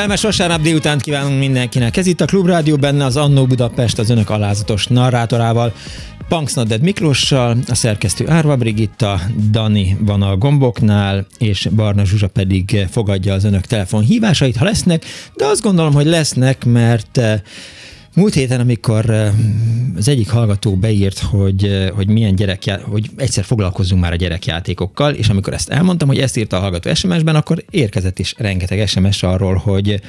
Kellemes vasárnap délután kívánunk mindenkinek. Ez itt a Klubrádió, benne az Annó Budapest az önök alázatos narrátorával. Punksnodded Miklóssal, a szerkesztő Árva Brigitta, Dani van a gomboknál, és Barna Zsuzsa pedig fogadja az önök telefonhívásait, ha lesznek, de azt gondolom, hogy lesznek, mert eh, Múlt héten, amikor az egyik hallgató beírt, hogy, hogy milyen gyerek, hogy egyszer foglalkozzunk már a gyerekjátékokkal, és amikor ezt elmondtam, hogy ezt írta a hallgató SMS-ben, akkor érkezett is rengeteg SMS arról, hogy,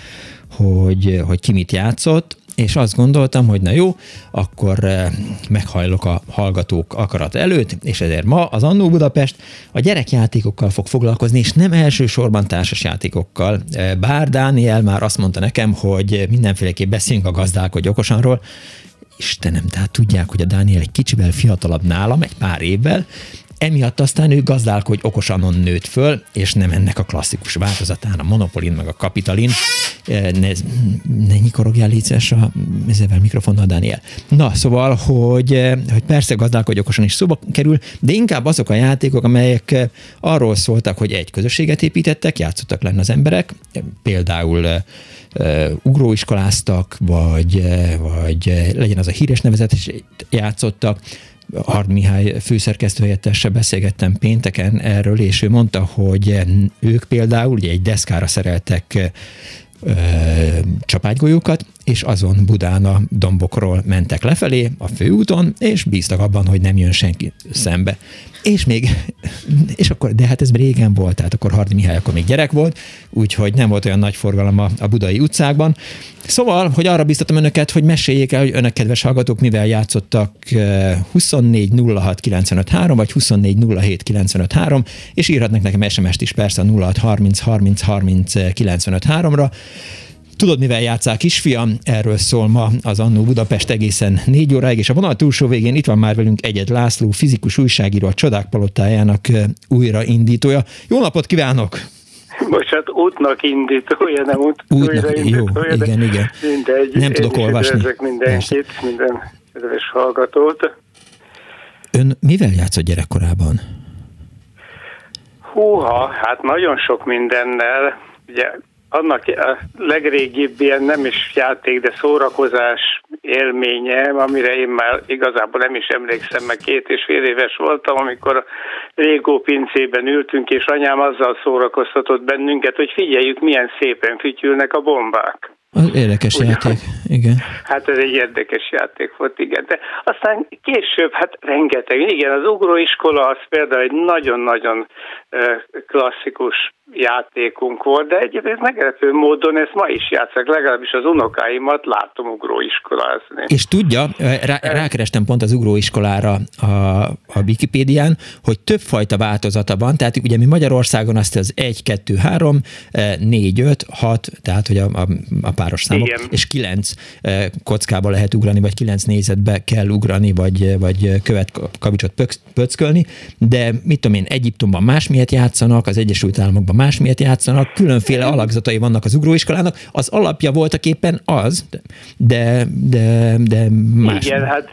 hogy, hogy ki mit játszott, és azt gondoltam, hogy na jó, akkor eh, meghajlok a hallgatók akarat előtt, és ezért ma az Annó Budapest a gyerekjátékokkal fog foglalkozni, és nem elsősorban társasjátékokkal. Eh, bár Dániel már azt mondta nekem, hogy mindenféleképp beszéljünk a gazdálkodj okosanról, Istenem, tehát tudják, hogy a Dániel egy kicsivel fiatalabb nálam, egy pár évvel, Emiatt aztán ő gazdálkodj okosan nőtt föl, és nem ennek a klasszikus változatán, a monopolin meg a kapitalin. E, ne, ne nyikorogjál létszes a ezzel mikrofonnal, Daniel. Na, szóval, hogy, e, hogy persze gazdálkodj okosan is szóba kerül, de inkább azok a játékok, amelyek e, arról szóltak, hogy egy közösséget építettek, játszottak lenne az emberek, például ugróiskoláztak, vagy, vagy legyen az a híres nevezetes játszottak, Hard Mihály főszerkesztő helyettessel beszélgettem pénteken erről, és ő mondta, hogy ők például ugye egy deszkára szereltek csapágygolyókat, és azon Budán a dombokról mentek lefelé a főúton, és bíztak abban, hogy nem jön senki szembe. És még, és akkor, de hát ez régen volt, tehát akkor Hardi Mihály akkor még gyerek volt, úgyhogy nem volt olyan nagy forgalom a, a budai utcákban. Szóval, hogy arra biztatom önöket, hogy meséljék el, hogy önök kedves hallgatók mivel játszottak 24 06 95 3, vagy 24 07 95 3, és írhatnak nekem SMS-t is persze a 06 30 30 30 95 3-ra. Tudod, mivel játszál kisfiam? Erről szól ma az Annó Budapest egészen négy óráig, és a vonal túlsó végén itt van már velünk Egyed László, fizikus újságíró, a Csodák Palotájának újraindítója. Jó napot kívánok! Bocsát, útnak indítója, nem út, útnak, jó, igen, igen. Mindegy, nem tudok olvasni. Ezek mindenkit, minden kedves hallgatót. Ön mivel játszott gyerekkorában? Húha, hát nagyon sok mindennel. Ugye annak a legrégibb ilyen nem is játék, de szórakozás élménye, amire én már igazából nem is emlékszem, mert két és fél éves voltam, amikor a Régó pincében ültünk, és anyám azzal szórakoztatott bennünket, hogy figyeljük, milyen szépen fütyülnek a bombák. Az érdekes Ugyan, játék, igen. Hát ez egy érdekes játék volt, igen. De aztán később, hát rengeteg, igen, az ugróiskola az például egy nagyon-nagyon klasszikus játékunk volt, de egyébként meglepő módon ezt ma is játszak, legalábbis az unokáimat látom ugróiskolázni. És tudja, rá, rákerestem pont az ugróiskolára a, a Wikipédián, hogy többfajta változata van, tehát ugye mi Magyarországon azt az 1, 2, 3, 4, 5, 6, tehát hogy a, a, a páros számok, Igen. és 9 kockába lehet ugrani, vagy 9 nézetbe kell ugrani, vagy, vagy követ kavicsot pöckölni, de mit tudom én, Egyiptomban más miért játszanak, az Egyesült Államokban más miért játszanak, különféle alakzatai vannak az ugróiskolának, az alapja voltak éppen az, de, de, de más. Igen, hát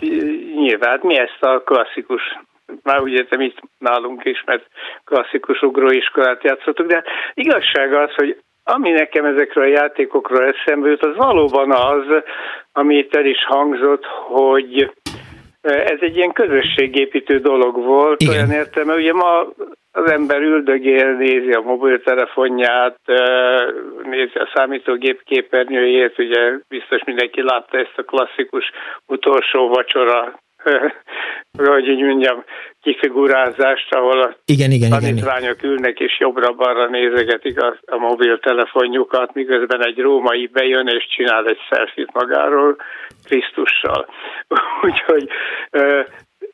nyilván, hát mi ezt a klasszikus már úgy értem itt nálunk is, mert klasszikus ugróiskolát játszottuk, de igazság az, hogy ami nekem ezekről a játékokról eszembe jut, az valóban az, amit el is hangzott, hogy ez egy ilyen közösségépítő dolog volt, Igen. olyan értelme, ugye ma az ember üldögél, nézi a mobiltelefonját, nézi a számítógép képernyőjét, ugye biztos mindenki látta ezt a klasszikus utolsó vacsora hogy így mondjam, kifigurázást, ahol a igen, igen, tanítványok igen. ülnek és jobbra-balra nézegetik a, a mobiltelefonjukat, miközben egy római bejön és csinál egy selfit magáról Krisztussal. Úgyhogy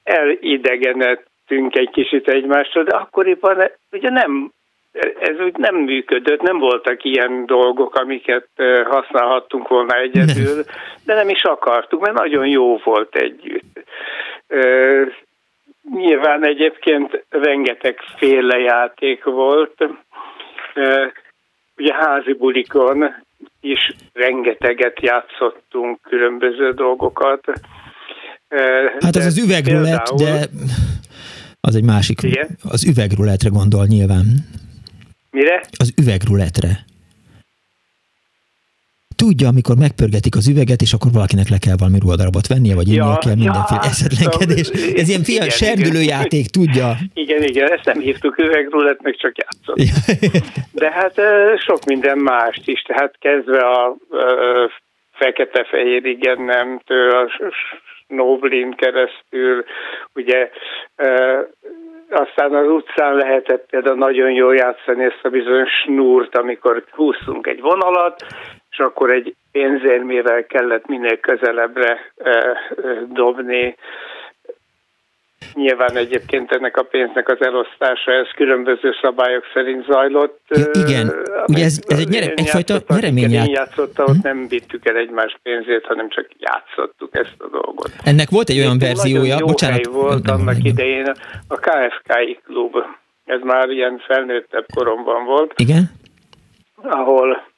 elidegenettünk egy kicsit egymástól, de akkoriban ugye nem ez úgy nem működött, nem voltak ilyen dolgok, amiket használhattunk volna egyedül, de nem is akartuk, mert nagyon jó volt együtt. Nyilván egyébként rengeteg féle játék volt. Ugye házi bulikon is rengeteget játszottunk különböző dolgokat. Hát az az üvegrulett, de az egy másik. Igen? Az üvegrulettre gondol nyilván. Mire? Az üvegruletre. Tudja, amikor megpörgetik az üveget, és akkor valakinek le kell valami ruhadarabot vennie, vagy ja, kell mindenféle ja, eszetlenkedés. Ez ilyen fia, serdülőjáték, tudja. Igen, igen, ezt nem hívtuk üvegruletnek, csak játszott. De hát sok minden mást is, tehát kezdve a fekete-fehér igen nemtől, a Snoblin keresztül, ugye aztán az utcán lehetett például nagyon jól játszani ezt a bizonyos snúrt, amikor húztunk egy vonalat, és akkor egy pénzérmével kellett minél közelebbre dobni Nyilván egyébként ennek a pénznek az elosztása, ez különböző szabályok szerint zajlott. Igen, ugye ez, ez egy nyere, egyfajta nyereményját. Én játszottam, ott hm? nem vittük el egymás pénzét, hanem csak játszottuk ezt a dolgot. Ennek volt egy olyan verziója, jó bocsánat. volt nem, annak nem, idején a KFK klub. Ez már ilyen felnőttebb koromban volt. Igen? Ahol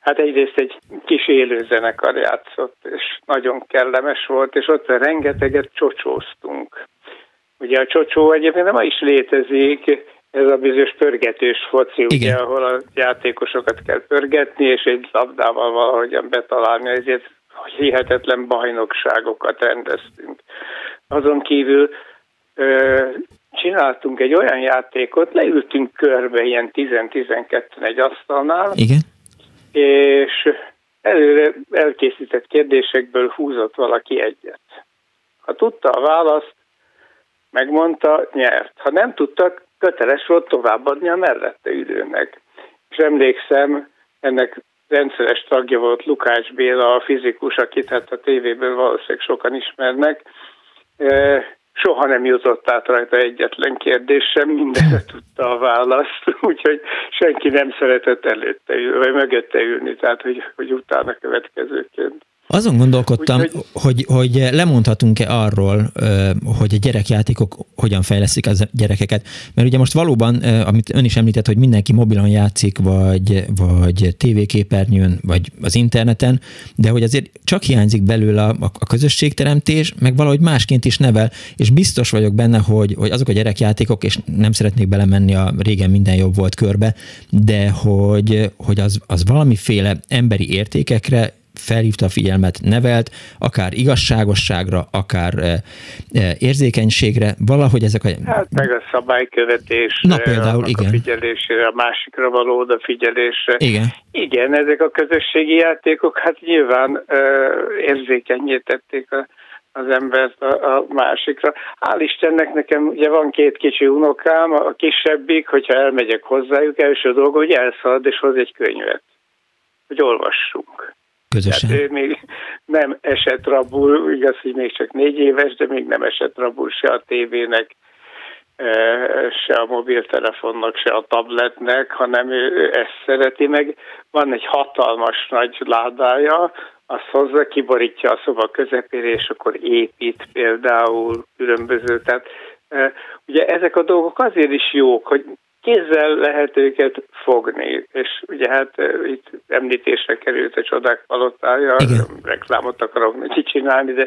Hát egyrészt egy kis élőzenekar játszott, és nagyon kellemes volt, és ott rengeteget csocsóztunk. Ugye a csocsó egyébként nem is létezik, ez a bizonyos pörgetős foci, ugye, ahol a játékosokat kell pörgetni, és egy labdával valahogyan betalálni, ezért hihetetlen bajnokságokat rendeztünk. Azon kívül ö, csináltunk egy olyan játékot, leültünk körbe ilyen 10-12 egy asztalnál, Igen és előre elkészített kérdésekből húzott valaki egyet. Ha tudta a választ, megmondta, nyert. Ha nem tudta, köteles volt továbbadni a mellette ülőnek. És emlékszem, ennek rendszeres tagja volt Lukács Béla, a fizikus, akit hát a tévéből valószínűleg sokan ismernek soha nem jutott át rajta egyetlen kérdés sem, mindenre tudta a választ, úgyhogy senki nem szeretett előtte vagy mögötte ülni, tehát hogy, hogy utána következőként. Azon gondolkodtam, hogy, hogy lemondhatunk-e arról, hogy a gyerekjátékok hogyan fejleszik az gyerekeket. Mert ugye most valóban, amit ön is említett, hogy mindenki mobilon játszik, vagy, vagy tévéképernyőn, vagy az interneten, de hogy azért csak hiányzik belőle a, a közösségteremtés, meg valahogy másként is nevel, és biztos vagyok benne, hogy, hogy azok a gyerekjátékok, és nem szeretnék belemenni a régen minden jobb volt körbe, de hogy, hogy az, az valamiféle emberi értékekre felhívta a figyelmet, nevelt, akár igazságosságra, akár e, e, érzékenységre, valahogy ezek a... Hát meg a szabálykövetés, Na, például, igen. a figyelésére, a másikra való odafigyelésre. Igen. Igen, ezek a közösségi játékok hát nyilván érzékenyé tették a, az embert a, a másikra. Hál' Istennek nekem ugye van két kicsi unokám, a kisebbik, hogyha elmegyek hozzájuk, első dolga, hogy elszalad és hoz egy könyvet, hogy olvassunk közösen. Tehát ő még nem esett rabul, igaz, hogy még csak négy éves, de még nem esett rabul se a tévének, se a mobiltelefonnak, se a tabletnek, hanem ő ezt szereti meg. Van egy hatalmas nagy ládája, azt hozza, kiborítja a szoba közepére, és akkor épít például különböző. Tehát ugye ezek a dolgok azért is jók, hogy kézzel lehet őket fogni, és ugye hát itt említésre került a csodák palotája, Igen. reklámot akarok neki csinálni, de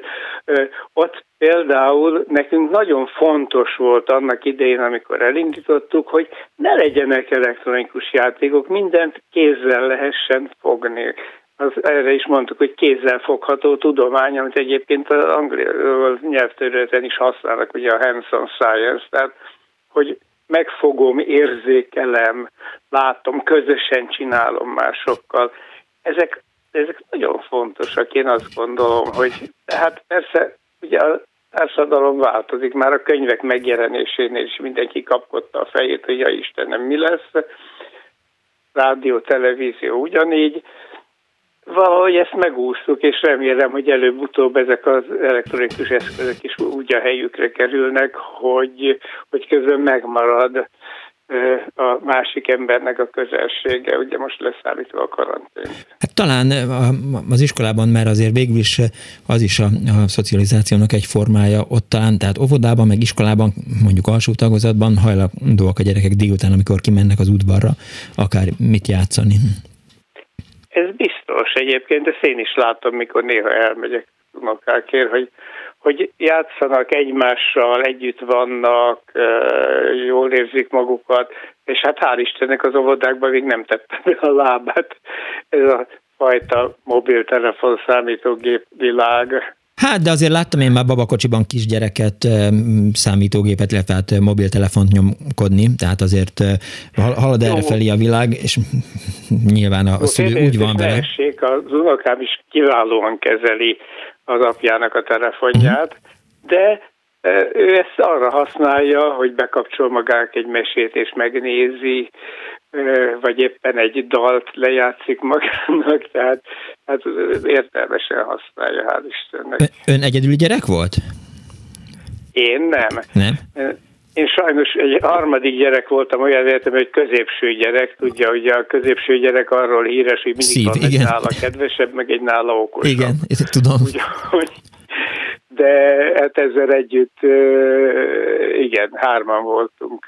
ott például nekünk nagyon fontos volt annak idején, amikor elindítottuk, hogy ne legyenek elektronikus játékok, mindent kézzel lehessen fogni. Az, erre is mondtuk, hogy kézzel fogható tudomány, amit egyébként az angol nyelvterületen is használnak, ugye a hands-on science, tehát hogy megfogom, érzékelem, látom, közösen csinálom másokkal. Ezek, ezek nagyon fontosak, én azt gondolom, hogy hát persze ugye a társadalom változik. Már a könyvek megjelenésénél is mindenki kapkodta a fejét, hogy ja Istenem, mi lesz. Rádió, televízió ugyanígy. Valahogy ezt megúsztuk, és remélem, hogy előbb-utóbb ezek az elektronikus eszközök is úgy a helyükre kerülnek, hogy, hogy közben megmarad a másik embernek a közelsége, ugye most leszállítva a karantén. Hát talán az iskolában már azért végül is az is a, a szocializációnak egy formája ott talán, tehát óvodában, meg iskolában, mondjuk alsó tagozatban hajlandóak a gyerekek délután, amikor kimennek az udvarra, akár mit játszani. Ez biztos egyébként, ezt én is látom, mikor néha elmegyek unokákért, hogy hogy játszanak egymással, együtt vannak, jól érzik magukat, és hát hál' Istennek az óvodákban még nem tettem be a lábát ez a fajta mobiltelefon számítógép világ. Hát, de azért láttam én már babakocsiban kisgyereket, számítógépet, illetve hát mobiltelefont nyomkodni, tehát azért halad erre felé a világ, és nyilván a, a szülő úgy van vele. Az unokám is kiválóan kezeli az apjának a telefonját, de e, ő ezt arra használja, hogy bekapcsol magának egy mesét és megnézi, vagy éppen egy dalt lejátszik magának, tehát hát értelmesen használja, hál' Istennek. Ön egyedüli gyerek volt? Én nem. Nem? Én sajnos egy harmadik gyerek voltam, olyan értem, hogy középső gyerek, tudja, hogy a középső gyerek arról híres, hogy mindig Szív, van igen. egy nála kedvesebb, meg egy nála okosabb. Igen, tudom. Úgy, hogy, de hát ezzel együtt, igen, hárman voltunk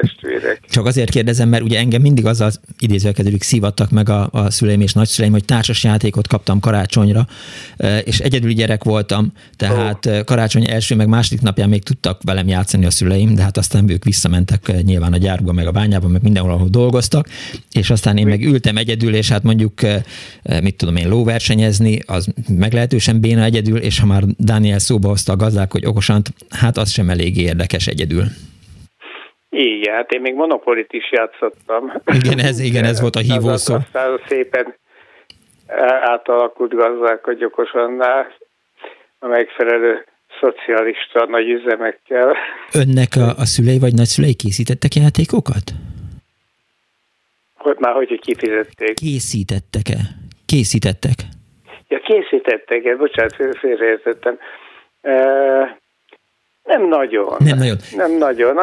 testvérek. Csak azért kérdezem, mert ugye engem mindig azzal idézőkedődik szívattak meg a, a szüleim és nagyszüleim, hogy társas játékot kaptam karácsonyra, e, és egyedüli gyerek voltam, tehát oh. karácsony első meg második napján még tudtak velem játszani a szüleim, de hát aztán ők visszamentek e, nyilván a gyárba, meg a bányába, meg mindenhol, ahol dolgoztak, és aztán én meg ültem egyedül, és hát mondjuk, mit tudom én, lóversenyezni, az meglehetősen béna egyedül, és ha már Dániel szóba hozta a gazdák, hogy okosan, hát az sem elég érdekes egyedül. Igen, hát én még monopolit is játszottam. Igen, ez, igen, ez volt a hívószó. Aztán szépen átalakult gazdálkodj okosannál a megfelelő szocialista nagy üzemekkel. Önnek a, a szülei vagy nagyszülei készítettek játékokat? Hogy már hogy kifizették. Készítettek-e? Készítettek? Ja, készítettek-e, bocsánat, félreértettem. Nem nagyon. Nem nagyon. Nem nagyon.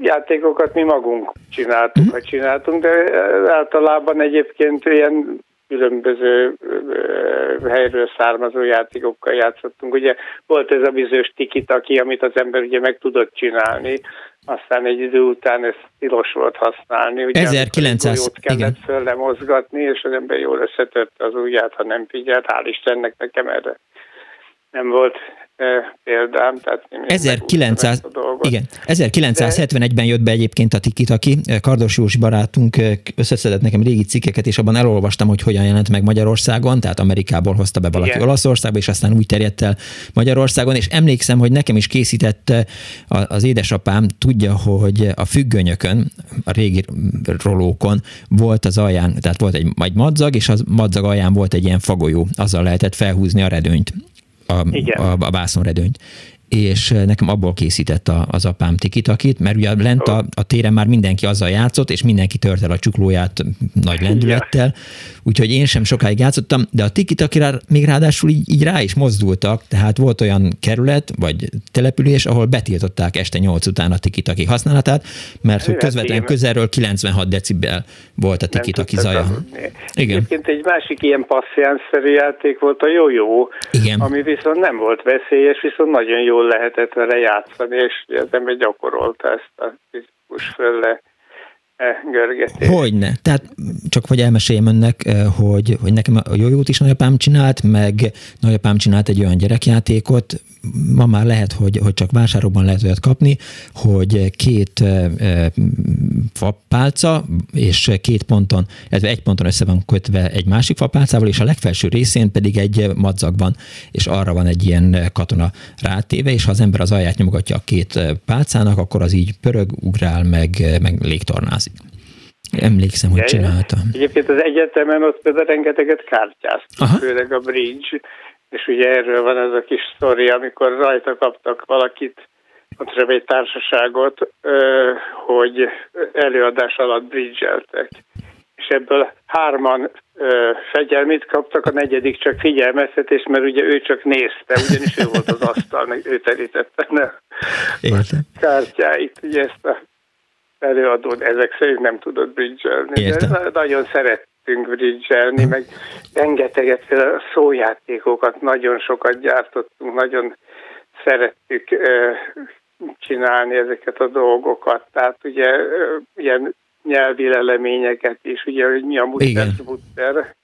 Játékokat mi magunk csináltuk, ha csináltunk, de általában egyébként ilyen különböző helyről származó játékokkal játszottunk. Ugye volt ez a bizonyos tikitaki, amit az ember ugye meg tudott csinálni, aztán egy idő után ez tilos volt használni. Ugye 1900, kellett föl mozgatni, és az ember jól összetörte az ujját, ha nem figyelt. Hál' Istennek nekem erre nem volt példám. Tehát 1900, igen, 1971-ben jött be egyébként a Tikitaki, Kardos Jós barátunk összeszedett nekem régi cikkeket, és abban elolvastam, hogy hogyan jelent meg Magyarországon, tehát Amerikából hozta be valaki igen. Olaszországba, és aztán úgy terjedt el Magyarországon, és emlékszem, hogy nekem is készített az édesapám, tudja, hogy a függönyökön, a régi rolókon volt az alján, tehát volt egy, egy madzag, és az madzag alján volt egy ilyen fagolyó, azzal lehetett felhúzni a redőnyt a, a, a vászonredőnyt és nekem abból készített a, az apám tikitakit, mert ugye lent a, a téren már mindenki azzal játszott, és mindenki tört el a csuklóját nagy lendülettel, úgyhogy én sem sokáig játszottam, de a tikitakira még ráadásul így, így rá is mozdultak, tehát volt olyan kerület, vagy település, ahol betiltották este 8 után a tikitaki használatát, mert hogy közvetlen közelről 96 decibel volt a tikitaki zaja. Igen. Egyébként egy másik ilyen passzjánszerű játék volt a jó-jó, ami viszont nem volt veszélyes, viszont nagyon jó lehetett vele játszani, és ember gyakorolta ezt a fizikus fölle görgetést. Hogyne. Tehát csak hogy elmeséljem önnek, eh, hogy, hogy nekem a jójót is nagyapám csinált, meg nagyapám csinált egy olyan gyerekjátékot, ma már lehet, hogy, hogy csak vásárokban lehet olyat kapni, hogy két e, fapálca, és két ponton, ez egy ponton össze van kötve egy másik fapálcával, és a legfelső részén pedig egy madzag van, és arra van egy ilyen katona rátéve, és ha az ember az alját nyomogatja a két pálcának, akkor az így pörög, ugrál, meg, meg légtornázik. Emlékszem, hogy csináltam. Egyébként az egyetemen ott például rengeteget kártyáztunk, főleg a bridge, és ugye erről van ez a kis sztori, amikor rajta kaptak valakit, ott egy társaságot, hogy előadás alatt bridgeltek. És ebből hárman fegyelmét kaptak, a negyedik csak figyelmeztetés, mert ugye ő csak nézte, ugyanis ő volt az asztal, meg ő terítette ne Értem. kártyáit, ugye ezt a előadód ezek szerint nem tudott bridgelni. De nagyon szerettünk bridgelni, meg rengeteget a szójátékokat nagyon sokat gyártottunk, nagyon szerettük csinálni ezeket a dolgokat. Tehát ugye ilyen nyelvi leleményeket is, ugye, hogy mi a mutter, butter.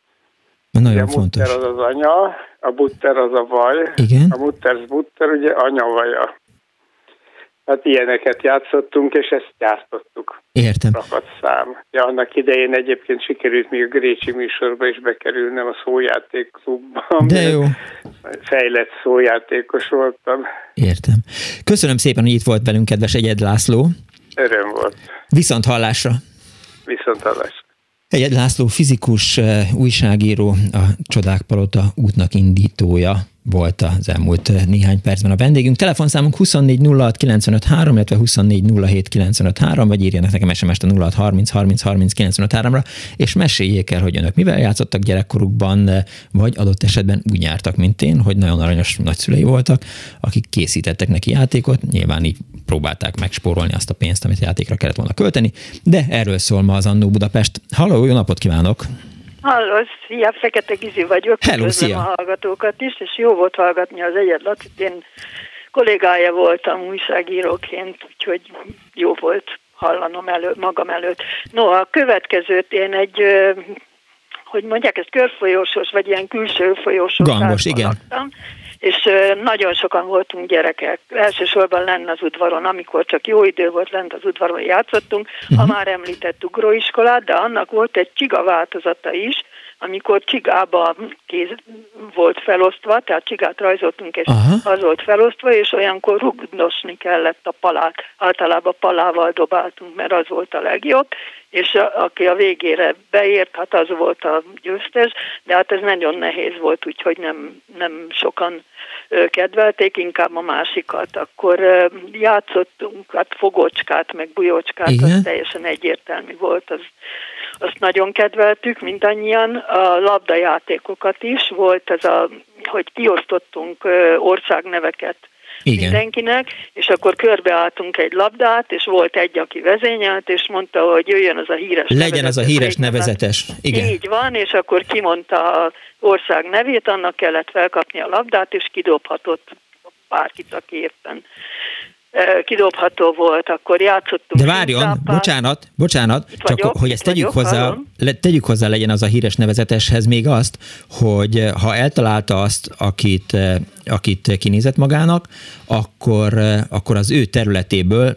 Nagyon a fontos. mutter az az anya, a butter az a vaj, Igen. a mutter butter, ugye anya vaja. Hát ilyeneket játszottunk, és ezt gyártottuk. Értem. Rakat szám. Ja, annak idején egyébként sikerült még a Grécsi műsorba is bekerülnem a szójáték klubban. De jó. Fejlett szójátékos voltam. Értem. Köszönöm szépen, hogy itt volt velünk, kedves Egyed László. Öröm volt. Viszont hallásra. Viszont hallásra. Egyed László fizikus eh, újságíró, a Csodák Palota útnak indítója volt az elmúlt eh, néhány percben a vendégünk. Telefonszámunk 24 06 95 3, illetve 24 07 95 3, vagy írjanak nekem SMS-t a 06 30 30 30 95 3-ra, és meséljék el, hogy önök mivel játszottak gyerekkorukban, eh, vagy adott esetben úgy jártak, mint én, hogy nagyon aranyos nagyszülei voltak, akik készítettek neki játékot, nyilván így próbálták megspórolni azt a pénzt, amit játékra kellett volna költeni, de erről szól ma az Annó Budapest. Halló, jó napot kívánok! Halló, szia, Fekete Gizi vagyok. Hello, szia. a hallgatókat is, és jó volt hallgatni az egyed Lacit. Én kollégája voltam újságíróként, úgyhogy jó volt hallanom elő, magam előtt. No, a következőt én egy, hogy mondják, ez körfolyósos, vagy ilyen külső folyósos Gangos, igen. laktam, és nagyon sokan voltunk gyerekek. Elsősorban lenne az udvaron, amikor csak jó idő volt, lent az udvaron játszottunk, Mhm. a már említett ugróiskolát, de annak volt egy csiga változata is, amikor csigába kéz volt felosztva, tehát csigát rajzoltunk, és Aha. az volt felosztva, és olyankor rugdosni kellett a palát. Általában palával dobáltunk, mert az volt a legjobb, és a, aki a végére beért, hát az volt a győztes, de hát ez nagyon nehéz volt, úgyhogy nem, nem sokan ö, kedvelték, inkább a másikat. Akkor ö, játszottunk, hát fogocskát, meg bujócskát, Igen. az teljesen egyértelmű volt, az azt nagyon kedveltük mindannyian. A labdajátékokat is volt ez a, hogy kiosztottunk országneveket Igen. mindenkinek, és akkor körbeálltunk egy labdát, és volt egy, aki vezényelt, és mondta, hogy jöjjön az a híres Legyen az a híres nevezetes. Igen. Így van, és akkor kimondta az ország nevét, annak kellett felkapni a labdát, és kidobhatott bárkit, aki éppen kidobható volt, akkor játszottunk. De várjon, színszáppal. bocsánat, bocsánat, Itt csak vagyok, hogy ezt tegyük vagyok, hozzá, hallom. le, tegyük hozzá legyen az a híres nevezeteshez még azt, hogy ha eltalálta azt, akit, akit kinézett magának, akkor, eh, akkor az ő területéből,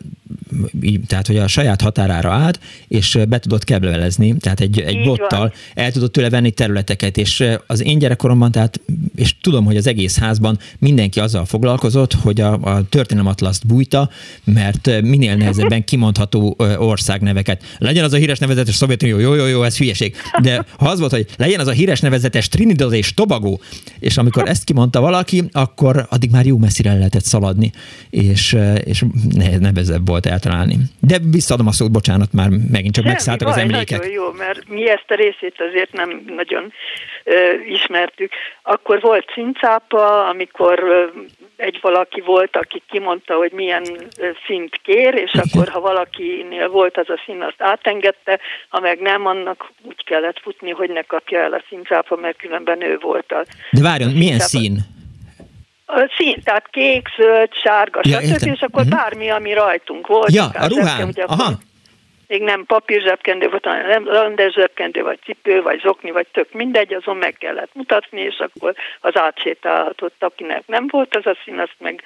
tehát hogy a saját határára állt, és eh, be tudott keblevelezni, tehát egy, egy Így bottal van. el tudott tőle venni területeket, és eh, az én gyerekkoromban, tehát, és tudom, hogy az egész házban mindenki azzal foglalkozott, hogy a, a történelmatlaszt bújta, mert minél nehezebben kimondható országneveket. Legyen az a híres nevezetes Szovjetunió, jó, jó, jó, ez hülyeség. De ha az volt, hogy legyen az a híres nevezetes Trinidad és Tobago, és amikor ezt kimondta valaki, akkor addig már jó messzire el lehetett szaladni, és, eh, és nehez, nevezebb volt eltalálni. De visszaadom a szót, bocsánat, már megint csak megszálltak az emlékek. Nagyon jó, mert mi ezt a részét azért nem nagyon ö, ismertük. Akkor volt cincápa, amikor ö, egy valaki volt, aki kimondta, hogy milyen szint kér, és akkor ha valakinél volt az a szín, azt átengedte, ha meg nem, annak úgy kellett futni, hogy ne kapja el a cincápa, mert különben ő volt a De várjon, milyen szín? A szín, tehát kék, zöld, sárga, Ja, stb. értem. És akkor Mhm. bármi, ami rajtunk volt. Ja, a zsebke, ugye Aha. még nem papír zsebkendő volt, hanem rendes zsebkendő, vagy cipő, vagy zokni, vagy tök mindegy, azon meg kellett mutatni, és akkor az átsétálhatott, akinek nem volt az a szín, azt meg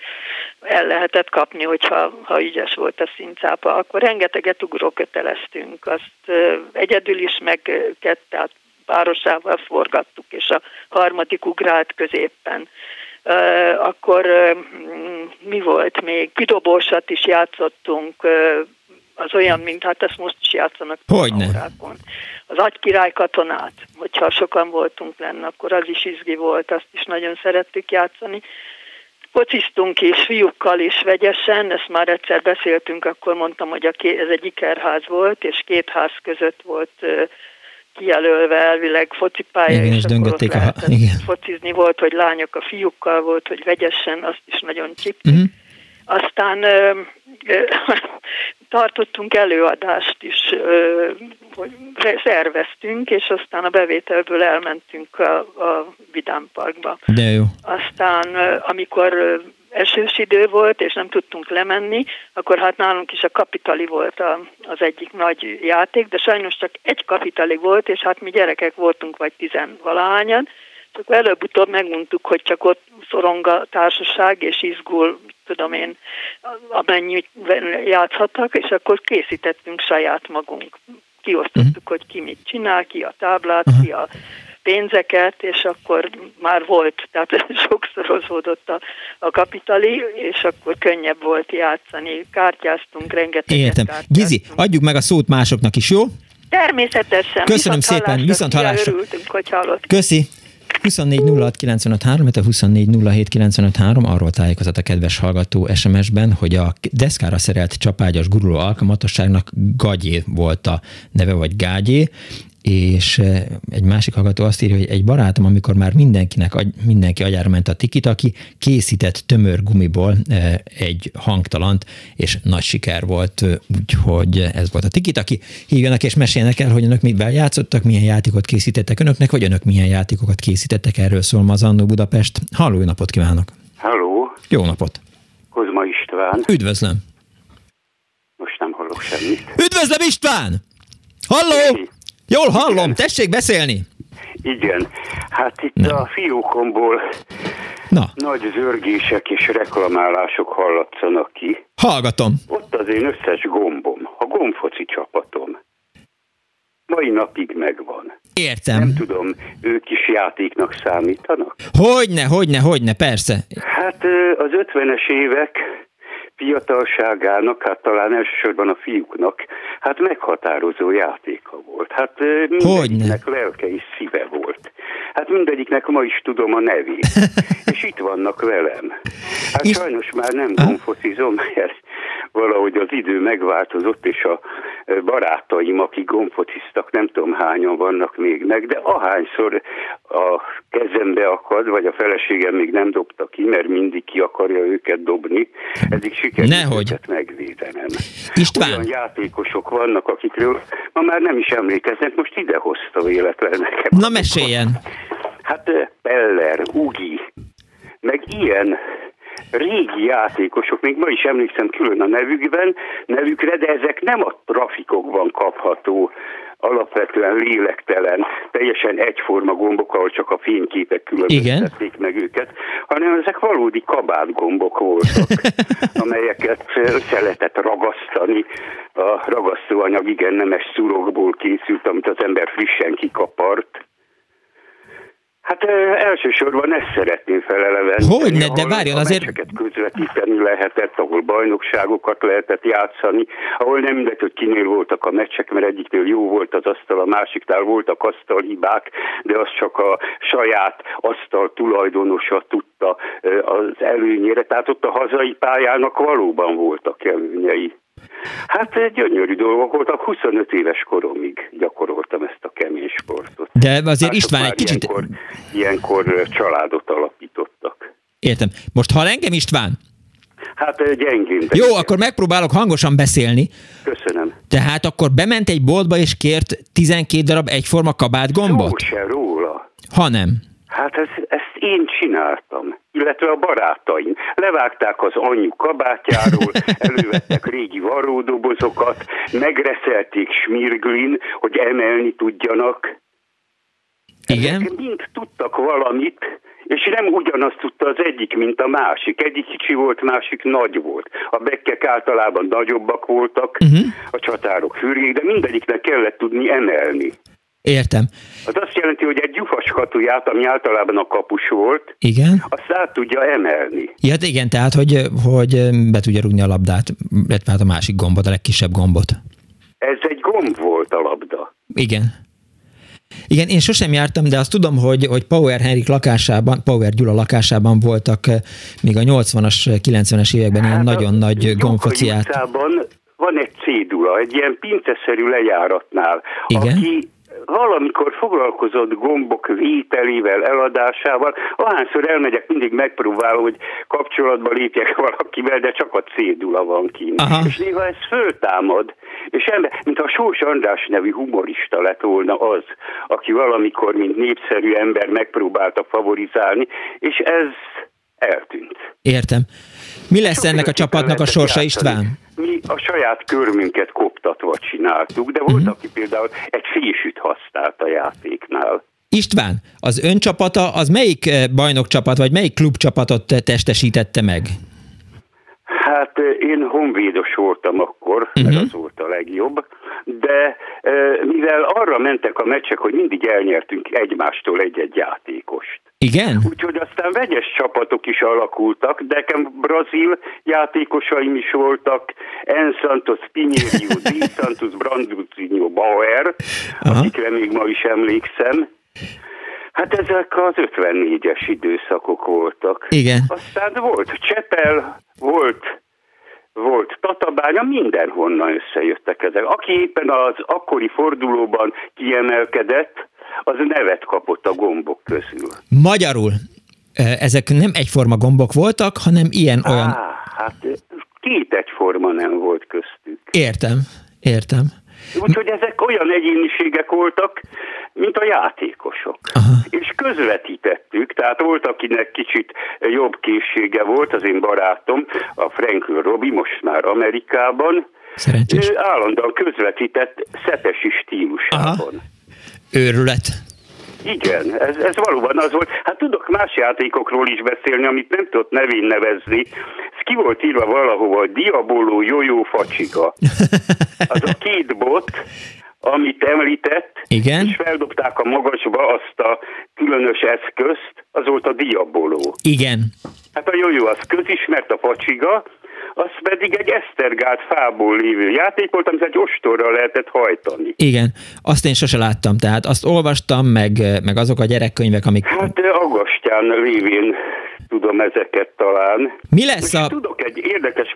el lehetett kapni, hogyha ha ügyes volt a színcápa. Akkor rengeteget ugróköteleztünk, azt egyedül is, meg kett, tehát párosával forgattuk, és a harmadik ugrált középpen. Akkor mi volt még? Kidobósat is játszottunk, az olyan, mint hát ezt most is játszanak. Hogyne. Az agykirály katonát, hogyha sokan voltunk lenne, akkor az is izgi volt, azt is nagyon szerettük játszani. Fociztunk is fiúkkal is vegyesen, ezt már egyszer beszéltünk, akkor mondtam, hogy a ké, ez egy ikerház volt, és két ház között volt kijelölve elvileg focipálya, igen, és, és ott a... igen. focizni volt, hogy lányok a fiúkkal volt, hogy vegyesen, azt is nagyon csiptük. Uh-huh. Aztán ö, ö, tartottunk előadást is, ö, hogy szerveztünk, és aztán a bevételből elmentünk a, a Vidám Parkba. De jó. Aztán, amikor esős idő volt, és nem tudtunk lemenni, akkor hát nálunk is a kapitali volt a, az egyik nagy játék, de sajnos csak egy kapitali volt, és hát mi gyerekek voltunk, vagy tizenvalahányan, csak előbb-utóbb megmondtuk, hogy csak ott szorong a társaság, és izgul, tudom én, amennyit játszhattak, és akkor készítettünk saját magunk. Kiosztottuk, uh-huh. hogy ki mit csinál, ki a táblát, uh-huh. ki a pénzeket, és akkor már volt, tehát sokszorozódott a, a kapitali, és akkor könnyebb volt játszani. Kártyáztunk, rengeteg. Értem. Kártyáztunk. Gizi, adjuk meg a szót másoknak is, jó? Természetesen. Köszönöm viszont szépen, viszont hallásra. Örültünk, hogy hallott. Köszi. 24 06 illetve 24 arról tájékozott a kedves hallgató SMS-ben, hogy a deszkára szerelt csapágyas guruló alkalmatosságnak Gagyé volt a neve, vagy Gágyé, és egy másik hallgató azt írja, hogy egy barátom, amikor már mindenkinek, mindenki agyára ment a tikitaki, készített tömör gumiból egy hangtalant, és nagy siker volt, úgyhogy ez volt a tikitaki. Hívjanak és meséljenek el, hogy önök mivel játszottak, milyen játékot készítettek önöknek, vagy önök milyen játékokat készítettek, erről szól ma az Annó Budapest. Halló, napot kívánok! Halló! Jó napot! Kozma István. Üdvözlöm! Most nem hallok semmit. Üdvözlöm István! Halló! Jól hallom, Igen. tessék beszélni! Igen, hát itt Na. a fiókomból Na. nagy zörgések és reklamálások hallatszanak ki. Hallgatom. Ott az én összes gombom, a gombfoci csapatom. Mai napig megvan. Értem. Nem tudom, ők is játéknak számítanak? Hogyne, hogyne, hogyne, persze. Hát az ötvenes évek fiatalságának, hát talán elsősorban a fiúknak, hát meghatározó játéka volt. Hát mindegyiknek lelke és szíve volt. Hát mindegyiknek ma is tudom a nevét. és itt vannak velem. Hát és... sajnos már nem gomfocizom, mert valahogy az idő megváltozott, és a barátaim, akik gomfociztak, nem tudom hányan vannak még meg, de ahányszor a kezembe akad, vagy a feleségem még nem dobta ki, mert mindig ki akarja őket dobni, eddig sikerült Nehogy. őket megvédenem. István. Olyan játékosok vannak, akikről ma már nem is emlékeznek, most ide hozta véletlen nekem. Na meséljen! Hát Peller, Ugi, meg ilyen régi játékosok, még ma is emlékszem külön a nevükben, nevükre, de ezek nem a trafikokban kapható alapvetően lélektelen, teljesen egyforma gombok, ahol csak a fényképek különböztették meg őket, hanem ezek valódi kabátgombok voltak, amelyeket össze lehetett ragasztani. A ragasztóanyag igen nemes szurokból készült, amit az ember frissen kikapart, Hát elsősorban ezt szeretném felelevenni. Hogy ne, de várjon azért... közvetíteni lehetett, ahol bajnokságokat lehetett játszani, ahol nem mindegy, hogy kinél voltak a meccsek, mert egyiknél jó volt az asztal, a másiknál voltak asztalhibák, de az csak a saját asztal tulajdonosa tudta az előnyére. Tehát ott a hazai pályának valóban voltak előnyei. Hát gyönyörű dolgok voltak, 25 éves koromig gyakoroltam ezt a kemény sportot. De azért Mások István egy kicsit... Ilyenkor, ilyenkor családot alapítottak. Értem. Most hall engem István? Hát gyengén. Jó, akkor megpróbálok hangosan beszélni. Köszönöm. Tehát akkor bement egy boltba és kért 12 darab egyforma kabátgombot? Szó se róla. Ha nem. Hát ez, én csináltam, illetve a barátaim. Levágták az anyu kabátjáról, elővettek régi varródobozokat, megreszelték smirglin, hogy emelni tudjanak. Igen? Ezek mind tudtak valamit, és nem ugyanazt tudta az egyik, mint a másik. Egyik kicsi volt, másik nagy volt. A bekkek általában nagyobbak voltak, uh-huh. a csatárok fürgék, de mindegyiknek kellett tudni emelni. Értem. Az azt jelenti, hogy egy gyufas katuját, ami általában a kapus volt, Igen? azt át tudja emelni. Ja, hát igen, tehát, hogy, hogy be tudja rúgni a labdát, illetve hát a másik gombot, a legkisebb gombot. Ez egy gomb volt a labda. Igen. Igen, én sosem jártam, de azt tudom, hogy, hogy Power Henrik lakásában, Power Gyula lakásában voltak még a 80-as, 90-es években ilyen Hát a nagyon nagy gombfociát. van egy cédula, egy ilyen pinceszerű lejáratnál, Igen. aki valamikor foglalkozott gombok vételével, eladásával. Ahányszor elmegyek, mindig megpróbálom, hogy kapcsolatba lépjek valakivel, de csak a cédula van kint. Aha. És néha ez föltámad, és ember, mintha Sós András nevű humorista lett volna az, aki valamikor, mint népszerű ember megpróbálta favorizálni, és ez eltűnt. Értem. Mi lesz ennek a csapatnak a sorsa, játszani. István? Mi a saját körmünket koptatva csináltuk, de volt, Mhm. uh-huh. aki például egy fésűt használt a játéknál. István, az ön csapata, az melyik eh, bajnokcsapat, vagy melyik klubcsapatot testesítette meg? Hát eh, én honvédos voltam akkor, uh-huh. Mhm. mert az volt a legjobb, de eh, mivel arra mentek a meccsek, hogy mindig elnyertünk egymástól egy-egy játékost. Igen? Úgyhogy aztán vegyes csapatok is alakultak, de nekem brazil játékosaim is voltak, En Santos Pinheiro, Di Santos Branduzinho Bauer, Aha. akikre még ma is emlékszem. Hát ezek az 54-es időszakok voltak. Igen. Aztán volt Csepel, volt volt Tatabánya, mindenhonnan összejöttek ezek. Aki éppen az akkori fordulóban kiemelkedett, az nevet kapott a gombok közül. Magyarul, eh, ezek nem egyforma gombok voltak, hanem ilyen-olyan... Á, hát két egyforma nem volt köztük. Értem, értem. Úgyhogy ezek olyan egyéniségek voltak, mint a játékosok. Aha. És közvetítettük, tehát volt, akinek kicsit jobb készsége volt, az én barátom, a Franklin Robi, most már Amerikában, Szerencsés. ő állandóan közvetített szepesi stílusában. Aha. Őrület. Igen, ez, ez valóban az volt. Hát tudok más játékokról is beszélni, amit nem tudott nevén nevezni. Ez ki volt írva valahova, Diaboló, Jójó, Facsika. Az a két bot, amit említett, Igen. és feldobták a magasba azt a különös eszközt, az volt a Diaboló. Igen. Hát a Jójó az közismert, a Facsiga, az pedig egy esztergált fából lévő játék volt, amit egy ostorral lehetett hajtani. Igen, azt én sose láttam, tehát azt olvastam, meg, meg azok a gyerekkönyvek, amik... Hát eh, Aggastyán révén tudom ezeket talán. Mi lesz És a... tudok egy érdekes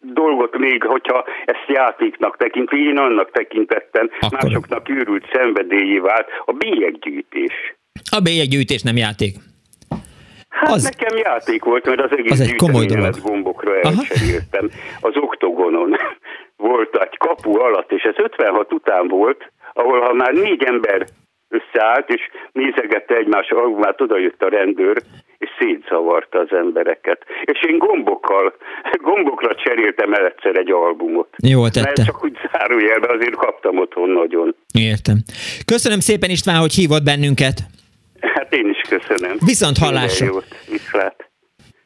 dolgot még, hogyha ezt játéknak tekintve, én annak tekintettem, Akkor. másoknak őrült szenvedélyé vált, a bélyeggyűjtés. A bélyeggyűjtés nem játék. Hát Az- nekem játék volt, mert az egész az egy komoly dolog. gombokra elcseréltem. Az oktogonon volt egy kapu alatt, és ez 56 után volt, ahol ha már négy ember összeállt, és nézegette egymás albumát, oda jött a rendőr, és szétzavarta az embereket. És én gombokkal, gombokra cseréltem el egyszer egy albumot. Mert tette. csak úgy zárójelben azért kaptam otthon nagyon. Értem. Köszönöm szépen István, hogy hívott bennünket. Hát én is köszönöm. Viszont hallásra. Minden jót. Viszlát.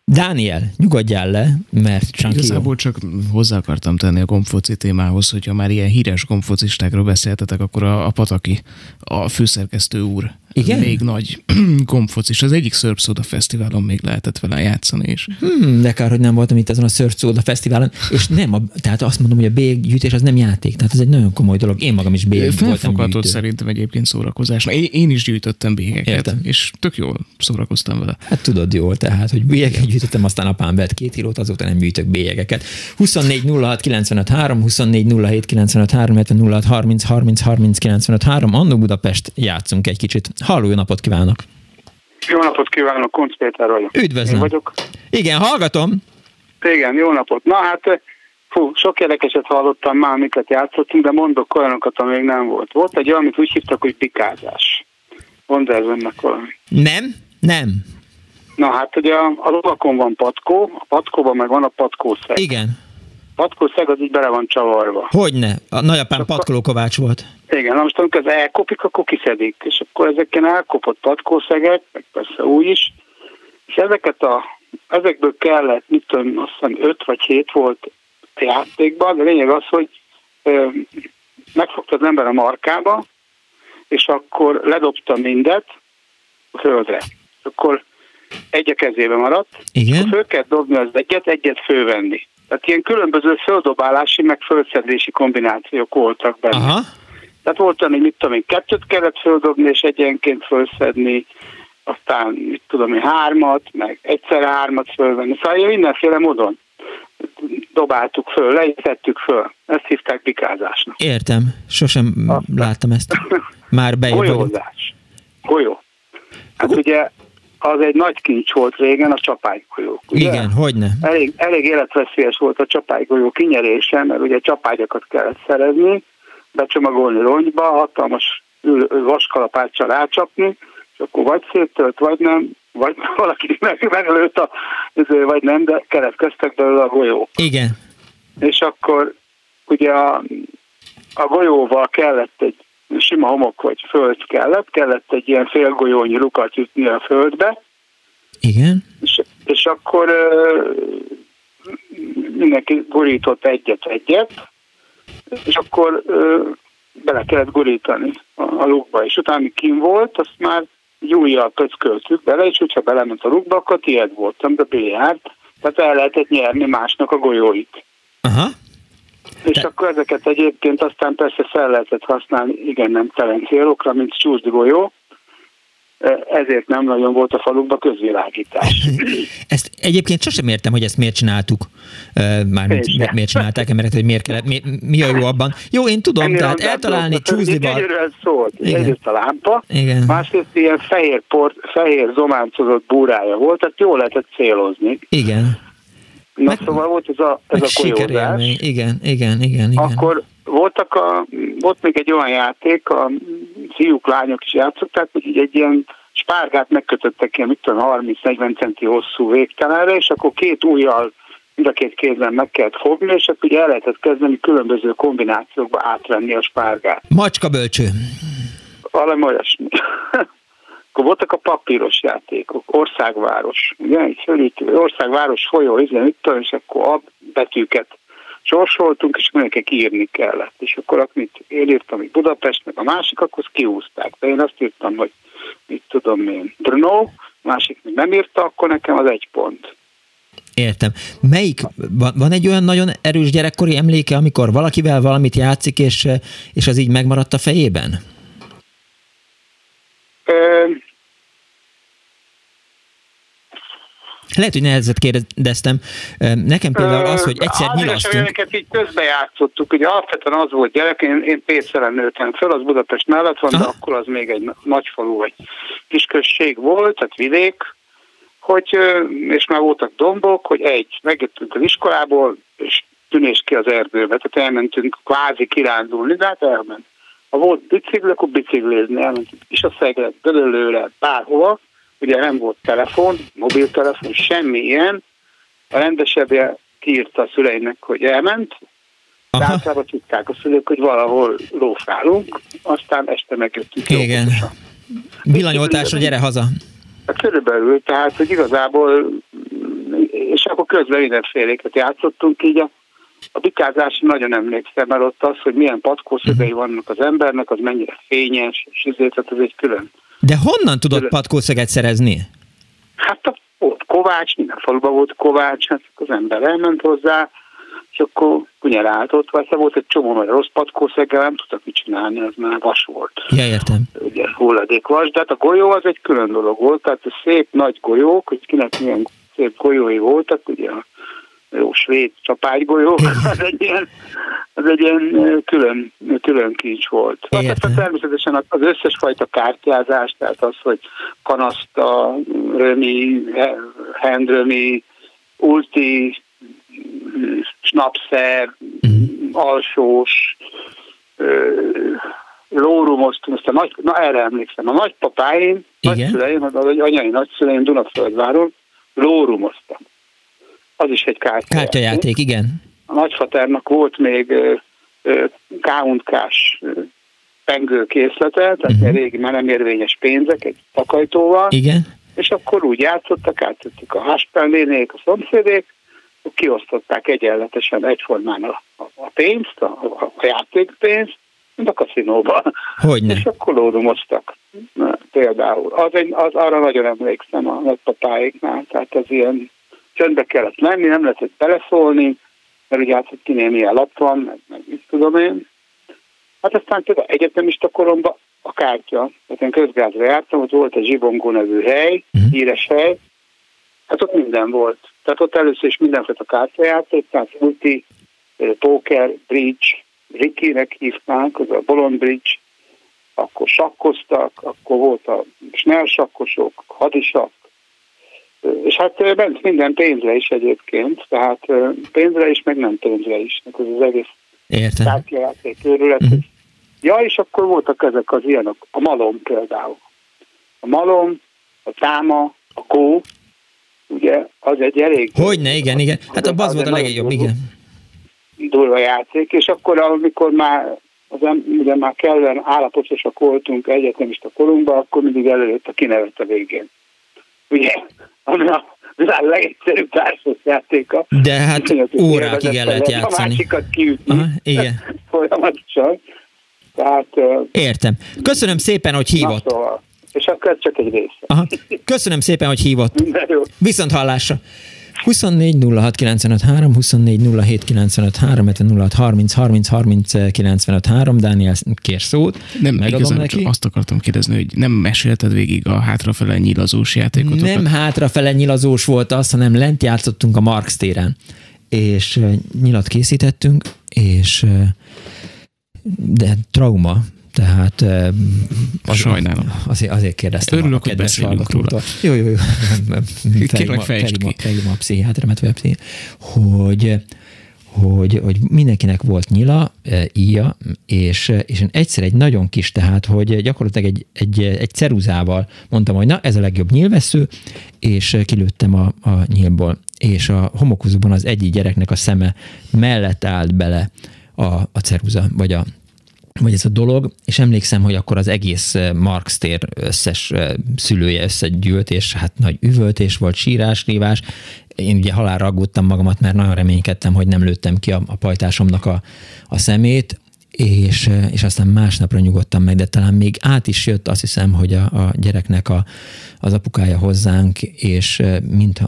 Dániel, nyugodjál le, mert Csanki jó. Igazából csak hozzá akartam tenni a gombfoci témához, hogyha már ilyen híres gombfocistákról beszéltetek, akkor a, a Pataki, a főszerkesztő úr, Igen? még nagy gombfocis. Az egyik Surf Soda Fesztiválon még lehetett vele játszani, és Hmm, de kár, hogy nem voltam itt ezen a Surf Soda Fesztiválon, és nem, a, tehát azt mondom, hogy a bélyeggyűjtés az nem játék, tehát ez egy nagyon komoly dolog. Én magam is bélyeg voltam gyűjtő. szerintem egyébként szórakozásnak. Én, én is gyűjtöttem bégeket, Értem. és tök jól szórakoztam vele. Hát tudod jól, tehát, hogy bélyeget gyűjtöttem, aztán apám vett két kilót, azóta nem gyűjtök bélyegeket. 24 06 95 3, 24 07 95 3, illetve 06 30 30 30 95 3. Annó Budapest, játszunk egy kicsit. Halló, jó napot kívánok! Jó napot kívánok, Kunc Péter vagyok. Üdvözlöm! Én vagyok. Igen, hallgatom. Igen, jó napot. Na hát, fú, sok érdekeset hallottam már, amiket játszottunk, de mondok olyanokat, ami még nem volt. Volt egy olyan, amit úgy hívtak, hogy pikázás. Mondd el önnek valami. Nem? Nem. Na hát ugye a, a lovakon van patkó, a patkóban meg van a patkószeg. Igen. A patkószeg az így bele van csavarva. Hogyne? A nagyapám Patkoló Kovács volt. Igen, na most amikor ez elkopik, akkor kiszedik. És akkor ezek ilyen elkopott patkószegek, meg persze új is, és ezeket a, ezekből kellett, mit tudom, azt hiszem 5 vagy 7 volt a játékban, de lényeg az, hogy ö, megfogta az ember a markába, és akkor ledobtam mindet a földre. Akkor egy a kezébe maradt, Igen. föl kell dobni az egyet, egyet fölvenni. Tehát ilyen különböző földobálási, meg földszedési kombinációk voltak benne. Aha. Tehát volt olyan, hogy mit tudom én, kettőt kellett földobni, és egyenként fölszedni, aztán mit tudom én, hármat, meg egyszer hármat fölvenni. Szóval ilyen mindenféle módon dobáltuk föl, leítettük föl. Ezt hívták bikázásnak. Értem. Sosem Aztán. láttam ezt. Már vagyok. Golyózás. Golyó. Hát ugye az egy nagy kincs volt régen, a csapálygolyó. Ugye? Igen, hogyne. Elég, elég életveszélyes volt a csapálygolyó kinyerése, mert ugye csapágyakat kellett szerezni, becsomagolni rongyba, hatalmas vaskalapáccsal rácsapni, és akkor vagy széttölt, vagy nem, vagy valaki meg, meglőtt a, izé, vagy nem, de keletkeztek belőle a golyók. Igen. És akkor ugye a, a golyóval kellett egy sima homok vagy föld kellett, kellett egy ilyen félgolyónyi lukat jutni a földbe, Igen. és, és akkor mindenki gurított egyet-egyet, és akkor bele kellett gurítani a, lukba, és utána, kim volt, azt már egy ujjal pöcköltük bele, és hogyha belement a lukba, akkor tiéd voltam, de bejárt, tehát el lehetett nyerni másnak a golyóit. Aha. És Te- akkor ezeket egyébként aztán persze fel lehetett használni igen nem telen célokra, mint csúszdgolyó, ezért nem nagyon volt a falukba közvilágítás. Ezt egyébként sosem értem, hogy ezt miért csináltuk. Ö, Mármint mi- miért csinálták emberek, hogy miért kellett, mi, mi a jó abban. Jó, én tudom, Ennél tehát eltalálni csúszdival. Gyönyörűen szólt. Igen. Egyrészt a lámpa, Igen. másrészt ilyen fehér, port, fehér zománcozott búrája volt, tehát jól lehetett célozni. Igen. Na Meg- szóval volt ez a, ez a sikerélmény. Igen, igen, igen, igen. Akkor voltak a, volt még egy olyan játék, a fiúk, lányok is játszották, hogy így egy ilyen spárgát megkötöttek ilyen, mit tudom, 30-40 centi hosszú végtelenre, és akkor két ujjal mind a két kézben meg kellett fogni, és akkor ugye el lehetett kezdeni különböző kombinációkba átvenni a spárgát. Macska bölcső. Valami olyasmi. akkor voltak a papíros játékok, országváros, ugye, így fölít, országváros folyó, izé, mit tudom, és akkor a betűket sorsoltunk, és mindenkinek írni kellett. És akkor amit én írtam, hogy Budapest, meg a másik, akkor kiúzták. De én azt írtam, hogy mit tudom én, Brno, másik még nem írta, akkor nekem az egy pont. Értem. Melyik, van, van egy olyan nagyon erős gyerekkori emléke, amikor valakivel valamit játszik, és, és az így megmaradt a fejében? Ö, Lehet, hogy nehezet kérdeztem. Nekem például az, hogy egyszer Az nyilasztunk. igazság, így közbejátszottuk, ugye alapvetően az volt gyerek, én, én Pécelen nőttem föl, az Budapest mellett van, de Aha. akkor az még egy nagy falu vagy kisközség volt, tehát vidék, hogy, és már voltak dombok, hogy egy, megjöttünk az iskolából, és tűnés ki az erdőbe, tehát elmentünk kvázi kirándulni, de hát elment. Ha volt bicikli, akkor biciklizni, elmentünk is a szegre, Gödöllőre, bárhova, ugye nem volt telefon, mobiltelefon, semmi ilyen, a rendesebbje kiírta a szüleinek, hogy elment, de általában tudták a szülők, hogy valahol lófálunk, aztán este megjöttünk. Igen. villanyoltásra gyere haza. Hát körülbelül, tehát, hogy igazából, és akkor közben mindenféléket játszottunk, így a, a bikázásra nagyon emlékszem, mert ott az, hogy milyen patkószögei vannak az embernek, az mennyire fényes, és ezért tehát ez egy külön. De honnan tudod Tőle- patkószeget szerezni? Hát a, volt Kovács, minden faluban volt Kovács, hát az ember elment hozzá, és akkor kunyerált ott, vagy volt egy csomó nagy rossz patkószeggel, nem tudtak mit csinálni, az már vas volt. Ja, értem. ugye hulladékvas, de hát a golyó az egy külön dolog volt, tehát a szép nagy golyók, hogy kinek milyen szép golyói voltak, ugye a jó svéd csapágygolyó, az egy ilyen, az egy ilyen külön, külön kincs volt. Hát aztán természetesen az összes fajta kártyázás, tehát az, hogy kanaszta, römi, he- handrömi, ulti, snapszer, alsós, ö, lórumoztunk, azt a nagy, na erre emlékszem, a nagypapáim, Igen. nagyszüleim, az anyai nagyszüleim Dunaföldváron lórumoztam. Az is egy kártya. Kártyajáték, igen. A nagyfaternak volt még K&K-s ö, pengőkészlete, tehát uh-huh. régi már nem érvényes pénzek egy takajtóval, Igen. és akkor úgy játszottak, áttettük a háspenlénék, a szomszédék, kiosztották egyenletesen egyformán a, a, a pénzt, a, a, a játékpénzt, mint a kaszinóban. Hogyne. És akkor lódumoztak. Például. Az egy, az, arra nagyon emlékszem a nagypapáiknál, tehát az ilyen csöndbe kellett lenni, nem lehetett beleszólni, mert ugye hát, hogy kinél milyen lap van, meg, meg mit tudom én. Hát aztán például egyetemista koromban a kártya, tehát én közgázra jártam, ott volt egy Zsibongó nevű hely, uh-huh. híres hely, hát ott minden volt. Tehát ott először is mindenféle a kártyajáték, tehát multi, poker, bridge, Rikinek hívnánk, az a Bolond Bridge, akkor sakkoztak, akkor volt a snell sakkosok, hadisak, és hát bent minden pénzre is egyébként, tehát pénzre is, meg nem pénzre is, ez az egész kártyajáték őrület. Uh-huh. Ja, és akkor voltak ezek az ilyenek, a malom például. A malom, a táma, a kó, ugye, az egy elég... Hogyne, igen, igen. Hát az, az volt a legjobb, igen. Durva játék, és akkor, amikor már az ugye már kellően állapotosak voltunk egyetemista korunkban, akkor mindig előtt a kinevet a végén. Ugye, ami a világ legegyszerűbb játéka. De hát órákig el lehet játszani. A másikat kiütni. Aha, igen. Folyamatosan. Tehát, Értem. Köszönöm szépen, hogy hívott. Na, szóval. És akkor csak egy része. Aha. Köszönöm szépen, hogy hívott. Viszont hallásra. 24 06 95 3, 24 07 95 3, 06 30 30 30 95 3, Dániel kér szót, nem, megadom neki. Csak azt akartam kérdezni, hogy nem mesélted végig a hátrafele nyilazós játékot? Nem hátrafele nyilazós volt az, hanem lent játszottunk a Marx téren, és nyilat készítettünk, és de trauma, tehát az, Sajnálom. Azért, azért kérdeztem Örülök, a kedves hallgatótól. Jó, jó, jó. Kérlek fejtsd ki. Felhívom a pszichiátremet, vagy a pszichi, hogy hogy, hogy mindenkinek volt nyila, íja, és, és én egyszer egy nagyon kis, tehát, hogy gyakorlatilag egy, egy, egy ceruzával mondtam, hogy na, ez a legjobb nyilvessző, és kilőttem a, a nyílból, és a homokozóban az egyik gyereknek a szeme mellett állt bele a, a ceruza, vagy a vagy ez a dolog, és emlékszem, hogy akkor az egész eh, Marx tér összes eh, szülője összegyűlt, és hát nagy üvöltés volt, sírás, rívás. Én ugye halálra aggódtam magamat, mert nagyon reménykedtem, hogy nem lőttem ki a, a pajtásomnak a, a szemét, és, és aztán másnapra nyugodtam meg, de talán még át is jött, azt hiszem, hogy a, a gyereknek a, az apukája hozzánk, és mint,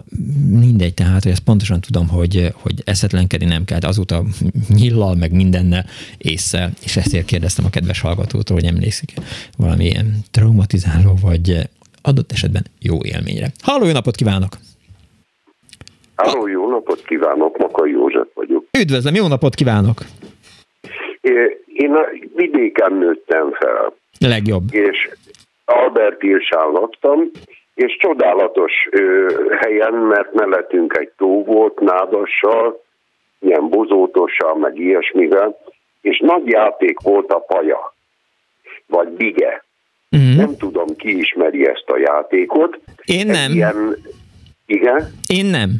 mindegy, tehát, hogy ezt pontosan tudom, hogy, hogy eszetlenkedni nem kell, azóta nyillal, meg mindennel észre, és ezért kérdeztem a kedves hallgatótól, hogy emlékszik valami ilyen traumatizáló, vagy adott esetben jó élményre. Halló, jó napot kívánok! Halló, jó napot kívánok, Makai József vagyok. Üdvözlöm, jó napot kívánok! Én a vidéken nőttem fel. Legjobb. És Albert Ilsán laktam, és csodálatos ö, helyen, mert mellettünk egy tó volt nádassal, ilyen bozótossal, meg ilyesmivel, és nagy játék volt a paja, vagy bige. Mm-hmm. Nem tudom, ki ismeri ezt a játékot. Én nem. ilyen, igen? Én nem.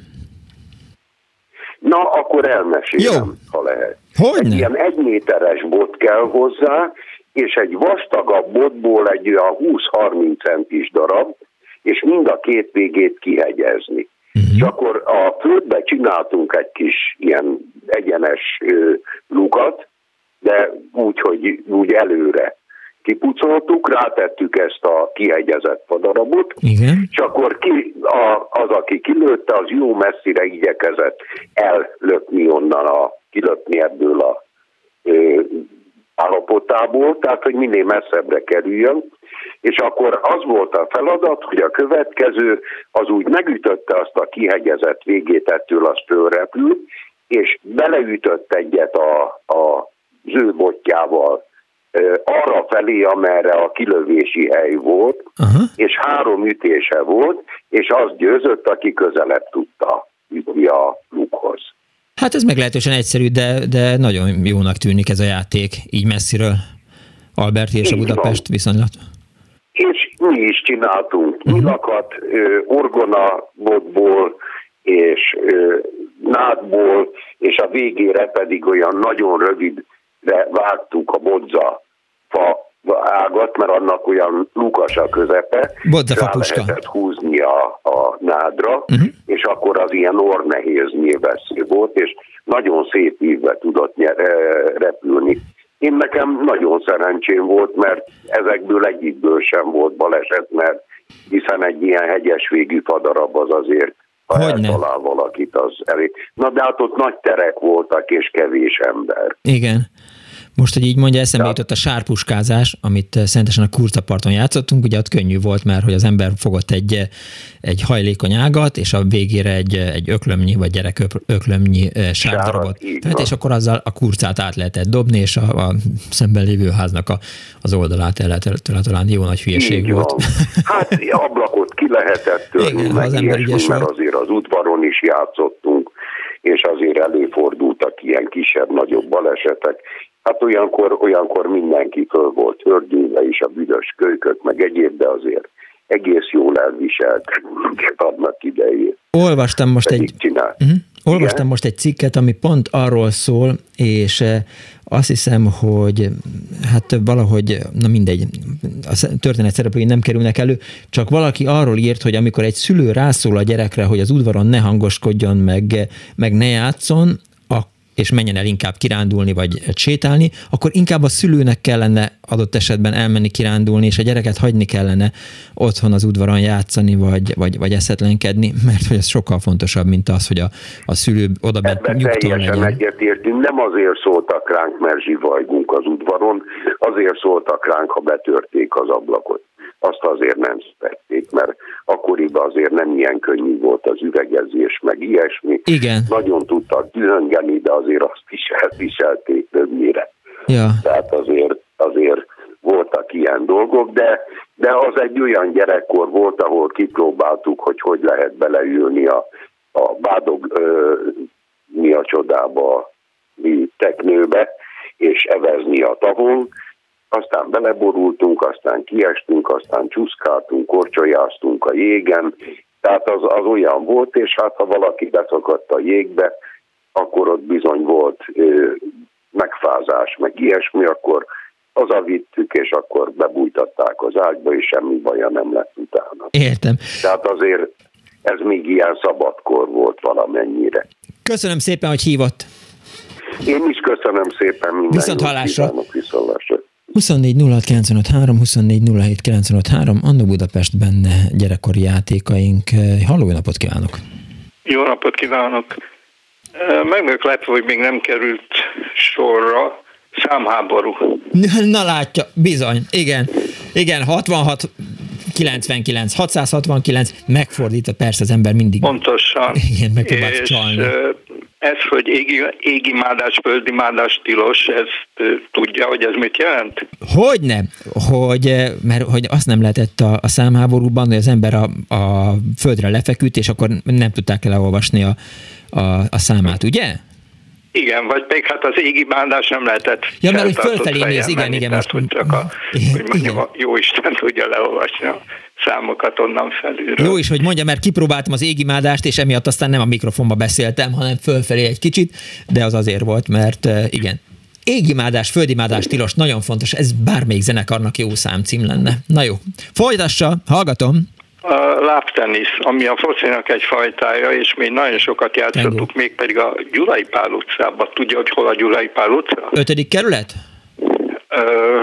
Na, akkor elmesélem, Jó. ha lehet. Hogy egy ilyen egyméteres bot kell hozzá, és egy vastagabb botból egy olyan 20-30 centis darab, és mind a két végét kihegyezni. Uh-huh. És akkor a földbe csináltunk egy kis ilyen egyenes ö, lukat, de úgy, hogy úgy előre kipucoltuk, rátettük ezt a kihegyezett fadarabot, Igen. és akkor ki, a, az, aki kilőtte, az jó messzire igyekezett ellökni onnan a kilöpni ebből a ö, állapotából, tehát hogy minél messzebbre kerüljön, és akkor az volt a feladat, hogy a következő az úgy megütötte azt a kihegyezett végét, ettől az fölrepült, és beleütött egyet a, a zőbotjával arra felé, amerre a kilövési hely volt, uh-huh. és három ütése volt, és az győzött, aki közelebb tudta ütni a lukhoz. Hát ez meglehetősen egyszerű, de, de nagyon jónak tűnik ez a játék, így messziről. Albert és így a Budapest van. viszonylat. És mi is csináltunk uh-huh. nyilakat, orgonabotból és nádból, és a végére pedig olyan nagyon rövidre vágtuk a bodza fa ágat, mert annak olyan lukas a közepe, rá lehetett húzni a, a nádra, uh-huh. és akkor az ilyen ornehéz nyilvessző volt, és nagyon szép ívbe tudott nyer, repülni. Én nekem nagyon szerencsém volt, mert ezekből egyikből sem volt baleset, mert hiszen egy ilyen hegyes végű fadarab az azért, ha Hogyne. eltalál valakit, az elég. Na de hát ott nagy terek voltak, és kevés ember. Igen. Most, hogy így mondja, eszembe Ja. jutott a sárpuskázás, amit eh, szentesen a kurcaparton játszottunk, ugye ott könnyű volt, mert hogy az ember fogott egy, eh, egy hajlékony ágat, és a végére egy, eh, egy öklömnyi, vagy gyerek öklömnyi sárdarabot. Tehát, és akkor azzal a kurcát át lehetett dobni, és a, a szemben lévő háznak a, az oldalát el lehetett tőle talán jó nagy hülyeség Így volt. van. Hát ablakot ki lehetett törni, Igen, meg az ember ilyesmi, mert azért az udvaron is játszottunk, és azért előfordultak ilyen kisebb-nagyobb balesetek. Hát olyankor, olyankor mindenki föl volt hördülve is, a büdös kölykök, meg egyéb, de azért egész jól elviselt annak idején. Olvastam most egy, csinált. Uh-huh. Olvastam Igen? most egy cikket, ami pont arról szól, és eh, azt hiszem, hogy hát valahogy, na mindegy, a történet szereplői nem kerülnek elő, csak valaki arról írt, hogy amikor egy szülő rászól a gyerekre, hogy az udvaron ne hangoskodjon, meg, meg ne játszon, és menjen el inkább kirándulni, vagy sétálni, akkor inkább a szülőnek kellene adott esetben elmenni kirándulni, és a gyereket hagyni kellene otthon az udvaron játszani, vagy, vagy, vagy eszetlenkedni, mert hogy ez sokkal fontosabb, mint az, hogy a, a szülő oda bent teljesen legyen. egyetértünk. Nem azért szóltak ránk, mert zsivajgunk az udvaron, azért szóltak ránk, ha betörték az ablakot. Azt azért nem szerették, mert akkoriban azért nem ilyen könnyű volt az üvegezés, meg ilyesmi. Igen. Nagyon tudtak dühöngeni, de azért azt is elviselték többnyire. Ja. Tehát azért, azért voltak ilyen dolgok, de, de az egy olyan gyerekkor volt, ahol kipróbáltuk, hogy hogy lehet beleülni a, a bádog ö, mi a csodába, mi teknőbe, és evezni a tavon, aztán beleborultunk, aztán kiestünk, aztán csúszkáltunk, korcsolyáztunk a jégen, tehát az, az olyan volt, és hát ha valaki beszakadt a jégbe, akkor ott bizony volt ö, megfázás, meg ilyesmi, akkor hazavittük, és akkor bebújtatták az ágyba, és semmi baja nem lett utána. Értem. Tehát azért ez még ilyen szabadkor volt valamennyire. Köszönöm szépen, hogy hívott. Én is köszönöm szépen minden Viszont hallásra. kívánok, Viszontlátásra. 24 06 953, 24 07 953, Annó Budapestben gyerekkori játékaink. Halló, napot kívánok! Jó napot kívánok! Megmondjuk lepve, hogy még nem került sorra számháború. Na látja, bizony, igen. Igen, 66 99, 669, megfordítva persze az ember mindig. Pontosan. Igen, megpróbált És csalni. Ez, hogy égi, égi mádás, földi mádás tilos, ez tudja, hogy ez mit jelent? Hogy nem? Hogy, mert hogy azt nem lehetett a, a számháborúban, hogy az ember a, a földre lefeküdt, és akkor nem tudták leolvasni a, a, a számát, ugye? Igen, vagy pedig hát az égi mádás nem lehetett Ja, mert hogy fölfelé néz, igen, menni, igen, tehát, most- hogy csak a, Igen, hogy mondjam, igen. a jó Isten tudja leolvasni a számokat onnan felülről. Jó is, hogy mondja, mert kipróbáltam az égimádást, és emiatt aztán nem a mikrofonba beszéltem, hanem fölfelé egy kicsit, de az azért volt, mert igen. Égimádás, földimádás tilos, nagyon fontos, ez bármelyik zenekarnak jó számcím lenne. Na jó, folytassa, hallgatom. A lábtenisz, ami a focinak egy fajtája, és mi nagyon sokat játszottuk, mégpedig a Gyulai Pál utcában. Tudja, hogy hol a Gyulai Pál utca? Ötödik kerület? Ö,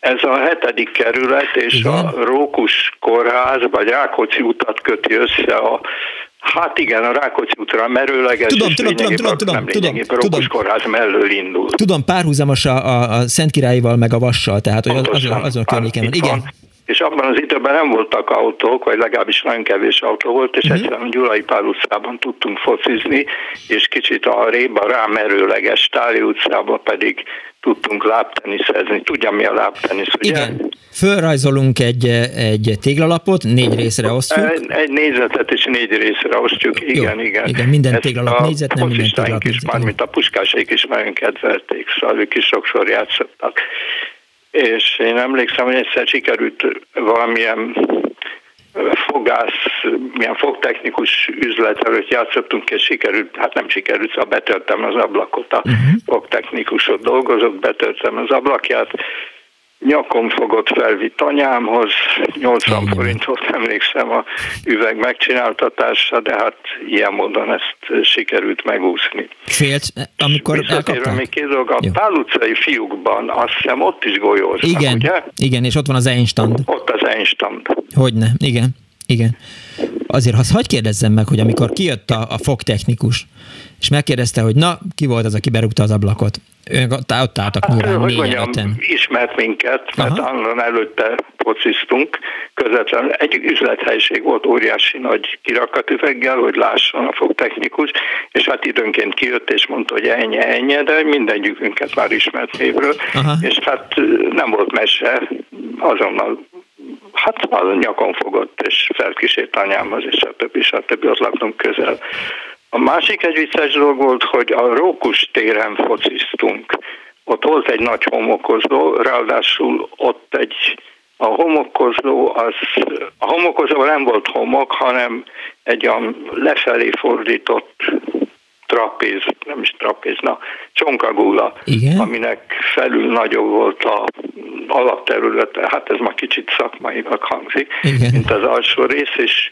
Ez a hetedik kerület, és Igen. a Rókus kórház, vagy Rákóczi utat köti össze a Hát igen, a Rákóczi útra merőleges, Tudom, tudom, tudom, tudom, tudom, tudom. Rókus kórház mellől indul. Tudom, párhuzamos a, a, a Szent Királyival, meg a Vassal, tehát azon, Pontosan. azon a környéken van. Igen. És abban az időben nem voltak autók, vagy legalábbis nagyon kevés autó volt, és Mhm. egyszerűen Gyulai Pál utcában tudtunk focizni, és kicsit a réba rámerőleges Táli utcában pedig tudtunk lábteniszezni. Tudja, mi a lábtenisz, ugye? Igen. Fölrajzolunk egy, egy téglalapot, négy részre osztjuk. Egy, egy négyzetet is négy részre osztjuk, igen, Jó, igen. igen, minden Ezt téglalap négyzet, nem minden téglalap is, négyzet, már igen. mint a puskásék is nagyon kedvelték, szóval ők is sokszor játszottak. És én emlékszem, hogy egyszer sikerült valamilyen fogász, milyen fogtechnikus üzlet előtt játszottunk, és sikerült, hát nem sikerült, szóval betörtem az ablakot, a Mhm. fogtechnikus ott dolgozott, betörtem az ablakját, nyakon fogott felvitt anyámhoz, 80 forint volt, emlékszem a üveg megcsináltatása, de hát ilyen módon ezt sikerült megúszni. Félt, amikor Visszatérve még két dolog, a Pál utcai fiúkban azt hiszem ott is golyóznak, igen, ugye? Igen, és ott van az Einstand. Ott az Einstand. Hogyne, igen, igen. Azért, ha hagyj kérdezzem meg, hogy amikor kijött a, a fogtechnikus, és megkérdezte, hogy na, ki volt az, aki berúgta az ablakot? Ők ott, ott álltak hát, nyilván hogy mondjam, öten. ismert minket, mert annan előtte fociztunk, közvetlenül egy üzlethelyiség volt óriási nagy kirakatüveggel, hogy lásson a fogtechnikus, és hát időnként kijött és mondta, hogy ennyi, ennyi, de mindegyikünket már ismert névről, Aha. és hát nem volt mese, azonnal hát a nyakon fogott, és felkísért anyámhoz, és a többi, és a többi, ott laktunk közel. A másik egy vicces dolog volt, hogy a Rókus téren fociztunk. Ott volt egy nagy homokozó, ráadásul ott egy a homokozó, az, a homokozó nem volt homok, hanem egy olyan lefelé fordított trapéz, nem is trapéz, na, csonkagula, Igen? aminek felül nagyobb volt a alapterülete, hát ez ma kicsit szakmainak hangzik, Igen. mint az alsó rész, és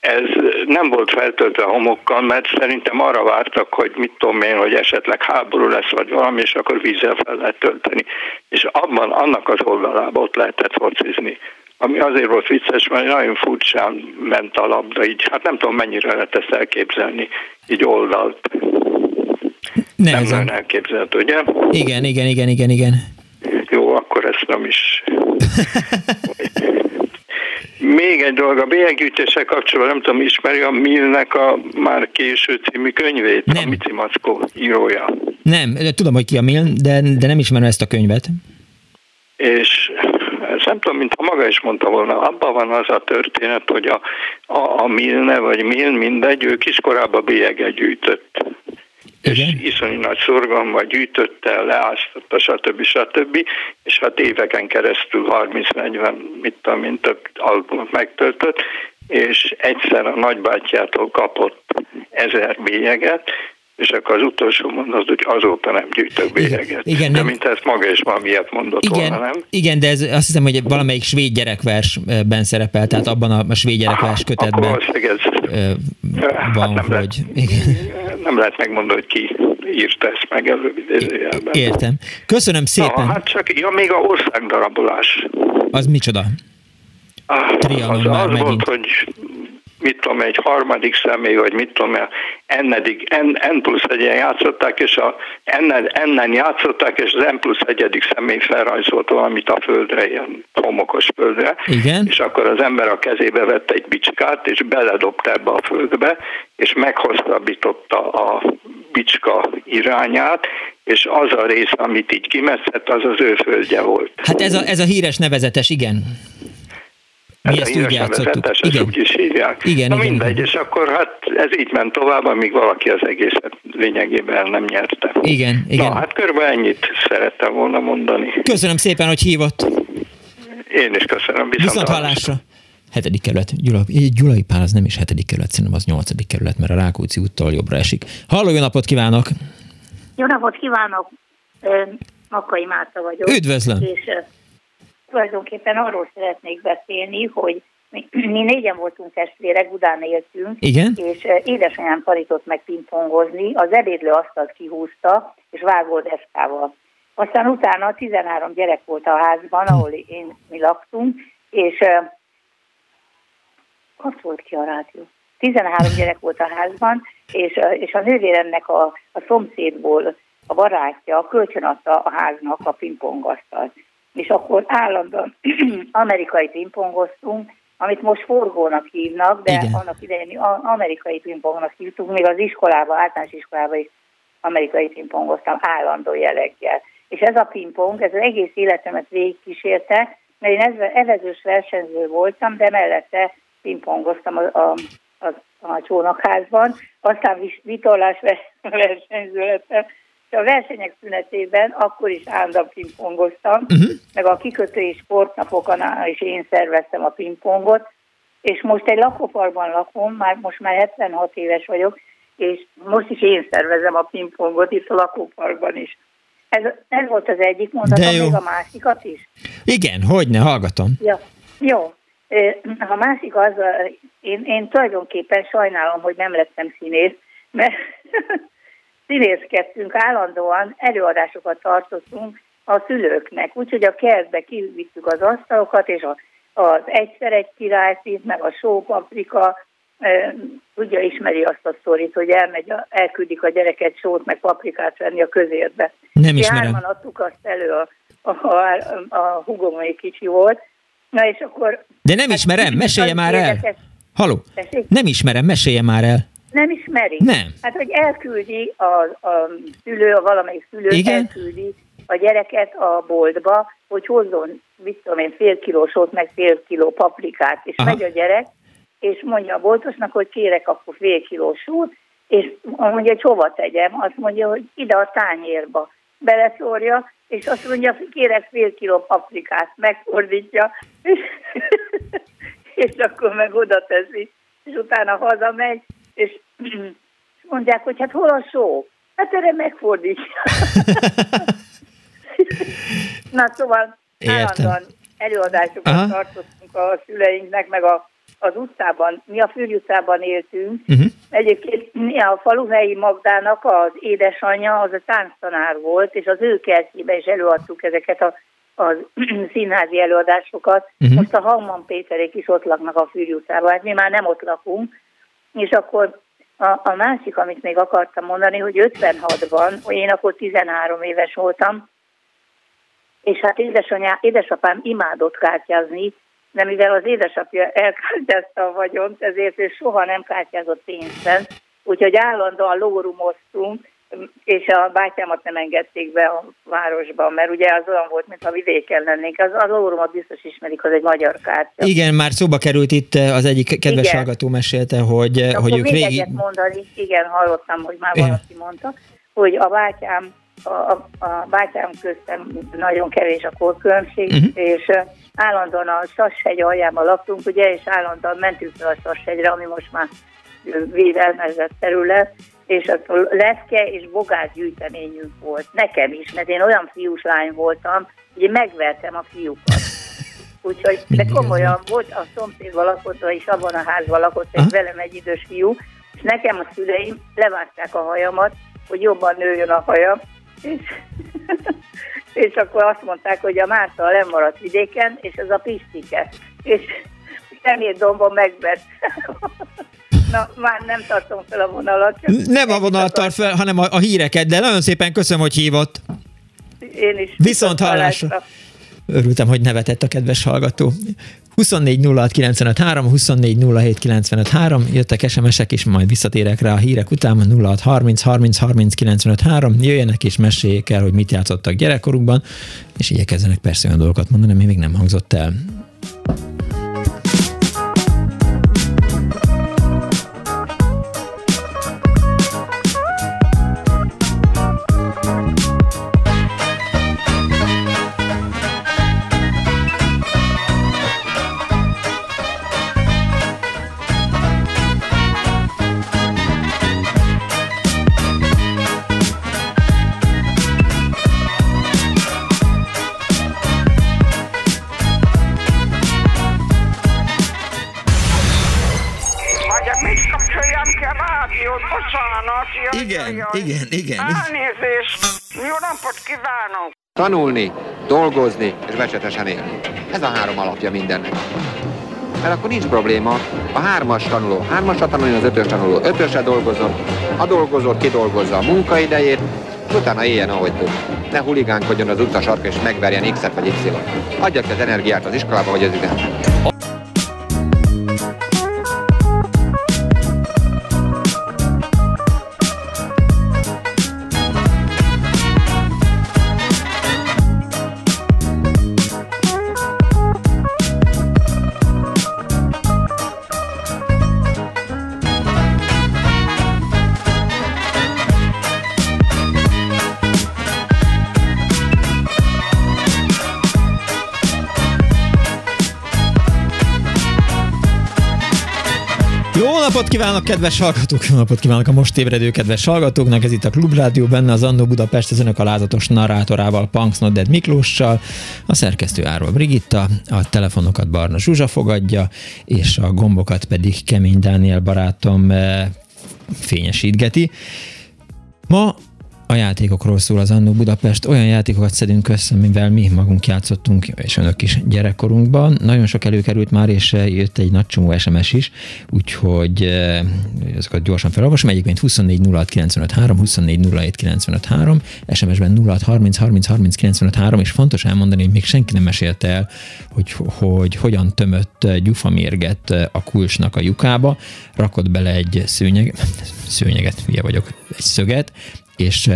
ez nem volt feltöltve homokkal, mert szerintem arra vártak, hogy mit tudom én, hogy esetleg háború lesz, vagy valami, és akkor vízzel fel lehet tölteni. És abban, annak az oldalában ott lehetett focizni. Ami azért volt vicces, mert nagyon furcsán ment a labda, így hát nem tudom mennyire lehet ezt elképzelni, így oldalt. Nehezen. Nem elképzelhető, ugye? Igen, igen, igen, igen, igen. Jó, akkor ezt nem is Még egy dolog, a bélyeggyűjtéssel kapcsolatban nem tudom, ismeri a Millnek a már késő című könyvét, nem. a Mici Mackó írója. Nem, tudom, hogy ki a Mill, de, de nem ismerem ezt a könyvet. És ez nem tudom, mintha maga is mondta volna, abban van az a történet, hogy a, a, a Milne vagy Mill, mindegy, ő kiskorában bélyeget gyűjtött és iszonyú nagy szorgalommal gyűjtötte, leáztatta, stb. stb. És hát éveken keresztül 30-40, mit tudom, mint több albumot megtöltött, és egyszer a nagybátyjától kapott ezer bélyeget, és akkor az utolsó mondat, hogy azóta nem gyűjtök bélyeget. Igen, de nem. mint ezt maga is valamiért mondott igen, volna, nem? Igen, de ez azt hiszem, hogy valamelyik svéd gyerekversben szerepel, tehát abban a, a svéd gyerekvers kötetben akkor ez, van, hát nem hogy... Lehet, igen. Nem lehet megmondani, hogy ki írta ezt meg előbb Értem. Köszönöm szépen. Na, hát csak, ja, még a országdarabolás. Az micsoda? Ah, az, az volt, hogy mit tudom, egy harmadik személy, vagy mit tudom, ennedik, n, n plusz egyen játszották, és a ennen, ennen játszották, és az n plusz egyedik személy felrajzolt valamit a földre, ilyen homokos földre, Igen. és akkor az ember a kezébe vette egy bicskát, és beledobta ebbe a földbe, és meghosszabbította a bicska irányát, és az a rész, amit így kimeszett, az az ő földje volt. Hát ez a, ez a híres nevezetes, igen. Mi ezt úgy játszottuk. Igen. úgy is hívják. Igen, Na igen, mindegy, igen. és akkor hát ez így ment tovább, amíg valaki az egészet lényegében nem nyerte. Igen, igen. Na hát körülbelül ennyit szerettem volna mondani. Köszönöm szépen, hogy hívott. Én is köszönöm. Viszont, Viszont hallásra. Hetedik kerület. Gyula, Gyulai Pál az nem is hetedik kerület, szerintem az nyolcadik kerület, mert a Rákóczi úttól jobbra esik. Halló, jó napot kívánok! Jó napot kívánok! Makai Márta vagyok. Üdvözlöm! És tulajdonképpen arról szeretnék beszélni, hogy mi, mi négyen voltunk testvérek, Budán éltünk, Igen? és édesanyám tanított meg pingpongozni, az ebédlő asztalt kihúzta, és vágódeszkával. Aztán utána 13 gyerek volt a házban, ahol én, mi laktunk, és ott volt ki a rádió. 13 gyerek volt a házban, és, uh, és a nővéremnek a, a szomszédból a barátja kölcsönadta a háznak a pingpongasztalt és akkor állandóan amerikai pingpongoztunk, amit most forgónak hívnak, de Igen. annak idején amerikai pingpongnak hívtunk, még az iskolába, általános iskolába is amerikai pingpongoztam állandó jelleggel. És ez a pingpong, ez az egész életemet végigkísérte, mert én evezős versenyző voltam, de mellette pingpongoztam a, a, a, a csónakházban, aztán vitorlás versenyző lettem, a versenyek szünetében akkor is állandóan pingpongoztam, uh-huh. meg a kikötői sportnapokon is én szerveztem a pingpongot, és most egy lakóparkban lakom, már most már 76 éves vagyok, és most is én szervezem a pingpongot itt a lakóparkban is. Ez, ez volt az egyik mondat, még a másikat is. Igen, hogy ne, hallgatom. Ja, jó. A másik az, én, én tulajdonképpen sajnálom, hogy nem lettem színész, mert színészkedtünk állandóan, előadásokat tartottunk a szülőknek, úgyhogy a kertbe kivittük az asztalokat, és a, az egyszer egy királyfit, meg a sópaprika, ugye ismeri azt a sztorit, hogy elmegy, a, elküldik a gyereket sót, meg paprikát venni a közérbe. Nem ismerem. Járman adtuk azt elő, a, a, a, a hugom, hogy kicsi volt, Na és akkor... De nem hát ismerem, mesélje már el. Haló, nem ismerem, mesélje már el. Nem ismeri? Nem. Hát, hogy elküldi a, a szülő, a valamelyik szülő Igen? elküldi a gyereket a boltba, hogy hozzon, mit tudom én, fél kilósot, meg fél kiló paprikát, és Aha. megy a gyerek, és mondja a boltosnak, hogy kérek akkor fél kilósút, és mondja, hogy hova tegyem, azt mondja, hogy ide a tányérba. Beleszórja, és azt mondja, hogy kérek fél kiló paprikát, megfordítja, és, és akkor meg oda teszi, és utána hazamegy, és mondják, hogy hát hol a só? Hát erre megfordítja. Na szóval állandóan előadásokat Aha. tartottunk a szüleinknek, meg a az utcában, mi a Fürj utcában éltünk. Uh-huh. Egyébként a faluhelyi Magdának az édesanyja, az a tánctanár volt, és az ő kertjébe is előadtuk ezeket a, a színházi előadásokat. Uh-huh. Most a Hangman Péterék is ott laknak a Fürj utcában, hát mi már nem ott lakunk. És akkor a, a másik, amit még akartam mondani, hogy 56-ban, én akkor 13 éves voltam, és hát édesanyá, édesapám imádott kártyázni, de mivel az édesapja elkártyázta a vagyont, ezért ő soha nem kártyázott pénzben, úgyhogy állandóan lórumoztunk, és a bátyámat nem engedték be a városba, mert ugye az olyan volt, mintha vidéken lennénk. Az, az lórumot biztos ismerik, az egy magyar kártya. Igen, már szóba került itt eh, az egyik kedves igen. hallgató mesélte, hogy, eh, hogy ők régi... mondani, igen, hallottam, hogy már igen. valaki mondta, hogy a bátyám a, a, a bátyám köztem nagyon kevés a korkülönbség, uh-huh. és állandóan a Sashegy aljában laktunk, ugye, és állandóan mentünk fel a Sashegyre, ami most már védelmezett terület, és akkor leszke és bogár gyűjteményünk volt. Nekem is, mert én olyan fiús lány voltam, hogy én megvertem a fiúkat. Úgyhogy, de komolyan volt, a szomszédban lakott, és abban a házban lakott egy velem egy idős fiú, és nekem a szüleim levágták a hajamat, hogy jobban nőjön a hajam, és, és akkor azt mondták, hogy a Márta nem maradt vidéken, és ez a Pistike. És szemét dombon megvett. Na, már nem tartom fel a vonalat. Nem a vonalat tart fel, hanem a, a híreket, de nagyon szépen köszönöm, hogy hívott. Én is. Viszont hallásra. Örültem, hogy nevetett a kedves hallgató. 24 06 95 3, jöttek SMS-ek is, majd visszatérek rá a hírek után, 06 30 30 30 95 3, jöjjenek és meséljék el, hogy mit játszottak gyerekkorukban, és igyekezzenek persze olyan dolgokat mondani, ami még nem hangzott el. Igen. Elnézést! Jó napot kívánok! Tanulni, dolgozni és becsetesen élni. Ez a három alapja mindennek. Mert akkor nincs probléma. A hármas tanuló hármasra tanulni, az ötös tanuló ötösre dolgozom, a dolgozó kidolgozza a munkaidejét, és utána éljen, ahogy tud. Ne huligánkodjon az utca sarka és megverjen X-et vagy Y-t. Adja ki az energiát az iskolába vagy az üzenetet. Napot kívánok, kedves hallgatók! Jó napot kívánok a most ébredő kedves hallgatóknak! Ez itt a Klubrádió, benne az Annó Budapest az önök alázatos narrátorával, Punks Nodded Miklóssal, a szerkesztő Árva Brigitta, a telefonokat Barna Zsuzsa fogadja, és a gombokat pedig Kemény Dániel barátom eh, fényesítgeti. Ma a játékokról szól az Annó Budapest. Olyan játékokat szedünk össze, mivel mi magunk játszottunk, és önök is gyerekkorunkban. Nagyon sok előkerült már, és jött egy nagy csomó SMS is, úgyhogy eh, ezeket gyorsan felolvasom. Egyébként 24 06 95 3, 24 07 95 3, SMS-ben 06 30 30 30 95 3, és fontos elmondani, hogy még senki nem mesélte el, hogy, hogy hogyan tömött gyufamérget a kulcsnak a lyukába, rakott bele egy szőnyeg, szőnyeget, hülye vagyok, egy szöget, és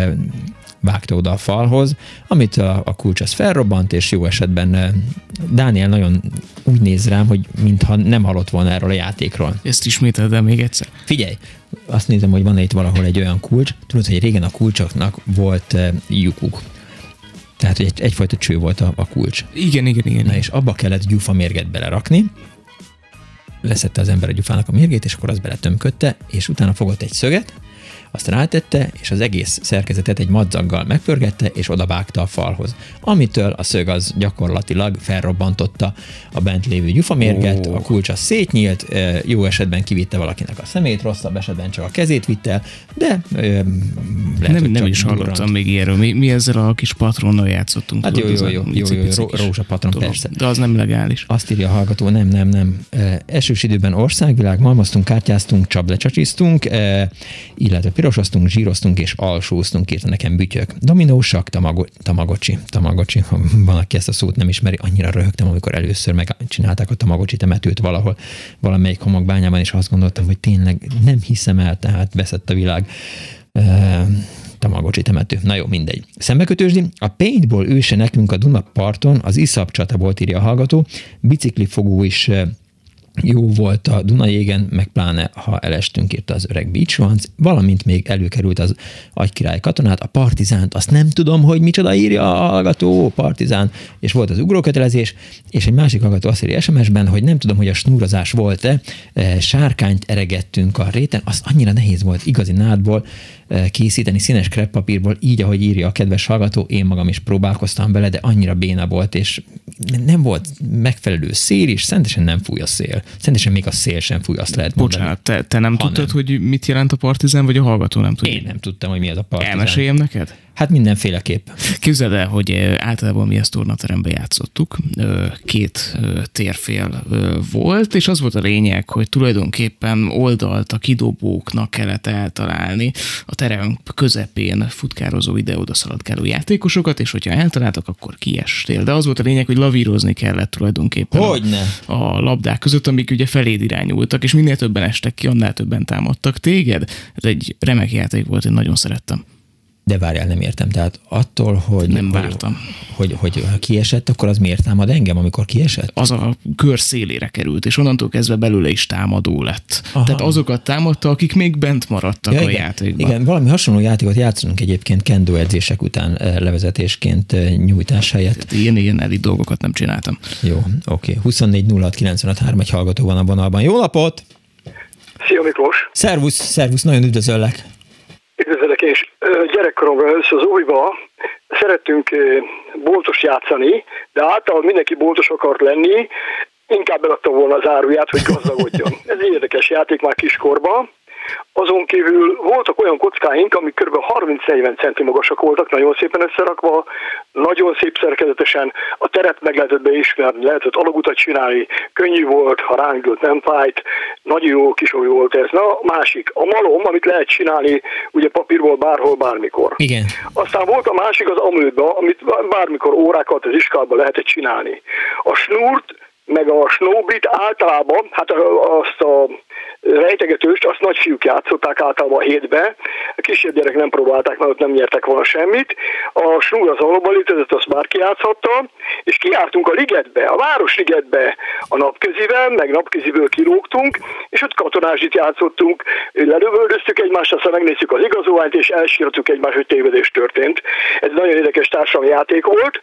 vágta oda a falhoz, amit a, a kulcs az felrobbant, és jó esetben Dániel nagyon úgy néz rám, hogy mintha nem hallott volna erről a játékról. Ezt ismételd el még egyszer. Figyelj, azt nézem, hogy van itt valahol egy olyan kulcs, tudod, hogy régen a kulcsoknak volt lyukuk. Tehát egy, egyfajta cső volt a, a kulcs. Igen, igen, igen. Na és abba kellett gyufamérget belerakni, leszette az ember a gyufának a mérgét, és akkor az beletömködte, és utána fogott egy szöget, azt rátette, és az egész szerkezetet egy madzaggal megpörgette, és odavágta a falhoz. Amitől a szög az gyakorlatilag felrobbantotta a bent lévő gyufamérget, oh. a kulcs az szétnyílt, jó esetben kivitte valakinek a szemét, rosszabb esetben csak a kezét vitte el, de lehet, nem, nem is hallottam még ilyenről. Mi, mi ezzel a kis patronnal játszottunk. Hát jó, jó, jó, jó, jó, jó, rózsa patron, persze. De az nem legális. Azt írja a hallgató, nem, nem, nem. Esős időben országvilág, malmaztunk, kártyáztunk, csaplecsacsiztunk, illetve pirosoztunk, zsíroztunk és alsóztunk, írta nekem bütyök. Dominósak, tamago, tamagocsi, tamagocsi, ha van, aki ezt a szót nem ismeri, annyira röhögtem, amikor először megcsinálták a tamagocsi temetőt valahol, valamelyik homokbányában, és azt gondoltam, hogy tényleg nem hiszem el, tehát veszett a világ. Uh, Tamagocsi temető. Na jó, mindegy. Szembekötősdi. A paintball őse nekünk a Duna parton, az iszap csata volt, írja a hallgató. Biciklifogó is jó volt a Dunajégen, meg pláne ha elestünk, írta az öreg Beach Ones, valamint még előkerült az agykirály katonát, a partizánt, azt nem tudom, hogy micsoda írja a hallgató, partizán, és volt az ugrókötelezés, és egy másik hallgató azt írja SMS-ben, hogy nem tudom, hogy a snúrozás volt-e, e, sárkányt eregettünk a réten, az annyira nehéz volt igazi nádból, készíteni színes kreppapírból, így, ahogy írja a kedves hallgató, én magam is próbálkoztam vele, de annyira béna volt, és nem volt megfelelő szél is, szentesen nem fúj a szél. Szentesen még a szél sem fúj, azt lehet mondani. Bocsánat, te, te nem tudtad, nem. hogy mit jelent a partizán, vagy a hallgató nem tudja? Én nem tudtam, hogy mi az a partizán. Elmeséljem neked? Hát mindenféleképp. Képzeld el, hogy általában mi ezt tornaterembe játszottuk, két térfél volt, és az volt a lényeg, hogy tulajdonképpen oldalt a kidobóknak kellett eltalálni a terem közepén futkározó ide-oda szaladgáló játékosokat, és hogyha eltaláltak, akkor kiestél. De az volt a lényeg, hogy lavírozni kellett tulajdonképpen Hogyne. A, a labdák között, amik ugye feléd irányultak, és minél többen estek ki, annál többen támadtak téged. Ez egy remek játék volt, én nagyon szerettem. De várjál, nem értem. Tehát attól, hogy... Nem vártam. Hogy, hogy, hogy kiesett, akkor az miért támad engem, amikor kiesett? Az a kör szélére került, és onnantól kezdve belőle is támadó lett. Aha. Tehát azokat támadta, akik még bent maradtak ja, a igen, játékban. Igen, valami hasonló játékot játszunk egyébként kendo edzések után eh, levezetésként eh, nyújtás helyett. Tehát ilyen, ilyen elit dolgokat nem csináltam. Jó, oké. Okay. 24 06 3, egy hallgató van a vonalban. Jó napot! Szia Miklós! Szervusz, szervusz, nagyon üdvözöllek! Üdvözlök, és gyerekkoromban először az újba szerettünk boltos játszani, de általában mindenki boltos akart lenni, inkább eladta volna az áruját, hogy gazdagodjon. Ez érdekes játék már kiskorban. Azon kívül voltak olyan kockáink, amik kb. 30-40 centi magasak voltak, nagyon szépen összerakva, nagyon szép szerkezetesen, a teret meg lehetett beismerni, lehetett alagutat csinálni, könnyű volt, ha rángült, nem fájt, nagyon jó kis volt ez. Na, másik, a malom, amit lehet csinálni, ugye papírból bárhol, bármikor. Igen. Aztán volt a másik az amőba, amit bármikor órákat az iskában lehetett csinálni. A snúrt, meg a snowbit általában, hát azt a rejtegetőst, azt nagyfiúk játszották általában a hétbe, a kisebb gyerek nem próbálták, mert ott nem nyertek volna semmit. A snúr az alapban létezett, azt bárki játszhatta, és kiártunk a ligetbe, a Városligetbe a napközivel, meg napköziből kilógtunk, és ott katonázsit játszottunk, lelövöldöztük egymást, aztán megnéztük az igazolványt, és elsírtuk egymást, hogy tévedés történt. Ez nagyon érdekes társadalmi játék volt,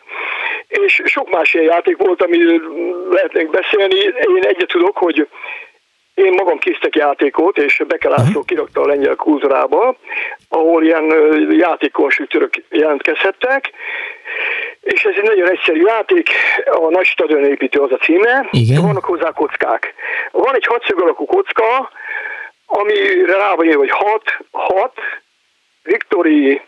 és sok más ilyen játék volt, amiről lehetnénk beszélni. Én egyet tudok, hogy én magam késztek játékot, és Bekelászló kirakta a lengyel kultúrába, ahol ilyen játékkonstruktőrök jelentkezhettek, és ez egy nagyon egyszerű játék, a nagy stadionépítő az a címe, Igen. vannak hozzá kockák. Van egy hatszög alakú kocka, amire rá vagy hogy 6, 6, Victory,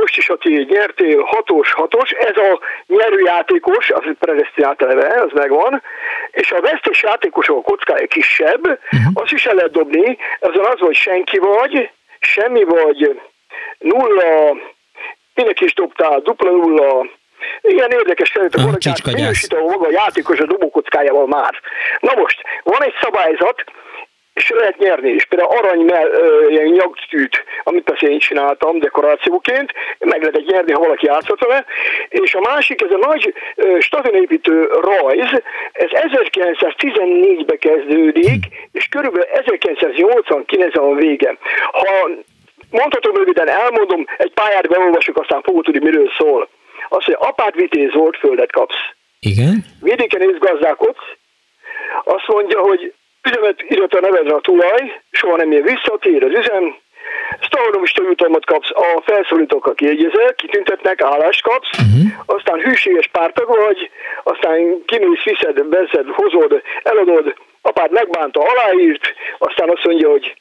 most is a tiéd nyertél, hatos, hatos, ez a nyerőjátékos, az predestinált eleve, az megvan, és a vesztes játékosok a kockája kisebb, uh-huh. azt is el lehet dobni, azon az, hogy senki vagy, semmi vagy, nulla, mindenki is dobtál, dupla nulla, ilyen érdekes felett a minősít, ahol maga a játékos a dobókockájával már. Na most, van egy szabályzat, és lehet nyerni is. Például arany mell, ilyen nyagtűt, amit persze én csináltam dekorációként, meg lehet nyerni, ha valaki játszott vele. És a másik, ez a nagy stadionépítő rajz, ez 1914-ben kezdődik, és körülbelül 1989 a vége. Ha mondhatom röviden, elmondom, egy pályát beolvasok, aztán fogod tudni, miről szól. Azt, hogy apád vitéz volt, földet kapsz. Igen? Vidéken ész gazdálkodsz, azt mondja, hogy üzemet írott a nevedre a tulaj, soha nem ér vissza, tér az üzem, sztalonomista jutalmat kapsz, a felszólítókkal kiegyezel, kitüntetnek, állást kapsz, uh-huh. aztán hűséges pártag vagy, aztán kimész, viszed, veszed, hozod, eladod, apád megbánta, aláírt, aztán azt mondja, hogy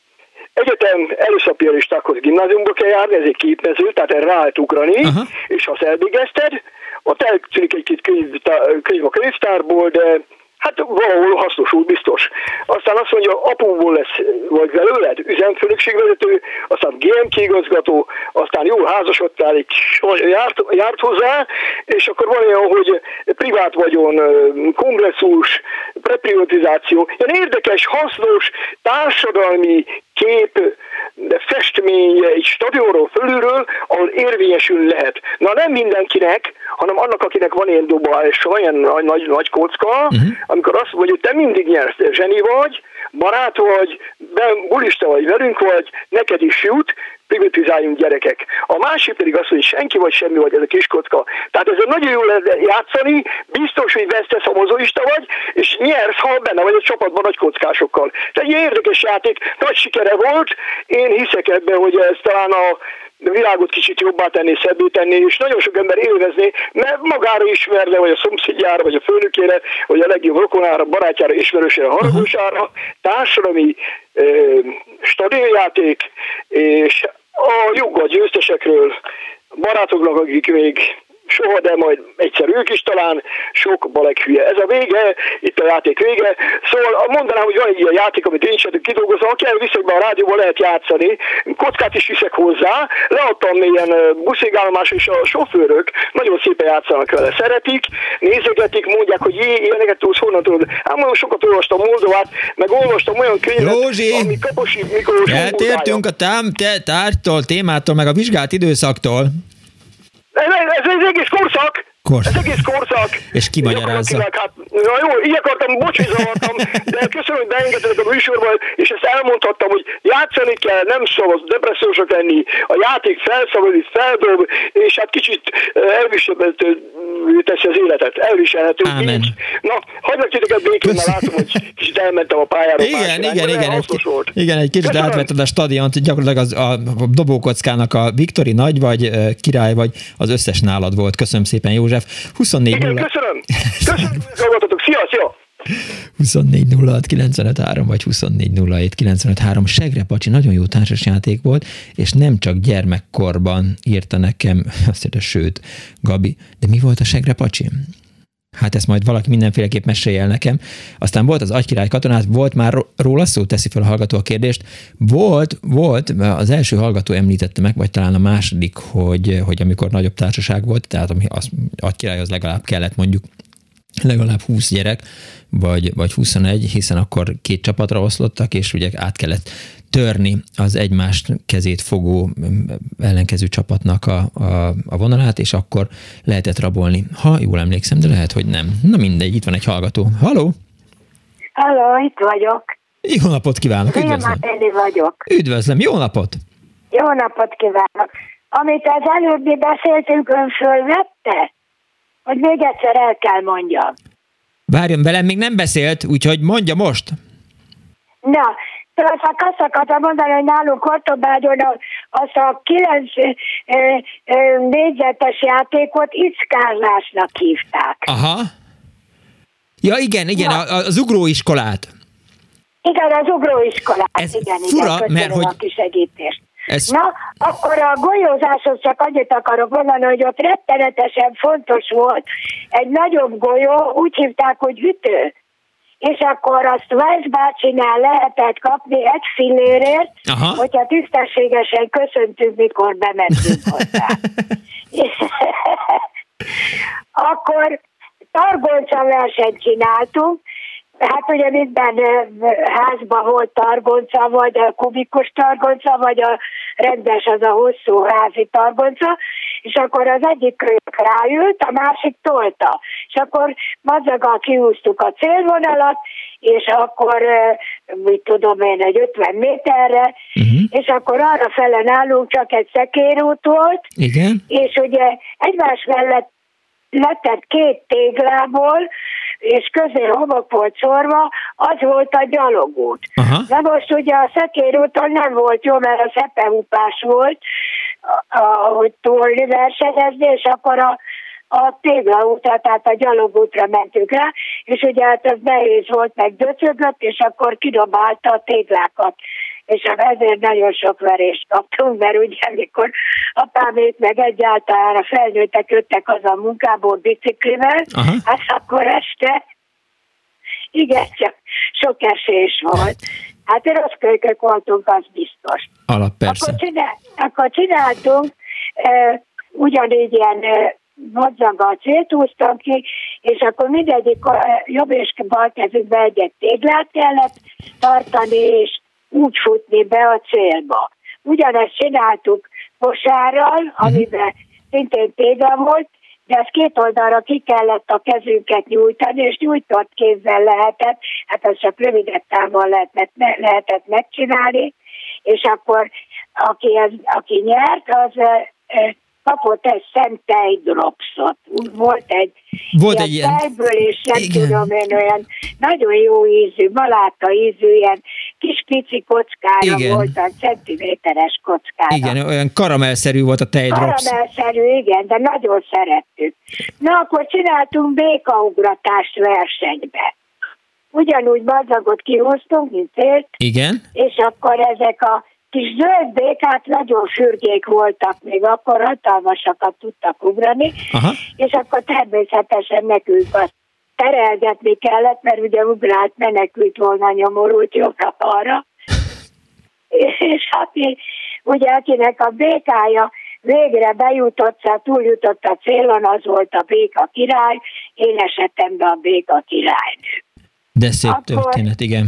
egyetem pianistákhoz gimnáziumba kell járni, ez egy képmező, tehát erre rá lehet ugrani, uh-huh. és ha azt elvégezted, ott eltűnik egy-két könyv, könyv a könyvtárból, de Hát valahol hasznosul, biztos. Aztán azt mondja, apuból lesz, vagy belőled, üzemfőnökségvezető, aztán GMK igazgató, aztán jó házasodtál, egy járt, járt hozzá, és akkor van olyan, hogy privát vagyon, kongresszus, preprivatizáció, ilyen érdekes, hasznos, társadalmi kép, de festmény egy stadionról fölülről, ahol érvényesül lehet. Na nem mindenkinek, hanem annak, akinek van ilyen és olyan nagy, nagy, nagy kocka, uh-huh. amikor azt mondja, hogy te mindig nyersz, zseni vagy, barát vagy, bulista vagy, velünk vagy, neked is jut, privatizáljunk gyerekek. A másik pedig az, hogy senki vagy semmi vagy, ez a kis kocka. Tehát ezzel nagyon jól lehet játszani, biztos, hogy vesztesz, ha mozoista vagy, és nyersz, ha benne vagy egy csapatban nagy kockásokkal. Tehát egy érdekes játék, nagy sikere volt, én hiszek ebben, hogy ez talán a világot kicsit jobbá tenni, szebbé tenni, és nagyon sok ember élvezné, mert magára ismerne, vagy a szomszédjára, vagy a főnökére, vagy a legjobb rokonára, barátjára, ismerősére, haragúsára, társadalmi stadionjáték, és a joggal győztesekről, barátoknak, akik még soha, de majd egyszer ők is talán, sok balek hülye. Ez a vége, itt a játék vége. Szóval mondanám, hogy van egy ilyen játék, amit én sem kidolgozom, aki elviszek be a rádióba, lehet játszani. Kockát is viszek hozzá, leadtam ilyen buszégállomás, és a sofőrök nagyon szépen játszanak vele. Szeretik, nézegetik, mondják, hogy jé, ilyeneket tudsz, honnan tudod. Hát nagyon sokat olvastam Moldovát, meg olvastam olyan könyvet, Józsi, ami Kaposi Miklós Eltértünk a tám, te, tárgytól, témától, meg a vizsgált időszaktól. Ez, ez, ez egész korszak! Korszak. Ez egész korszak. És ki magyarázza? Hát, na jó, így akartam, bocs, hogy zavartam, de köszönöm, hogy beengedtetek a műsorba, és ezt elmondhattam, hogy játszani kell, nem szabad depressziósok lenni, a játék felszabadít, feldob, és hát kicsit elviselhető teszi az életet, elviselhető. Amen. Így. Na, hagylak titeket békén, mert látom, hogy kicsit elmentem a pályára. Igen, más igen, igen, egy, hasznos volt. igen, egy kicsit Köszönöm. átvetted a stadiont, gyakorlatilag az, a dobókockának a Viktori nagy vagy, ö, király vagy, az összes nálad volt. Köszönöm szépen, József. 24 Igen, 0 köszönöm. Köszönöm, hogy. Szia, szia! 24 06 95 3 vagy 24 07 95 3. Segre Pacsi nagyon jó társasjáték volt, és nem csak gyermekkorban írta nekem, azt írta, sőt, Gabi, de mi volt a Segre Pacsi? Hát ezt majd valaki mindenféleképp mesélje el nekem. Aztán volt az Agykirály katonát, volt már róla szó, teszi fel a hallgató a kérdést. Volt, volt, az első hallgató említette meg, vagy talán a második, hogy, hogy amikor nagyobb társaság volt, tehát ami az Agykirály az legalább kellett mondjuk legalább 20 gyerek, vagy, vagy 21, hiszen akkor két csapatra oszlottak, és ugye át kellett törni az egymást kezét fogó mm, ellenkező csapatnak a, a, a vonalát, és akkor lehetett rabolni. Ha jól emlékszem, de lehet, hogy nem. Na mindegy, itt van egy hallgató. Haló! Halló, itt vagyok. Jó napot kívánok, üdvözlöm! Zémateli vagyok. Üdvözlöm, jó napot! Jó napot kívánok. Amit az előbbi beszéltünk, ön fölvette? Hogy még egyszer el kell mondjam. Várjon, velem még nem beszélt, úgyhogy mondja most. Na, csak azt akartam mondani, hogy nálunk Kortobágyon azt a kilenc négyzetes játékot ickázásnak hívták. Aha. Ja, igen, igen, ja. az ugróiskolát. Igen, az ugróiskolát. Ez igen, fura, igen, mert hogy... A kisegítést. Ez... Na, akkor a golyózáshoz csak annyit akarok mondani, hogy ott rettenetesen fontos volt egy nagyobb golyó, úgy hívták, hogy ütő és akkor azt Weiss bácsinál lehetett kapni egy fillérért, Aha. hogyha tisztességesen köszöntünk, mikor bementünk hozzá. akkor targonca versenyt csináltunk, Hát ugye minden házban volt targonca, vagy a kubikus targonca, vagy a rendes, az a hosszú házi targonca, és akkor az egyik kölyök ráült, a másik tolta. És akkor mazaggal kiúztuk a célvonalat, és akkor, mit tudom én, egy 50 méterre, uh-huh. és akkor arra fele nálunk csak egy szekérút volt, Igen. és ugye egymás mellett letett két téglából, és közé homok volt szorva, az volt a gyalogút. Aha. Na most ugye a szekérúton nem volt jó, mert a szepehupás volt, hogy tolni versenyezni, és akkor a, a téglaútra, tehát a gyalogútra mentünk rá, és ugye hát ez nehéz volt, meg döcögött, és akkor kidobálta a téglákat és ezért nagyon sok verést kaptunk, mert ugye amikor apámét meg egyáltalán a felnőttek jöttek az a munkából biciklivel, Aha. hát akkor este igen, csak sok esés volt. Hát rossz kölykök voltunk, az biztos. Alap persze. Akkor, csinál, akkor csináltunk uh, ugyanígy ilyen uh, madzaggal céltúztam ki, és akkor mindegyik jobb és bal kezükbe egy téglát kellett tartani, és úgy futni be a célba. Ugyanezt csináltuk kosárral, mhm. amiben szintén tégla volt, ezt két oldalra ki kellett a kezünket nyújtani, és nyújtott kézzel lehetett, hát az csak rövidebb távon lehetett, lehetett megcsinálni, és akkor aki, ez, aki nyert, az kapott egy szentej dropszot. Volt egy volt ilyen egy ilyen... tejből, és nem Igen. tudom én, olyan nagyon jó ízű, maláta ízű, ilyen kis pici kockája igen. volt, a centiméteres kockája. Igen, olyan karamelszerű volt a tejdrops. Karamelszerű, igen, de nagyon szerettük. Na, akkor csináltunk békaugratást versenybe. Ugyanúgy madzagot kihoztunk, mint célt. Igen. És akkor ezek a kis zöld békák nagyon fürgék voltak, még akkor hatalmasakat tudtak ugrani, Aha. és akkor természetesen nekünk azt terelgetni kellett, mert ugye ugrált, menekült volna nyomorult jobbra arra. És aki, ugye akinek a békája végre bejutott, szóval túljutott a célon, az volt a béka király, én esetemben a béka királynő. De szép Akkor történet, igen.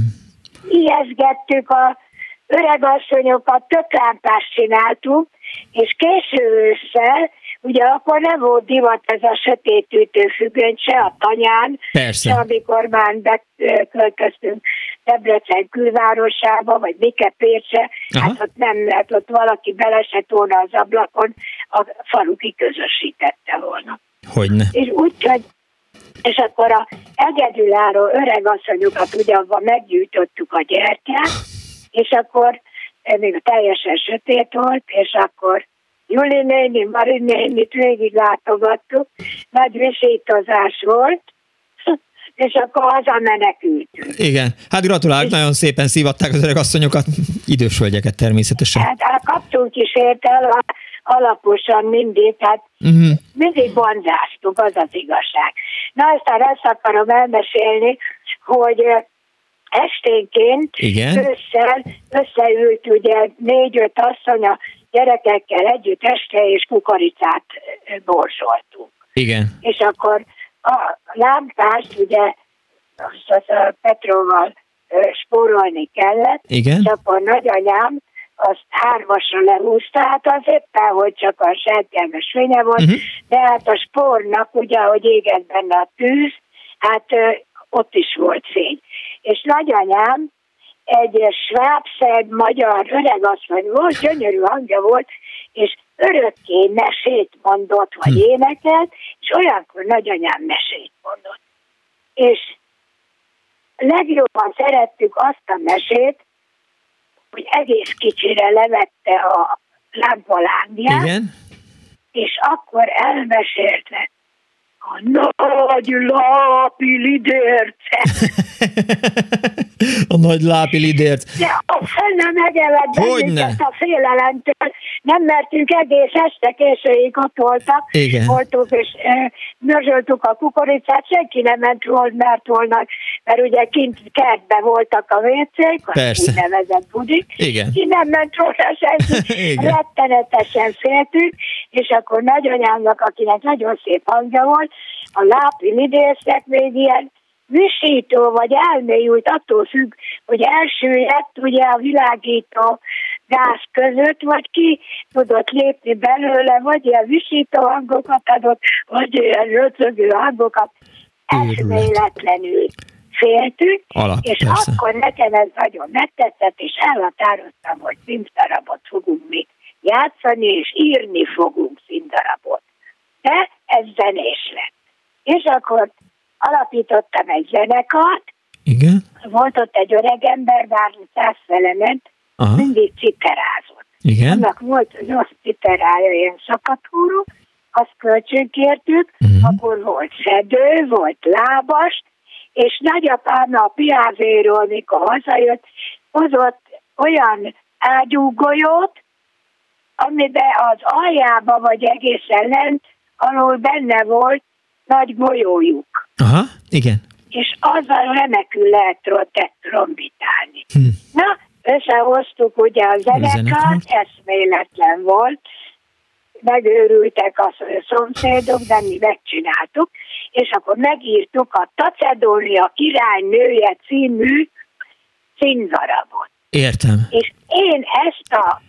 Ijeszgettük a öregasszonyokat, tök lámpást csináltunk, és késő ősszel, ugye akkor nem volt divat ez a sötétűtő függöny se a tanyán, Persze. se amikor már beköltöztünk Debrecen külvárosába, vagy Mikepércse, hát ott nem lehet, ott valaki belesett volna az ablakon, a falu kiközösítette volna. Hogyne. És úgy, hogy és akkor a egyedülálló öregasszonyokat ugye abban meggyűjtöttük a gyertyát, és akkor még teljesen sötét volt, és akkor Juli néni, Mari nénit végig látogattuk, nagy visítozás volt, és akkor haza menekültünk. Igen, hát gratulálok, nagyon szépen szívatták az öreg asszonyokat, idős hölgyeket természetesen. Hát, hát kaptunk is érte alaposan mindig, hát uh-huh. mindig bonzáztuk, az az igazság. Na, aztán ezt akarom elmesélni, hogy esténként Igen? ősszel összeült ugye négy-öt asszony a gyerekekkel együtt este, és kukoricát borsoltunk. Igen. És akkor a lámpást ugye azt a Petróval spórolni kellett, Igen. és akkor nagyanyám azt hármasra lehúzta, hát az éppen, hogy csak a serkelmes fénye volt, uh-huh. de hát a spórnak ugye, hogy égett benne a tűz, hát ott is volt fény és nagyanyám egy svábszeg magyar öregasszony volt, gyönyörű hangja volt, és örökké mesét mondott, vagy hm. énekelt, és olyankor nagyanyám mesét mondott. És legjobban szerettük azt a mesét, hogy egész kicsire levette a lámpalángját, és akkor elmesélte a nagy lápi lidérce. a nagy lápi lidért. De a fenne megevett bennünket a félelemtől. Nem mertünk egész este későig ott voltak. Igen. Voltunk, és e, nözsöltük a kukoricát, senki nem ment volna, mert volna, mert ugye kint kertben voltak a vécék, Persze. úgy nevezett budik. Igen. Ki nem ment volna senki. Igen. Rettenetesen féltünk, és akkor nagyanyámnak, akinek nagyon szép hangja volt, a lápi lidészek még ilyen visító vagy elmélyült, attól függ, hogy elsüllyedt ugye a világító gáz között, vagy ki tudott lépni belőle, vagy ilyen visító hangokat adott, vagy ilyen röcögő hangokat. Eszméletlenül féltünk, Alap, és persze. akkor nekem ez nagyon megtetszett, és elhatároztam, hogy színdarabot fogunk mi játszani, és írni fogunk színdarabot. De ez zenés lett. És akkor alapítottam egy zenekart, Igen. volt ott egy öreg ember, bár száz ment, Aha. mindig citerázott. Igen. Annak volt egy rossz citerája, ilyen szakadhúrú, azt kölcsönkértük, Mhm. akkor volt szedő, volt lábas, és nagyapám a piávéről, amikor hazajött, hozott olyan ágyúgolyót, amiben az aljába vagy egészen lent, alól benne volt nagy golyójuk. Aha, igen. És azzal remekül lehet tro- trombitálni. Hm. Na, összehoztuk ugye a zenekart, eszméletlen volt, megőrültek a szomszédok, de mi megcsináltuk, és akkor megírtuk a Tacedónia királynője című színdarabot. Értem. És én ezt a,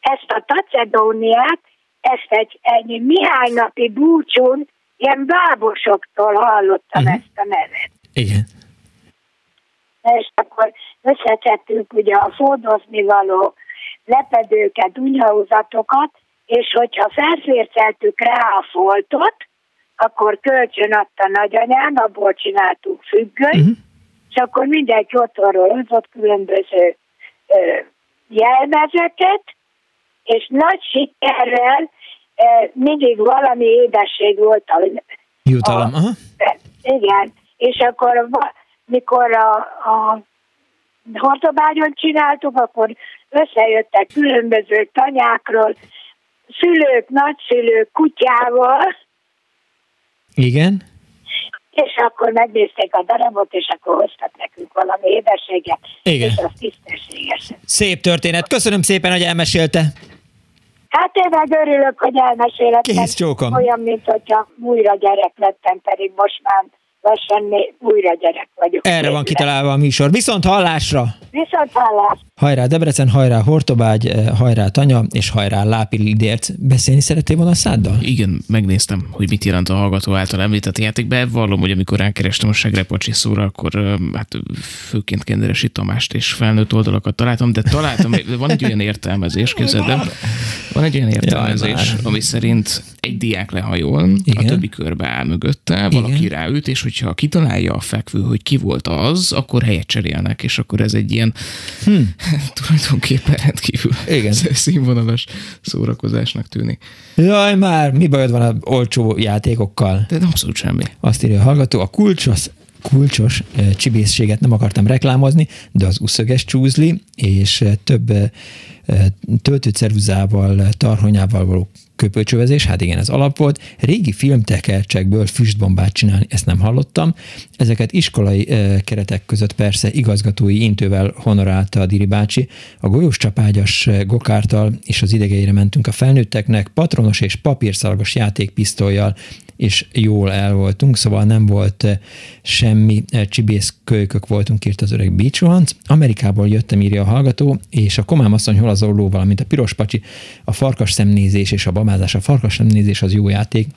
ezt a Tacedóniát, ezt egy, egy Mihály napi búcsún ilyen bábosoktól hallottam Mhm. ezt a nevet. Igen. és akkor összetettünk ugye a fordozni való lepedőket, dunyhauzatokat, és hogyha felférceltük rá a foltot, akkor kölcsön adta nagyanyám, abból csináltunk függönyt, Mhm. és akkor mindenki otthonról hozott különböző ö, jelmezeket, és nagy sikerrel ö, mindig valami édesség volt a Jutalom. Aha. igen, és akkor mikor a, a hordobágyon csináltuk, akkor összejöttek különböző tanyákról, szülők, nagyszülők kutyával, Igen. És akkor megnézték a darabot, és akkor hoztak nekünk valami édességet, Igen. és az tisztességesen. Szép történet. Köszönöm szépen, hogy elmesélte. Hát én meg örülök, hogy elmesélhettem. Kész csókom. Olyan, mint hogyha újra gyerek lettem, pedig most már lassan újra gyerek vagyok. Erre van kitalálva a műsor. Viszont hallásra! Viszont hallás. Hajrá Debrecen, hajrá Hortobágy, eh, hajrá Tanya, és hajrá Lápi Lidérc. Beszélni szerettél volna a száddal? Igen, megnéztem, hogy mit jelent a hallgató által említett játék. Bevallom, hogy amikor rákerestem a Segrepacsi szóra, akkor ö, hát főként Kenderesi Tamást és felnőtt oldalakat találtam, de találtam, van egy olyan értelmezés, képzeld el, van egy olyan értelmezés, ami szerint egy diák lehajol, Igen. a többi körbe áll mögötte, valaki ráüt, és hogyha kitalálja a fekvő, hogy ki volt az, akkor helyet cserélnek, és akkor ez egy ilyen Hm. tulajdonképpen rendkívül Igen. színvonalas szórakozásnak tűnik. Jaj már, mi bajod van a olcsó játékokkal? De abszolút semmi. Azt írja a hallgató, a kulcsos, kulcsos eh, csibészséget nem akartam reklámozni, de az uszöges csúzli és több eh, tarhonyával való köpőcsövezés, hát igen, ez alap volt. Régi filmtekercsekből füstbombát csinálni, ezt nem hallottam. Ezeket iskolai eh, keretek között persze igazgatói intővel honorálta a Diri bácsi. A golyós csapágyas eh, gokártal és az idegeire mentünk a felnőtteknek, patronos és papírszalagos játékpisztolyjal, és jól el voltunk, szóval nem volt eh, semmi eh, csibész kölykök voltunk, írt az öreg Beach Amerikából jöttem, írja a hallgató, és a komám asszony hol az olló, valamint a piros pacsi, a farkas szemnézés és a babázás. A farkas szemnézés az jó játék.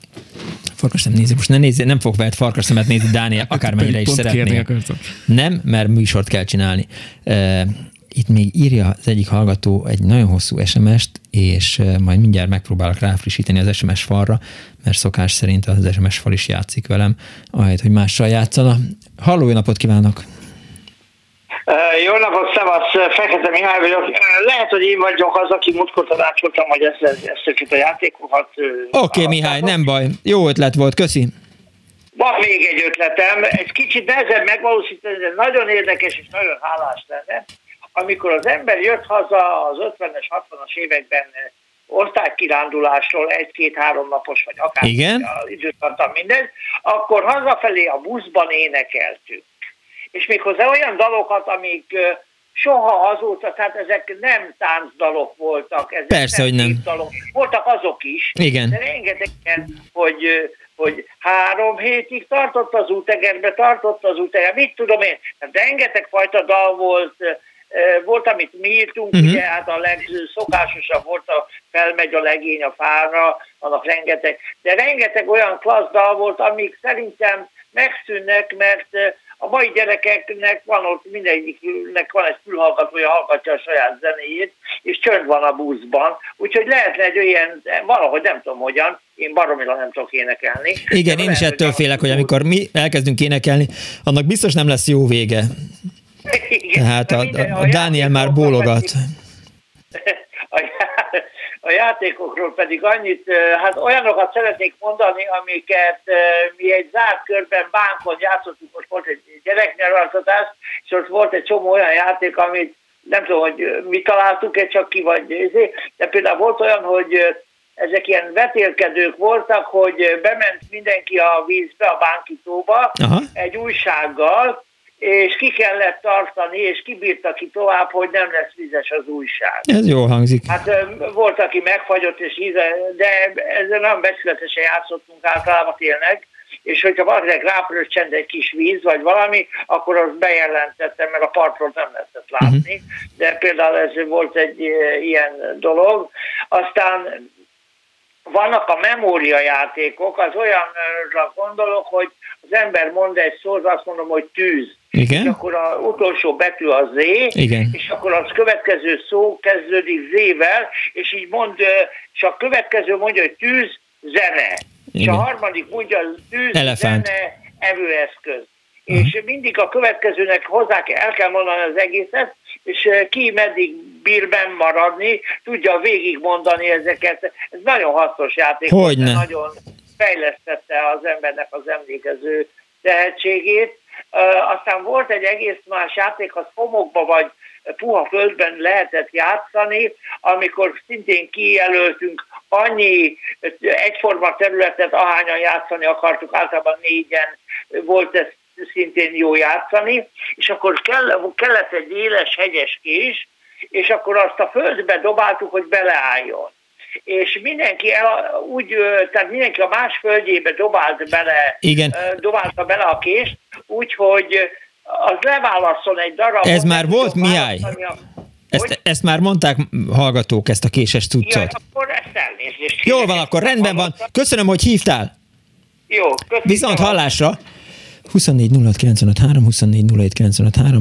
Farkas szemnézés, most ne nézzél, nem fog veled farkas szemet nézni, Dániel, akármennyire is szeretnél. Nem, mert műsort kell csinálni. Itt még írja az egyik hallgató egy nagyon hosszú SMS-t, és majd mindjárt megpróbálok ráfrissíteni az SMS falra, mert szokás szerint az SMS fal is játszik velem, ahelyett, hogy mással játszana. Halló, jó napot kívánok! Jó napot, szevasz, Fekete Mihály vagyok. Lehet, hogy én vagyok az, aki múltkor tanácsoltam, hogy ezt, ezt a játékokat... Oké, okay, Mihály, nem baj. Jó ötlet volt, köszi. Van még egy ötletem, egy kicsit nehezebb megvalósítani, de nagyon érdekes és nagyon hálás lenne. Amikor az ember jött haza az 50-es, 60-as években osztálykirándulásról egy-két-három napos, vagy akár Igen? időtartam minden, akkor hazafelé a buszban énekeltünk. És méghozzá olyan dalokat, amik soha azóta, tehát ezek nem táncdalok voltak. Ezek Persze, nem hogy nem. Dalok. Voltak azok is. Igen. De rengeteg ilyen, hogy hogy három hétig tartott az útegerbe, tartott az útegerbe, mit tudom én, hát rengeteg fajta dal volt, volt, amit mi írtunk, uh-huh. ugye hát a legszokásosabb volt a felmegy a legény a fára, annak rengeteg, de rengeteg olyan klassz dal volt, amik szerintem megszűnnek, mert a mai gyerekeknek van ott mindegyiknek van egy fülhallgatója, hallgatja a saját zenéjét, és csönd van a buszban. Úgyhogy lehetne egy olyan, valahogy nem tudom hogyan, én baromira nem tudok énekelni. Igen, én is ettől félek, hogy amikor mi elkezdünk énekelni, annak biztos nem lesz jó vége. Igen, Tehát a, a, a Dániel már bólogat. A, a játékokról pedig annyit, hát olyanokat szeretnék mondani, amiket mi egy zárt körben bánkon játszottunk, most volt egy gyereknyelváltatás, és ott volt egy csomó olyan játék, amit nem tudom, hogy mi találtuk-e csak ki vagy de például volt olyan, hogy ezek ilyen vetélkedők voltak, hogy bement mindenki a vízbe, a bánkitóba Aha. egy újsággal, és ki kellett tartani, és kibírta ki tovább, hogy nem lesz vizes az újság. Ez jó hangzik. Hát volt, aki megfagyott, és íze, de ezzel nem becsületesen játszottunk általában tényleg, és hogyha valakinek rápröccsent egy kis víz, vagy valami, akkor azt bejelentettem, mert a partról nem lehetett látni, uh-huh. de például ez volt egy ilyen dolog. Aztán vannak a memóriajátékok, az olyanra gondolok, hogy az ember mond egy szót, azt mondom, hogy tűz. Igen? És akkor az utolsó betű a Z, Igen. és akkor az következő szó kezdődik Z-vel, és így mond, és a következő mondja, hogy tűz, zene. Igen. És a harmadik mondja, tűz, Elefánt. zene, evőeszköz. Uh-huh. És mindig a következőnek hozzá kell, el kell mondani az egészet, és ki meddig bír benn maradni, tudja végigmondani ezeket. Ez nagyon hasznos játék. Hogyne. Nagyon fejlesztette az embernek az emlékező tehetségét. Aztán volt egy egész más játék, az homokba vagy puha földben lehetett játszani, amikor szintén kijelöltünk annyi egyforma területet, ahányan játszani akartuk, általában négyen volt ez szintén jó játszani, és akkor kellett egy éles hegyes kés, és akkor azt a földbe dobáltuk, hogy beleálljon és mindenki el, úgy, tehát mindenki a más földjébe dobált bele, Igen. dobálta bele a kést, úgyhogy az leválaszol egy darab. Ez már volt, Mihály? Ezt, ezt már mondták hallgatók, ezt a késes cuccot. Ja, akkor ezt elnézést. Jól van, akkor rendben van. Köszönöm, hogy hívtál. Jó, köszönöm. Viszont hallásra. 24 24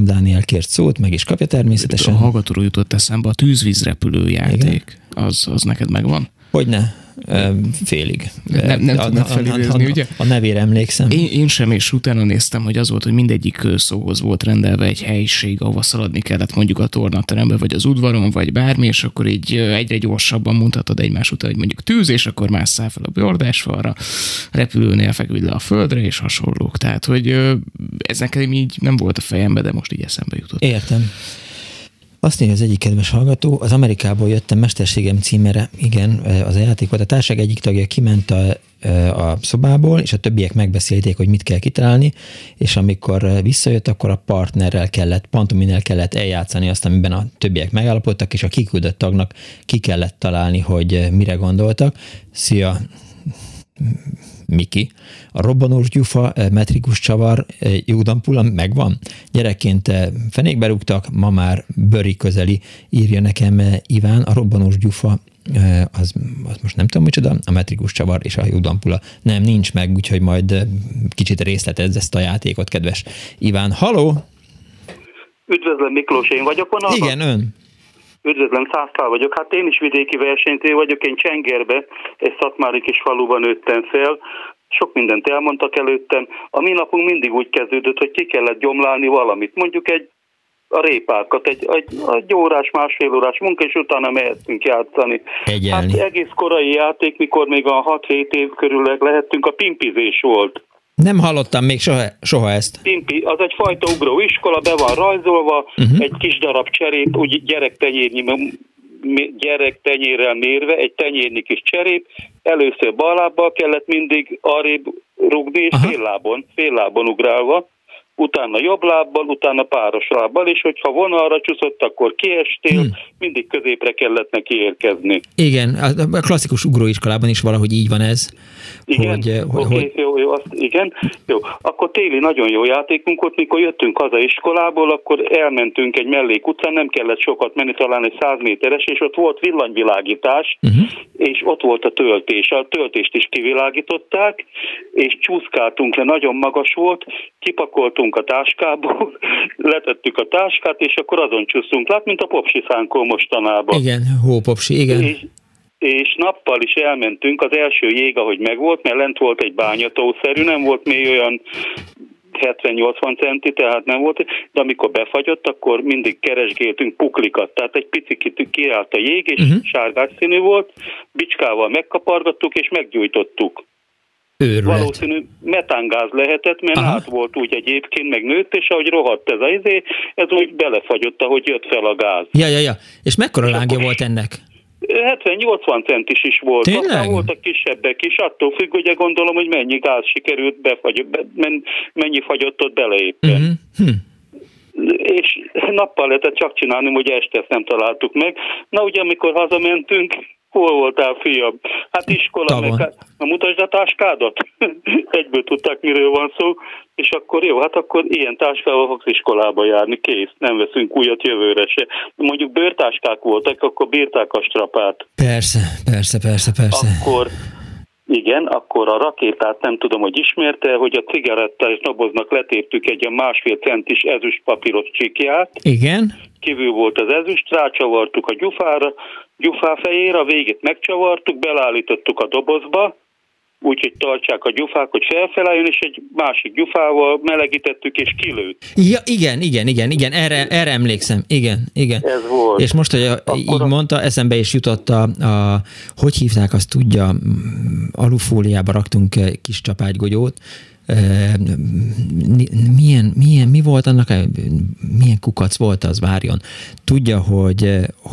Dániel kért szót, meg is kapja természetesen. A hallgatóról jutott eszembe a tűzvízrepülő játék. Az, az neked megvan? Hogyne félig. Nem, nem tudnak felidézni, ugye? A nevére emlékszem. Én, én sem, és utána néztem, hogy az volt, hogy mindegyik szóhoz volt rendelve egy helyiség, ahova szaladni kellett mondjuk a tornaterembe, vagy az udvaron, vagy bármi, és akkor így egyre gyorsabban mondhatod egymás után, hogy mondjuk tűz, és akkor másszál fel a bordásfalra, repülőnél feküdj le a földre, és hasonlók. Tehát, hogy ez nekem így nem volt a fejembe, de most így eszembe jutott. Értem. Azt írja az egyik kedves hallgató, az Amerikából jöttem mesterségem címere, igen, az a játék. A társaság egyik tagja kiment a, a szobából, és a többiek megbeszélték, hogy mit kell kitalálni, és amikor visszajött, akkor a partnerrel kellett, pantominnel kellett eljátszani azt, amiben a többiek megállapodtak, és a kiküldött tagnak ki kellett találni, hogy mire gondoltak. Szia, Miki. A robbanós gyufa, eh, metrikus csavar, eh, Júdampula megvan. Gyerekként eh, fenékbe rúgtak, ma már bőri közeli, írja nekem Iván. A robbanós gyufa az, az most nem tudom micsoda, a metrikus csavar és a Júdampula nem, nincs meg, úgyhogy majd kicsit részletez ezt a játékot, kedves Iván. Haló! Üdvözlöm Miklós, én vagyok vonalban? Igen, ön. Üdvözlöm, Szászkál vagyok. Hát én is vidéki versenyző vagyok, én Csengerbe, egy szatmári kis faluban nőttem fel. Sok mindent elmondtak előttem. A mi napunk mindig úgy kezdődött, hogy ki kellett gyomlálni valamit. Mondjuk egy a répákat, egy, egy, egy órás, másfél órás munka, és utána mehetünk játszani. Egyelni. Hát egész korai játék, mikor még a 6-7 év körül lehettünk, a pimpizés volt. Nem hallottam még soha, soha ezt. Pimpi, az egy fajta ugró iskola, be van rajzolva, uh-huh. egy kis darab cserép, úgy gyerektenyérnyi gyerek tenyérrel mérve, egy tenyérnyi kis cserép, először bal lábbal kellett mindig arrébb rugni, és fél lábon, fél lábon ugrálva, utána jobb lábbal, utána páros lábbal, és hogyha vonalra csúszott, akkor kiestél, hmm. mindig középre kellett neki érkezni. Igen, a klasszikus ugróiskolában is valahogy így van ez. Igen, hogy, eh, okay, hogy... jó, jó, azt, igen. Jó, akkor téli nagyon jó játékunk volt, mikor jöttünk haza iskolából, akkor elmentünk egy mellék utcán, nem kellett sokat menni, talán egy száz méteres, és ott volt villanyvilágítás, uh-huh. és ott volt a töltés. A töltést is kivilágították, és csúszkáltunk le, nagyon magas volt, kipakoltunk a táskából, letettük a táskát, és akkor azon csúszunk lát, mint a popsi szánkó mostanában. Igen, hópopsi, igen. És, és nappal is elmentünk, az első jég, ahogy megvolt, mert lent volt egy bányatószerű, nem volt még olyan 70-80 centi, tehát nem volt, de amikor befagyott, akkor mindig keresgéltünk puklikat, tehát egy picit kiállt a jég, és uh-huh. sárgás színű volt, bicskával megkapargattuk, és meggyújtottuk. Őrület. Valószínű metángáz lehetett, mert Aha. át volt úgy egyébként, meg nőtt, és ahogy rohadt ez a izé, ez úgy belefagyott, ahogy jött fel a gáz. Ja, ja, ja. És mekkora lángja volt ennek? 70-80 centis is volt. Tényleg? Aztán voltak kisebbek is, attól függ, ugye gondolom, hogy mennyi gáz sikerült, befagy, be, mennyi fagyott ott bele éppen. Uh-huh. Hm és nappal lehetett csak csinálni, hogy este ezt nem találtuk meg. Na ugye, amikor hazamentünk, Hol voltál, fiam? Hát iskola, meg, hát, na mutasd a táskádat. Egyből tudták, miről van szó, és akkor jó, hát akkor ilyen táskával fogsz iskolába járni, kész, nem veszünk újat jövőre se. Mondjuk bőrtáskák voltak, akkor bírták a strapát. Persze, persze, persze, persze. Akkor igen, akkor a rakétát nem tudom, hogy ismerte, hogy a cigarettás doboznak letéptük egy a másfél centis ezüst papíros csikját. Igen. Kívül volt az ezüst, rácsavartuk a gyufára, gyufá fejére, a végét megcsavartuk, belállítottuk a dobozba, úgyhogy tartsák a gyufák, hogy felfelálljon, és egy másik gyufával melegítettük, és kilőtt. Ja, igen, igen, igen, igen, erre, erre emlékszem, igen, igen. Ez volt. És most, hogy a, így a... mondta, eszembe is jutott a, a, hogy hívták, azt tudja, alufóliába raktunk kis csapágygogyót, milyen, milyen, mi volt annak, milyen kukac volt az, várjon. Tudja, hogy...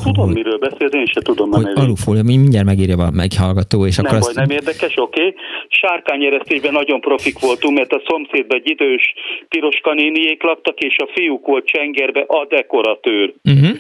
Tudom, hogy, miről beszél, én se tudom hogy alufólia, mindjárt megírja a meghallgató, és nem akkor baj, azt... nem érdekes, oké. Okay. Sárkányeresztésben nagyon profik voltunk, mert a szomszédban egy idős piros kanéniék laktak, és a fiúk volt csengerbe a dekoratőr. Uh-huh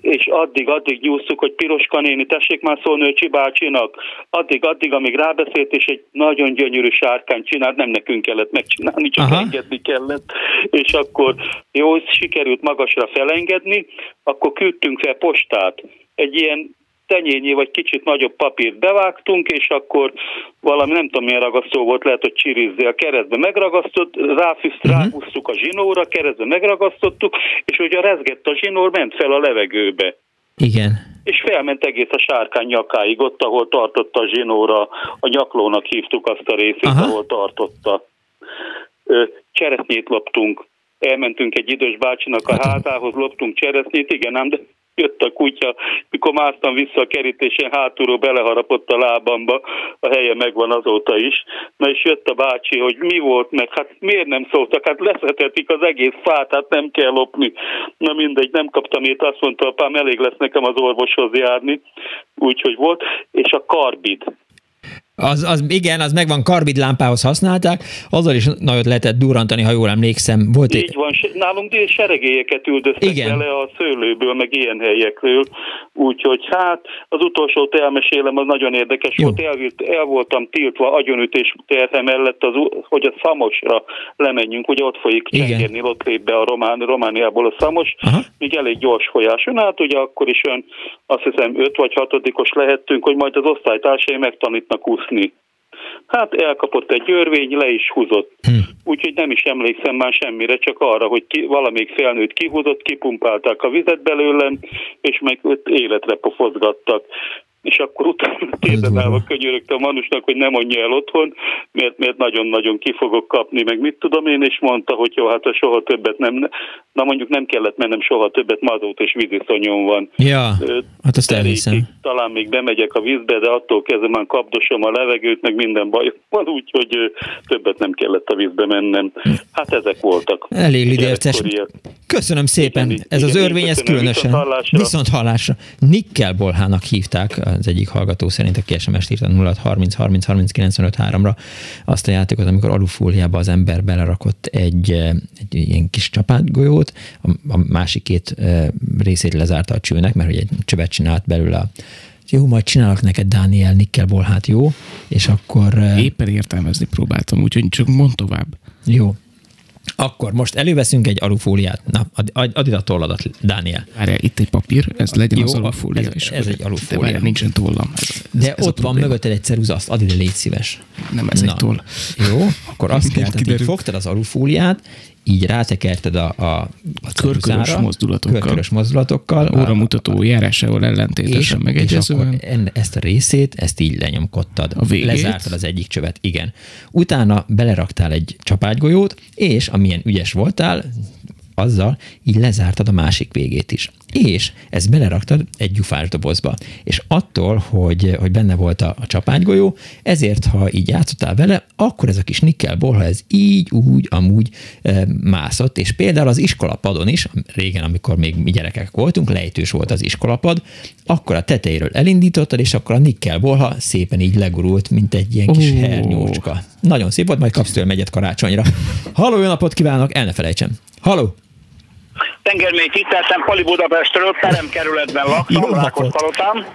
és addig-addig nyúztuk, hogy Piroska néni, tessék már szólni Öcsi bácsinak, addig-addig, amíg rábeszélt, és egy nagyon gyönyörű sárkány csinált, nem nekünk kellett megcsinálni, csak Aha. engedni kellett, és akkor jó, sikerült magasra felengedni, akkor küldtünk fel postát, egy ilyen tenyényi vagy kicsit nagyobb papírt bevágtunk, és akkor valami nem tudom milyen ragasztó volt, lehet, hogy csirizzi a keresztbe megragasztott, ráfűzt, uh-huh. ráhúztuk a zsinóra, keresztbe megragasztottuk, és ugye a rezgett a zsinór, ment fel a levegőbe. Igen. És felment egész a sárkány nyakáig, ott, ahol tartotta a zsinóra, a nyaklónak hívtuk azt a részét, Aha. ahol tartotta. Cseresznyét loptunk, elmentünk egy idős bácsinak a hát, házához, loptunk cseresznyét, igen, ám, de jött a kutya, mikor másztam vissza a kerítésen, hátulról beleharapott a lábamba, a helye megvan azóta is. Na és jött a bácsi, hogy mi volt meg, hát miért nem szóltak, hát leszetetik az egész fát, hát nem kell lopni. Na mindegy, nem kaptam ért, azt mondta apám, elég lesz nekem az orvoshoz járni, úgyhogy volt, és a karbid. Az, az, igen, az megvan, karbid lámpához használták, azzal is nagyot lehetett durrantani, ha jól emlékszem. Volt Így van, nálunk dél seregélyeket üldöztek igen. bele a szőlőből, meg ilyen helyekről, úgyhogy hát az utolsó elmesélem, az nagyon érdekes Jó. volt, el, el voltam tiltva agyonütés terhe mellett, az, hogy a Szamosra lemenjünk, ugye ott folyik Csengernél, ott lép be a Román, Romániából a Szamos, Aha. még elég gyors folyás. Hát ugye akkor is olyan, azt hiszem, öt vagy hatodikos lehettünk, hogy majd az osztálytársai megtanítnak úszni. Hát elkapott egy örvény, le is húzott. Hm. Úgyhogy nem is emlékszem már semmire, csak arra, hogy ki, valamelyik felnőtt kihúzott, kipumpálták a vizet belőlem, és meg életre pofozgattak és akkor utána térden állva könyörögtem Manusnak, hogy nem mondja el otthon, mert, mert nagyon-nagyon ki fogok kapni, meg mit tudom én, és mondta, hogy jó, hát a soha többet nem, na mondjuk nem kellett mennem soha többet, mazót és víziszonyom van. Ja, hát azt elhiszem. Talán még bemegyek a vízbe, de attól kezdve már kapdosom a levegőt, meg minden baj van, úgyhogy többet nem kellett a vízbe mennem. Hát ezek voltak. Elég lidérces. Köszönöm szépen. Igen, ez igen, az örvény, ez különösen. Viszont hallásra. Viszont hallásra. Nikkel Bolhának hívták az egyik hallgató szerint, aki SMS-t írt a 0 30 30 30 95 3-ra azt a játékot, amikor alufóliába az ember belerakott egy, eh, egy ilyen kis csapátgolyót, a, a másik két eh, részét lezárta a csőnek, mert hogy egy csövet csinált belőle a jó, majd csinálok neked Dániel Nikkelból, hát jó, és akkor... Eh, Éppen értelmezni próbáltam, úgyhogy csak mond tovább. Jó, akkor most előveszünk egy alufóliát. Na, ad, add a tolladat, Dániel. Várj, itt egy papír, ez legyen Jó, az alufólia. Ez, ez, ez egy alufólia. De nincsen tollam. Ez, ez, De ez ott van mögötted egy ceruza, azt add ide, légy szíves. Nem, ez Na. egy toll. Jó, akkor azt kell, hogy fogtad az alufóliát, így rátekerted a, a, a körkörös mozdulatokkal. Körkörös mozdulatokkal. Óramutató járásával ellentétesen megegyezően. És akkor ezt a részét, ezt így lenyomkodtad. A végét. Lezártad az egyik csövet, igen. Utána beleraktál egy csapágygolyót, és amilyen ügyes voltál, azzal így lezártad a másik végét is. És ezt beleraktad egy gyufás dobozba. És attól, hogy, hogy benne volt a, a csapánygolyó, ezért, ha így játszottál vele, akkor ez a kis nikkelból, ha ez így, úgy, amúgy e, mászott, és például az iskolapadon is, régen, amikor még mi gyerekek voltunk, lejtős volt az iskolapad, akkor a tetejéről elindítottad, és akkor a nikkelbolha szépen így legurult, mint egy ilyen kis oh. hernyócska. Nagyon szép volt, majd kapsz tőle megyet karácsonyra. Halló, jó napot kívánok, el ne felejtsem. Halló! Tengermély tiszteltem Pali Budapestről, peremkerületben laktam, Rákospalotán.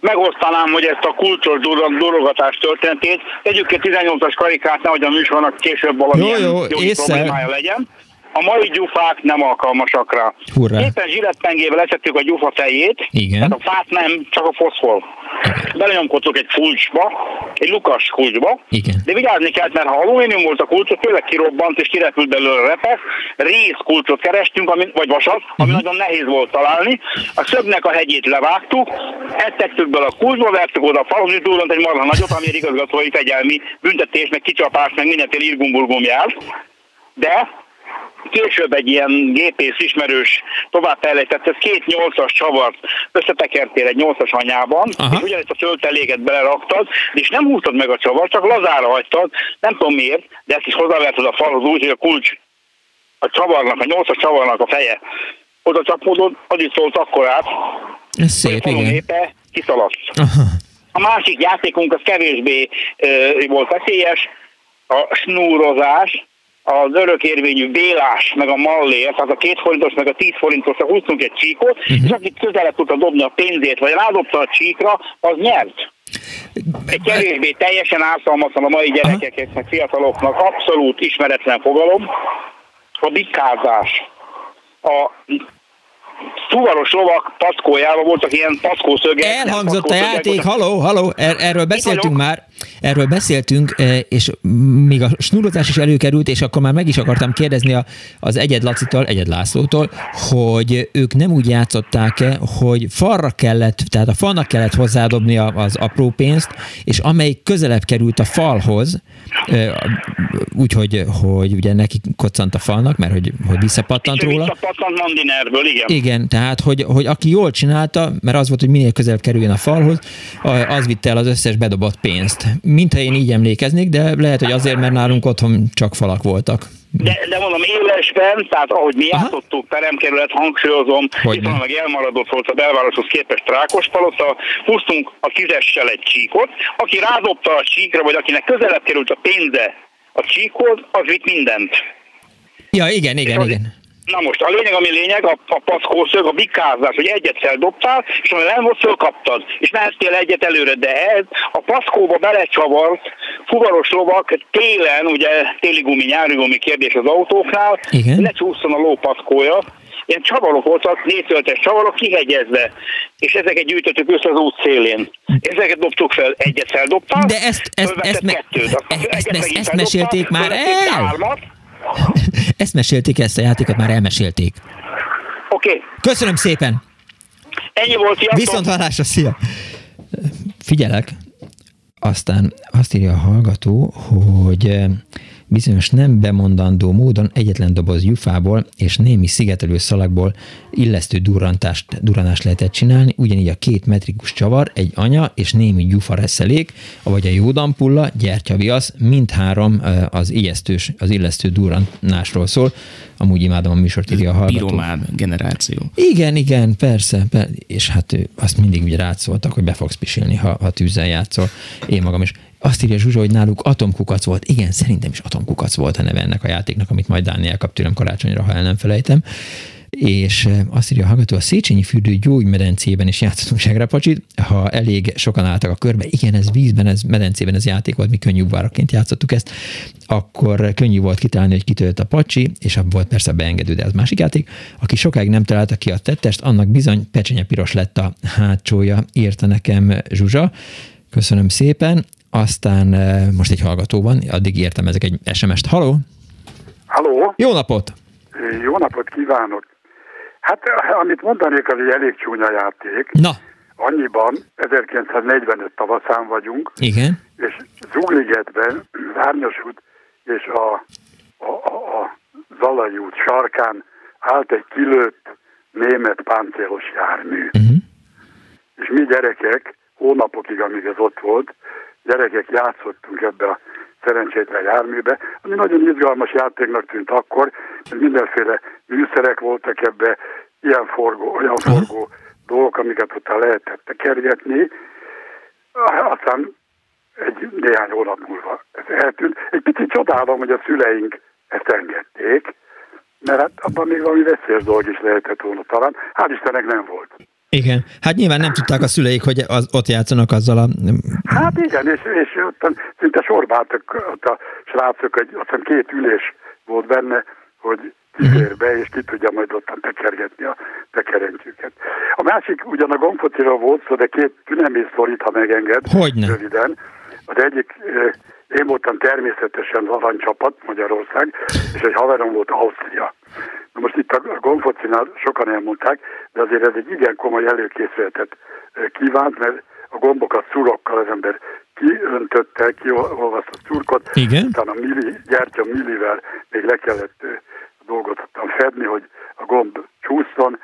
Megosztanám, hogy ezt a kulcsos durogatás történetét. Tegyük ki 18-as karikát, nehogy a műsornak később valamilyen jó, jó, problémája legyen a mai gyufák nem alkalmasak rá. Hurrá. Éppen zsilettpengével leszettük a gyufa fejét, Igen. tehát a fát nem, csak a foszfor. Belenyomkodtuk egy kulcsba, egy lukas kulcsba, Igen. de vigyázni kellett, mert ha alumínium volt a kulcs, tényleg kirobbant és kirepült belőle a rész kulcsot kerestünk, ami, vagy vasat, ami uh-huh. nagyon nehéz volt találni. A szögnek a hegyét levágtuk, ettektük bele a kulcsba, vertük oda a falhoz, egy marha nagyot, ami egy igazgatói fegyelmi büntetés, meg kicsapás, meg mindenféle irgumburgum jár. De később egy ilyen gépész ismerős tovább fejlesztett, ez két nyolcas csavart összetekertél egy nyolcas anyában, Aha. és ugyanezt a tölteléket beleraktad, és nem húztad meg a csavart, csak lazára hagytad, nem tudom miért, de ezt is hozzáverted a falhoz úgy, hogy a kulcs a csavarnak, a nyolcas csavarnak a feje oda csapódott, az is szólt akkor át, ez szép, hogy a igen. népe kiszaladt. A másik játékunk az kevésbé ö, volt veszélyes, a snúrozás, az örökérvényű Bélás, meg a Mallér, tehát a két forintos, meg a tíz forintos, húztunk egy csíkot, uh-huh. és akit közelebb tudta dobni a pénzét, vagy rádobta a csíkra, az nyert. Egy kevésbé teljesen ártalmatlan a mai gyerekeknek, fiataloknak abszolút ismeretlen fogalom, a bikázás. A fuvaros lovak patkójában voltak ilyen patkószögek. Elhangzott a játék, haló, haló, er, erről beszéltünk már, erről beszéltünk, e, és még a snurozás is előkerült, és akkor már meg is akartam kérdezni az Egyed Lacitól, Egyed Lászlótól, hogy ők nem úgy játszották-e, hogy falra kellett, tehát a falnak kellett hozzádobni az apró pénzt, és amelyik közelebb került a falhoz, úgyhogy hogy ugye neki koccant a falnak, mert hogy, hogy visszapattant róla. Visszapattant Mandinerből, igen. Igen, tehát hogy, hogy aki jól csinálta, mert az volt, hogy minél közelebb kerüljön a falhoz, az vitte el az összes bedobott pénzt. Mintha én így emlékeznék, de lehet, hogy azért, mert nálunk otthon csak falak voltak. De, de mondom, élesben, tehát ahogy mi Aha. játszottuk, peremkerület, hangsúlyozom, meg elmaradott volt a belvároshoz képest Rákospalota, húztunk a tízessel egy csíkot, aki rádobta a csíkra, vagy akinek közelebb került a pénze a csíkhoz, az vitt mindent. Ja, igen, igen, az, igen. Na most a lényeg, ami lényeg, a, a packószög, a bikázás, hogy egyet feldobtál, és ami nem volt, fölkaptad, és mehettél egyet előre, de ez a paszkóba belecsavart fuvaros lovak télen, ugye téli gumi, nyári gumi kérdés az autóknál, Igen. lecsúszson a lópaszkója, ilyen csavarok voltak, négytöltes csavarok kihegyezve, és ezeket gyűjtöttük össze az út szélén. Ezeket dobtuk fel, egyet feldobták, De ezt, ezt, ezt, kettőt, aztán ezt, ezt, ezt, ezt mesélték már el? hármat. Ezt mesélték, ezt a játékot már elmesélték. Oké, okay. Köszönöm szépen! ennyi volt, sziasztok! Viszont hallásra, szia! Figyelek, aztán azt írja a hallgató, hogy bizonyos nem bemondandó módon egyetlen doboz gyufából és némi szigetelő szalagból illesztő durrantást, durranást lehetett csinálni, ugyanígy a két metrikus csavar, egy anya és némi gyufa reszelék, vagy a jódampulla, gyertyaviasz, mindhárom az ijesztős, az illesztő durranásról szól. Amúgy imádom a műsort, írja a hallgató. Piromád generáció. Igen, igen, persze, persze. és hát ő, azt mindig ugye rátszóltak, hogy be fogsz pisilni, ha, ha tűzzel játszol. Én magam is. Azt írja Zsuzsa, hogy náluk atomkukac volt. Igen, szerintem is atomkukac volt a neve ennek a játéknak, amit majd Dániel kap tőlem karácsonyra, ha el nem felejtem. És azt írja a hallgató, a Széchenyi fürdő gyógymedencében is játszottunk segrepacsit, ha elég sokan álltak a körbe, igen, ez vízben, ez medencében ez játék volt, mi könnyű váraként játszottuk ezt, akkor könnyű volt kitalálni, hogy kitört a pacsi, és abban volt persze beengedő, de az másik játék. Aki sokáig nem találta ki a tettest, annak bizony pecsenye piros lett a hátsója, írta nekem Zsuzsa. Köszönöm szépen. Aztán eh, most egy hallgató van, addig értem ezek egy SMS-t. Haló! Halló! Jó napot! Jó napot kívánok! Hát, amit mondanék, az egy elég csúnya játék. Na! Annyiban 1945 tavaszán vagyunk, Igen. és Zugligetben, Várnyas út és a, a, a, a Zalai út sarkán állt egy kilőtt német páncélos jármű. Uh-huh. És mi gyerekek, hónapokig, amíg ez ott volt, gyerekek játszottunk ebbe a szerencsétlen járműbe, ami nagyon izgalmas játéknak tűnt akkor, mert mindenféle műszerek voltak ebbe, ilyen forgó, olyan forgó dolgok, amiket ott lehetett tekergetni. Aztán egy néhány hónap múlva ez eltűnt. Egy picit csodálom, hogy a szüleink ezt engedték, mert hát abban még valami veszélyes dolog is lehetett volna talán. Hál' Istennek nem volt. Igen. Hát nyilván nem tudták a szüleik, hogy az, ott játszanak azzal a... Hát igen, és, és ott szinte sorbáltak ott a srácok, hogy hiszem két ülés volt benne, hogy kifér be, és ki tudja majd ottan tekergetni a tekerentyűket. A másik ugyan a gombfociról volt szó, de két tünemész szorít, ha megenged. Hogyne. Röviden. Az egyik, én voltam természetesen az aranycsapat, Magyarország, és egy haverom volt Ausztria. Na most itt a gombfocinál sokan elmondták, de azért ez egy igen komoly előkészületet kívánt, mert a gombokat szurokkal az ember kiöntötte, kiolvasztott szurkot, Igen. utána milli, gyertya millivel még le kellett dolgot tudtam fedni, hogy a gomb csúszson,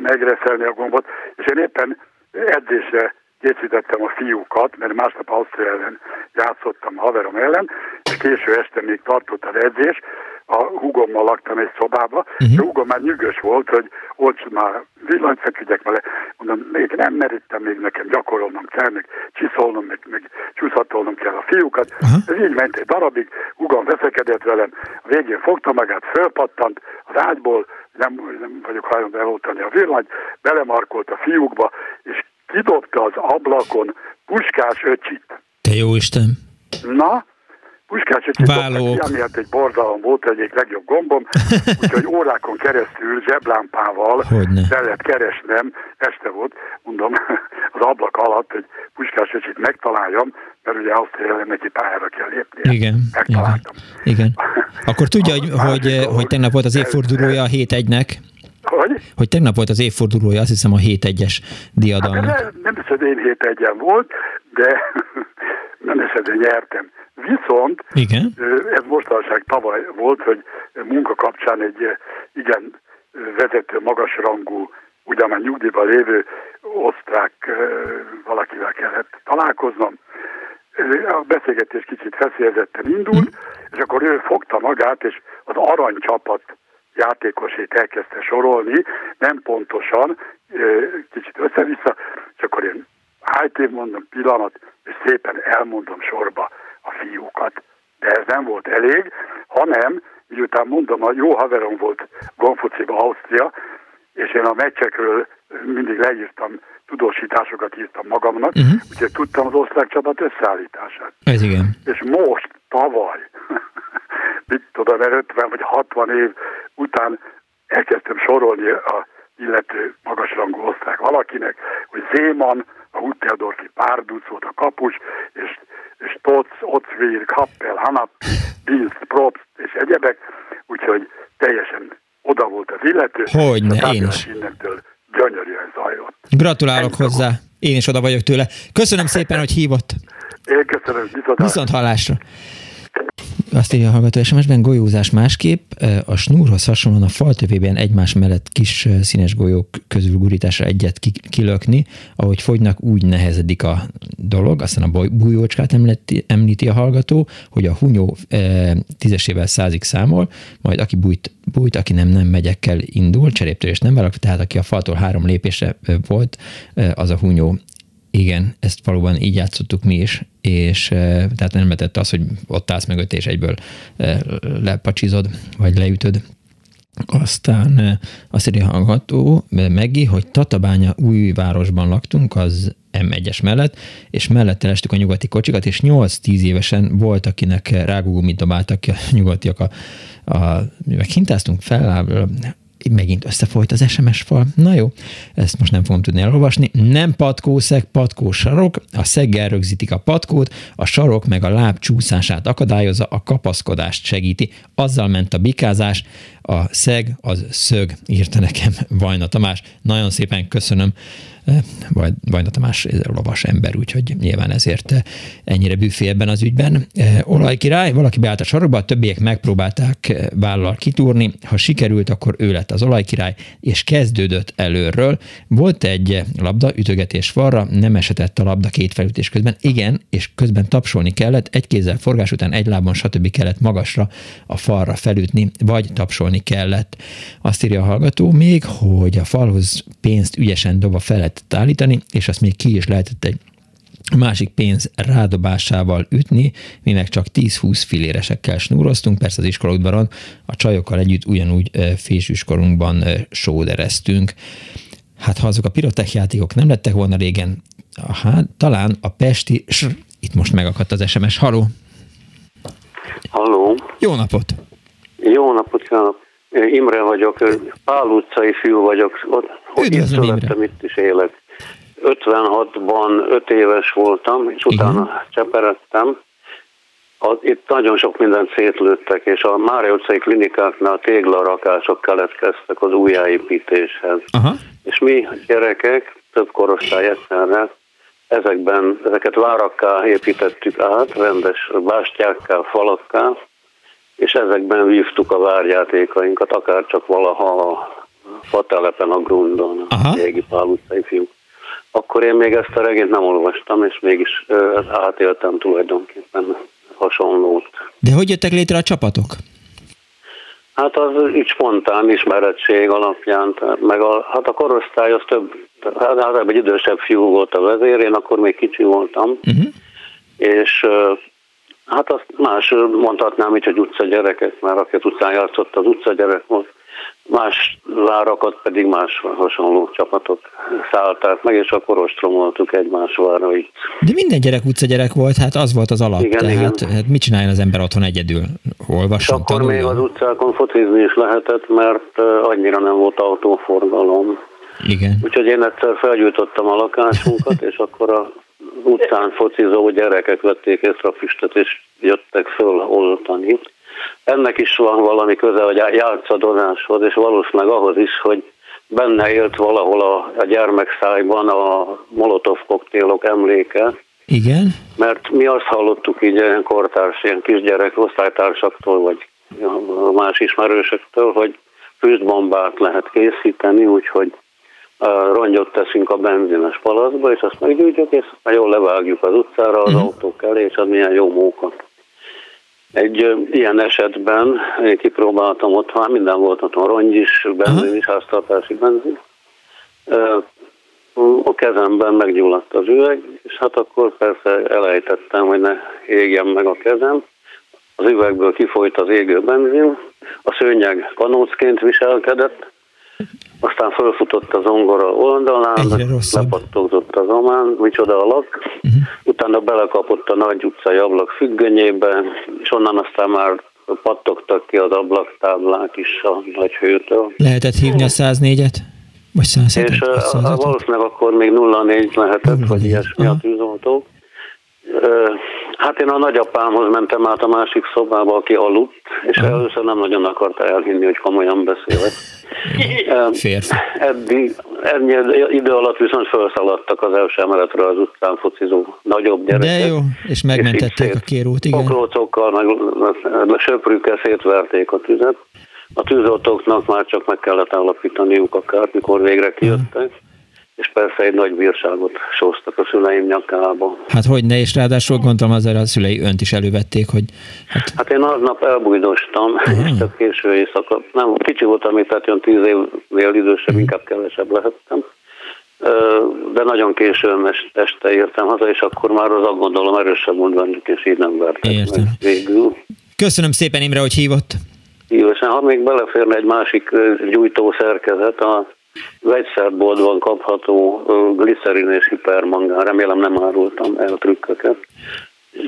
megreszelni a gombot, és én éppen edzésre készítettem a fiúkat, mert másnap Ausztria ellen játszottam haverom ellen, és késő este még tartott az edzés, a húgommal laktam egy szobába, uh-huh. és a húgom már nyűgös volt, hogy ott már villanyfekügyek vele, mondom, még nem merítem, még nekem gyakorolnom kell, meg csiszolnom, meg, meg csúszhatolnom kell a fiúkat. Uh-huh. Ez így ment egy darabig, húgom veszekedett velem, a végén fogta magát, fölpattant az ágyból, nem, nem vagyok hajlandó eloltani a villanyt, belemarkolt a fiúkba, és kidobta az ablakon puskás öcsit. Te jó Isten! Na, Puskás öcsit ki, ami hát egy borzalom volt, egyik legjobb gombom, úgyhogy órákon keresztül zseblámpával kellett keresnem, este volt, mondom, az ablak alatt, hogy puskás öcsit megtaláljam, mert ugye azt ellen neki pályára kell lépnie. Igen. Megtaláltam. Igen. igen. Akkor tudja, hogy, hogy, hogy tegnap volt az évfordulója a 7-1-nek? Hogy? Hogy tegnap volt az évfordulója, azt hiszem a 7-1-es diadalnak. Hát, nem, nem hiszem, én 7-1-en volt, de nem hiszem, hogy nyertem. Viszont Igen. ez mostanság tavaly volt, hogy munka kapcsán egy igen vezető, magasrangú, ugyan már nyugdíjban lévő osztrák valakivel kellett találkoznom. A beszélgetés kicsit feszélyezetten indult, és akkor ő fogta magát, és az aranycsapat játékosét elkezdte sorolni, nem pontosan, kicsit össze-vissza, és akkor én hájtév mondom pillanat, és szépen elmondom sorba a fiúkat. De ez nem volt elég, hanem miután mondom, a jó haverom volt Gonfociba, Ausztria, és én a meccsekről mindig leírtam, tudósításokat írtam magamnak, uh-huh. úgyhogy tudtam az osztrák csapat összeállítását. Ez igen. És most, tavaly, mit tudom, 50 vagy 60 év után elkezdtem sorolni a illető magasrangú osztrák valakinek, hogy Zéman, a Hutteadorfi párduc volt a kapus, és, és Totz, Otzvír, Kappel, Hanap, Bilz, Probst és egyebek, úgyhogy teljesen oda volt az illető. Hogyne, én is. Innentől gyönyörűen zajlott. Gratulálok Ennyi hozzá. Én is oda vagyok tőle. Köszönöm szépen, hogy hívott. Én köszönöm, viszont, viszont hallásra. Azt írja a hallgató SMS-ben golyózás másképp. A snúrhoz hasonlóan a faltövében egymás mellett kis színes golyók közül gurításra egyet kilökni, ahogy fogynak, úgy nehezedik a dolog. Aztán a bújócskát említi, említi a hallgató, hogy a hunyó e, tízesével százig számol, majd aki bújt, bújt, aki nem, nem megyekkel indul, és nem vállalkozik, tehát aki a faltól három lépésre volt, az a hunyó igen, ezt valóban így játszottuk mi is, és tehát nem vetett az, hogy ott állsz mögött, és egyből lepacsizod, vagy leütöd. Aztán azt írja hallgató Megi, hogy Tatabánya újvárosban laktunk, az M1-es mellett, és mellette lestük a nyugati kocsikat, és 8-10 évesen volt, akinek rágógumit dobáltak ki a nyugatiak a, a meg hintáztunk fel, megint összefolyt az SMS fal. Na jó, ezt most nem fogom tudni elolvasni. Nem patkószeg, patkó sarok, a szeggel rögzítik a patkót, a sarok meg a láb csúszását akadályozza, a kapaszkodást segíti. Azzal ment a bikázás, a szeg az szög, írta nekem Vajna Tamás. Nagyon szépen köszönöm vagy Vajna Tamás lovas ember, úgyhogy nyilván ezért ennyire büfé ebben az ügyben. Olajkirály, valaki beállt a sarokba, a többiek megpróbálták vállal kitúrni, ha sikerült, akkor ő lett az olajkirály, és kezdődött előről. Volt egy labda, ütögetés falra, nem esetett a labda két felütés közben. Igen, és közben tapsolni kellett, egy kézzel forgás után egy lábon, stb. kellett magasra a falra felütni, vagy tapsolni kellett. Azt írja a hallgató még, hogy a falhoz pénzt ügyesen doba felett lehetett állítani, és azt még ki is lehetett egy másik pénz rádobásával ütni, mi meg csak 10-20 filéresekkel snúroztunk, persze az iskolaudvaron a csajokkal együtt ugyanúgy fésűskorunkban sódereztünk. Hát ha azok a pirotech játékok nem lettek volna régen, hát talán a Pesti, sr, itt most megakadt az SMS, haló! Halló! Jó napot! Jó napot kívánok! Imre vagyok, Pál utcai fiú vagyok, ott, ott születtem, itt is élek. 56-ban 5 éves voltam, és utána Igen. cseperedtem. Az, itt nagyon sok mindent szétlőttek, és a Mária utcai klinikáknál téglarakások keletkeztek az újjáépítéshez. Aha. És mi gyerekek, több korosztály egyszerre, ezekben, ezeket várakká építettük át, rendes bástyákká, falakká, és ezekben vívtuk a várjátékainkat, akár csak valaha a fatelepen a Grundon, a régi Pál utcai fiúk. Akkor én még ezt a regényt nem olvastam, és mégis ö, átéltem tulajdonképpen hasonlót. De hogy jöttek létre a csapatok? Hát az így spontán ismerettség alapján, meg a, hát a korosztály az több, hát egy idősebb fiú volt a vezér, én akkor még kicsi voltam, uh-huh. és Hát azt más mondhatnám így, hogy utcagyerekek, mert aki az utcán játszott, az utcagyerek volt. Más várakat pedig más hasonló csapatok szállták meg, és akkor ostromoltuk egymás így. De minden gyerek utcagyerek volt, hát az volt az alap. Igen, tehát igen. Hát mit csináljon az ember otthon egyedül? Olvasson, akkor tanuljon. még az utcákon focizni is lehetett, mert annyira nem volt autóforgalom. Igen. Úgyhogy én egyszer felgyújtottam a lakásunkat, és akkor a utcán focizó gyerekek vették észre a füstöt, és jöttek föl oltani. Ennek is van valami köze a játszadozáshoz, és valószínűleg ahhoz is, hogy benne élt valahol a, a gyermekszájban a molotov koktélok emléke. Igen. Mert mi azt hallottuk így ilyen kortárs, ilyen kisgyerek osztálytársaktól, vagy más ismerősöktől, hogy füstbombát lehet készíteni, úgyhogy rongyot teszünk a benzines palaszba, és azt meggyújtjuk, és jól levágjuk az utcára az uh-huh. autók elé, és az milyen jó móka. Egy ilyen esetben én kipróbáltam ott, hát minden volt ott, rongy is, benzin uh-huh. is, háztartási benzin. A kezemben meggyulladt az üveg, és hát akkor persze elejtettem, hogy ne égjen meg a kezem. Az üvegből kifolyt az égő benzin, a szőnyeg kanócként viselkedett, aztán fölfutott az ongora oldalán, lepattogzott az omán, micsoda alak, uh-huh. utána belekapott a nagy utcai ablak függönyébe, és onnan aztán már pattogtak ki az ablaktáblák is a nagy hőtől. Lehetett hívni a 104-et? Vagy 107 És uh, valószínűleg akkor még 04 lehetett, vagy ilyesmi a tűzoltók. Hát én a nagyapámhoz mentem át a másik szobába, aki aludt, és Aha. először nem nagyon akarta elhinni, hogy komolyan beszélek. Férfi. Eddig, ennyi idő alatt viszont felszaladtak az első emeletre az utcán focizó nagyobb gyerekek. De jó, és megmentették és a kérót, igen. Poklócokkal, meg söprűkkel szétverték a tüzet. A tűzoltóknak már csak meg kellett állapítaniuk a kárt, mikor végre kijöttek és persze egy nagy bírságot sóztak a szüleim nyakába. Hát hogy ne, és ráadásul gondolom azért a szülei önt is elővették, hogy... Hát, hát én aznap elbújdostam, uh-huh. és csak késő éjszaka. Nem, kicsi voltam, itt tehát olyan tíz évnél idősebb, uh-huh. inkább kevesebb lehettem. De nagyon későn este értem haza, és akkor már az aggodalom erősebb volt bennük, és így nem vertek Értem. meg végül. Köszönöm szépen Imre, hogy hívott. Szívesen, ha még beleférne egy másik gyújtószerkezet, a vegyszerboltban kapható glicerin és hipermangán, remélem nem árultam el trükköket.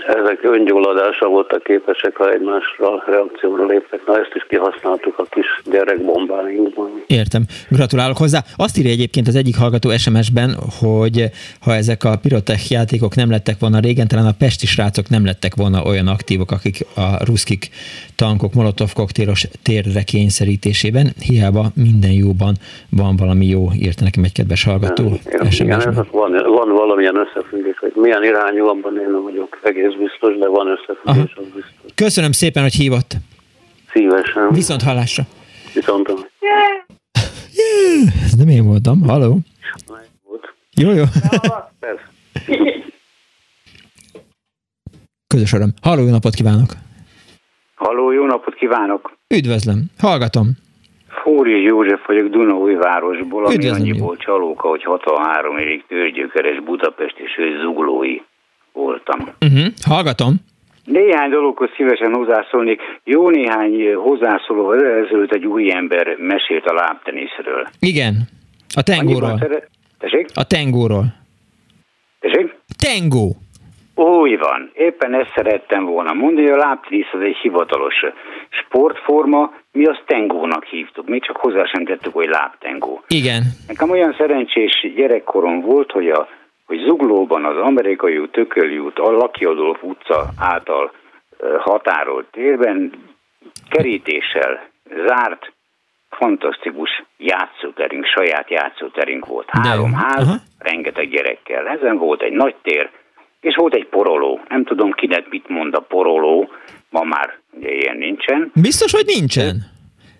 Ezek öngyulladása voltak képesek, ha egymásra reakcióra léptek. Na ezt is kihasználtuk a kis gyerekbombáinkban. Értem. Gratulálok hozzá. Azt írja egyébként az egyik hallgató SMS-ben, hogy ha ezek a pirotech játékok nem lettek volna régen, talán a pesti srácok nem lettek volna olyan aktívok, akik a ruszkik tankok molotov koktélos térre kényszerítésében. Hiába minden jóban van valami jó, írta nekem egy kedves hallgató. Igen, igen van, van valamilyen összefüggés, hogy milyen irányú, abban én nem vagyok egész biztos, de van összefüggés, az biztos. Köszönöm szépen, hogy hívott. Szívesen. Viszont hallásra. Viszont. Ez nem én voltam. Halló? Jó, jó. Közös öröm. Halló, jó napot kívánok! Halló, jó napot kívánok! Üdvözlöm, hallgatom. Fóri József vagyok Dunaújvárosból, ami Üdvözlöm, annyiból csalóka, hogy 63 évig törgyökeres Budapest és ő zuglói voltam. Uh-huh. Hallgatom. Néhány dologhoz szívesen hozzászólnék. Jó néhány hozzászóló ezelőtt egy új ember mesélt a lábteniszről. Igen, a tengóról. Szere... A tengóról. Tessék? Tengó. Úgy van. Éppen ezt szerettem volna mondani, hogy a lábtenisz az egy hivatalos sportforma, mi azt tengónak hívtuk, mi csak hozzá sem tettük, hogy lábtengó. Igen. Nekem olyan szerencsés gyerekkorom volt, hogy a hogy Zuglóban az amerikai út, Tököli út, a Laki Adolf utca által határolt térben kerítéssel zárt, fantasztikus játszóterünk, saját játszóterünk volt. Három ház, uh-huh. rengeteg gyerekkel. Ezen volt egy nagy tér, és volt egy poroló. Nem tudom kinek mit mond a poroló, ma már ugye ilyen nincsen. Biztos, hogy nincsen?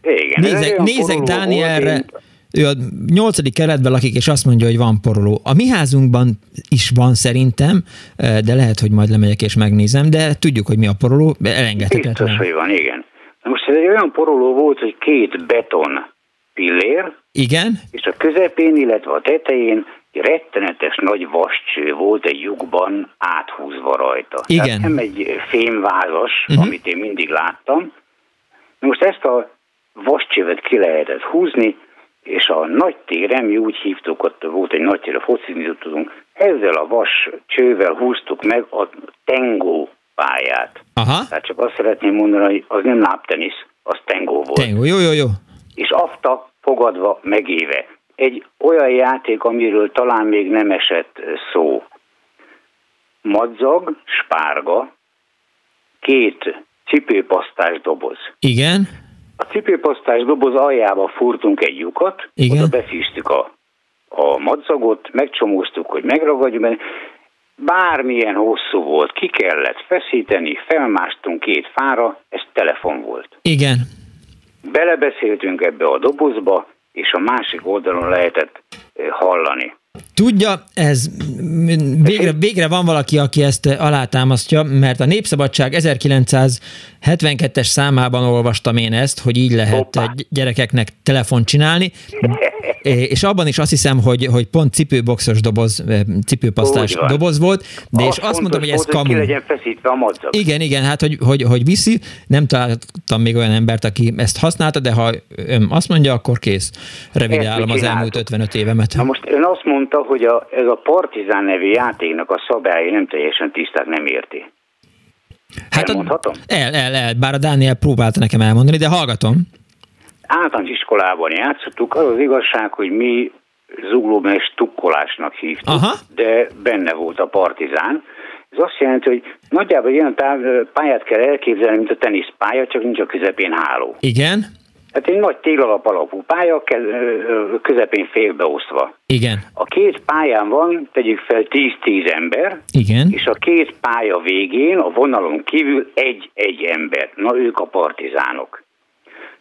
Igen. Nézek, nézek Dánielre, volt, ő a nyolcadik keretben lakik, és azt mondja, hogy van poroló. A mi házunkban is van szerintem, de lehet, hogy majd lemegyek és megnézem, de tudjuk, hogy mi a poroló, elengedhetetlen. Biztos, hogy van, igen. Most ez egy olyan poroló volt, hogy két beton pillér, igen. és a közepén, illetve a tetején egy rettenetes nagy vascső volt egy lyukban áthúzva rajta. Igen. Tehát nem egy fémvázas, uh-huh. amit én mindig láttam. Most ezt a vascsövet ki lehetett húzni, és a nagy téren, mi úgy hívtuk, ott volt egy nagy tér, a focizni tudunk, ezzel a vas csővel húztuk meg a tengó pályát. Aha. Tehát csak azt szeretném mondani, hogy az nem lábtenisz, az tengó volt. Tengó, jó, jó, jó. És afta fogadva megéve. Egy olyan játék, amiről talán még nem esett szó. Madzag, spárga, két cipőpasztás doboz. Igen a cipőpasztás doboz aljába furtunk egy lyukat, Igen. oda befűztük a, a madzagot, megcsomóztuk, hogy megragadjuk benne, bármilyen hosszú volt, ki kellett feszíteni, felmásztunk két fára, ez telefon volt. Igen. Belebeszéltünk ebbe a dobozba, és a másik oldalon lehetett eh, hallani. Tudja, ez végre, végre van valaki, aki ezt alátámasztja, mert a Népszabadság 1972-es számában olvastam én ezt, hogy így lehet Hoppá. gyerekeknek telefon csinálni, és abban is azt hiszem, hogy, hogy pont cipőboxos doboz, cipőpasztás doboz volt, de az és azt mondom, hogy ez kamu. Hogy legyen feszítve a madzag. Igen, igen, hát hogy, hogy, hogy viszi, nem találtam még olyan embert, aki ezt használta, de ha ön azt mondja, akkor kész. Revidálom az elmúlt 55 évemet. Na most ön azt mondta, hogy a, ez a Partizán nevű játéknak a szabályai nem teljesen tiszták, nem érti. Hát Elmondhatom? El, el, el, bár a Dániel próbálta nekem elmondani, de hallgatom. Általános iskolában játszottuk, az az igazság, hogy mi zuglóban és tukkolásnak hívtuk, Aha. de benne volt a partizán. Ez azt jelenti, hogy nagyjából ilyen táv, pályát kell elképzelni, mint a teniszpálya, csak nincs a közepén háló. Igen. Hát egy nagy téglalap alapú pálya, közepén félbeosztva. Igen. A két pályán van, tegyük fel 10-10 ember. Igen. És a két pálya végén, a vonalon kívül egy-egy ember. Na ők a partizánok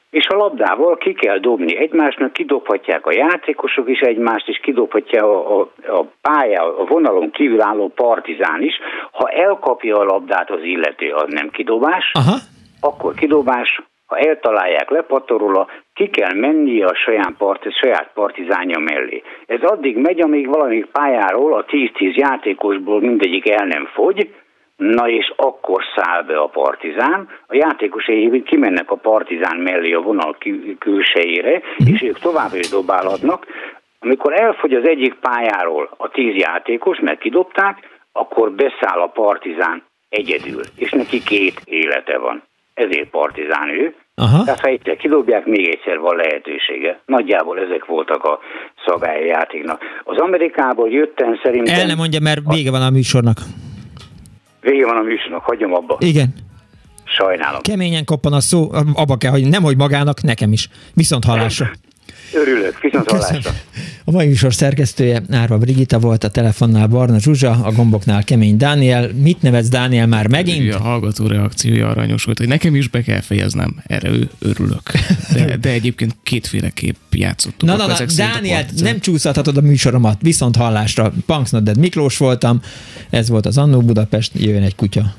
és a labdával ki kell dobni egymásnak, kidobhatják a játékosok is egymást, és kidobhatja a, a, a pálya, a vonalon kívül álló partizán is. Ha elkapja a labdát az illető, az nem kidobás, Aha. akkor kidobás, ha eltalálják, lepatorul, ki kell mennie a saját, part, a saját partizánja mellé. Ez addig megy, amíg valamelyik pályáról a 10-10 játékosból mindegyik el nem fogy, Na és akkor száll be a partizán, a játékosai kimennek a partizán mellé a vonal külsejére, mm. és ők tovább is dobálhatnak. Amikor elfogy az egyik pályáról a tíz játékos, mert kidobták, akkor beszáll a partizán egyedül, és neki két élete van. Ezért partizán ő. Aha. Tehát ha egyszer kidobják, még egyszer van lehetősége. Nagyjából ezek voltak a szabályi játéknak. Az Amerikából jöttem szerintem... El nem mondja, mert vége van a műsornak. Vége van a műsornak, hagyom abba. Igen. Sajnálom. Keményen koppan a szó, abba kell, hogy nem hogy magának, nekem is. Viszont hallásra. Örülök, viszont hallásra. A mai műsor szerkesztője Árva Brigitta volt, a telefonnál Barna Zsuzsa, a gomboknál Kemény Dániel. Mit nevetsz Dániel már megint? A hallgató reakciója aranyos volt, hogy nekem is be kell fejeznem, erre ő örülök. De, de egyébként kétféleképp játszottuk. Na, na, na Dániel, nem csúszhatod a műsoromat, viszont hallásra. Punks Miklós voltam, ez volt az Annó Budapest, jöjjön egy kutya.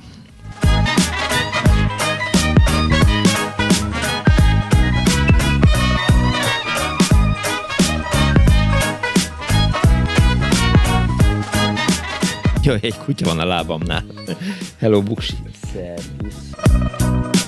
Jaj, egy kutya van a lábamnál. Hello, Buksi. Szervusz.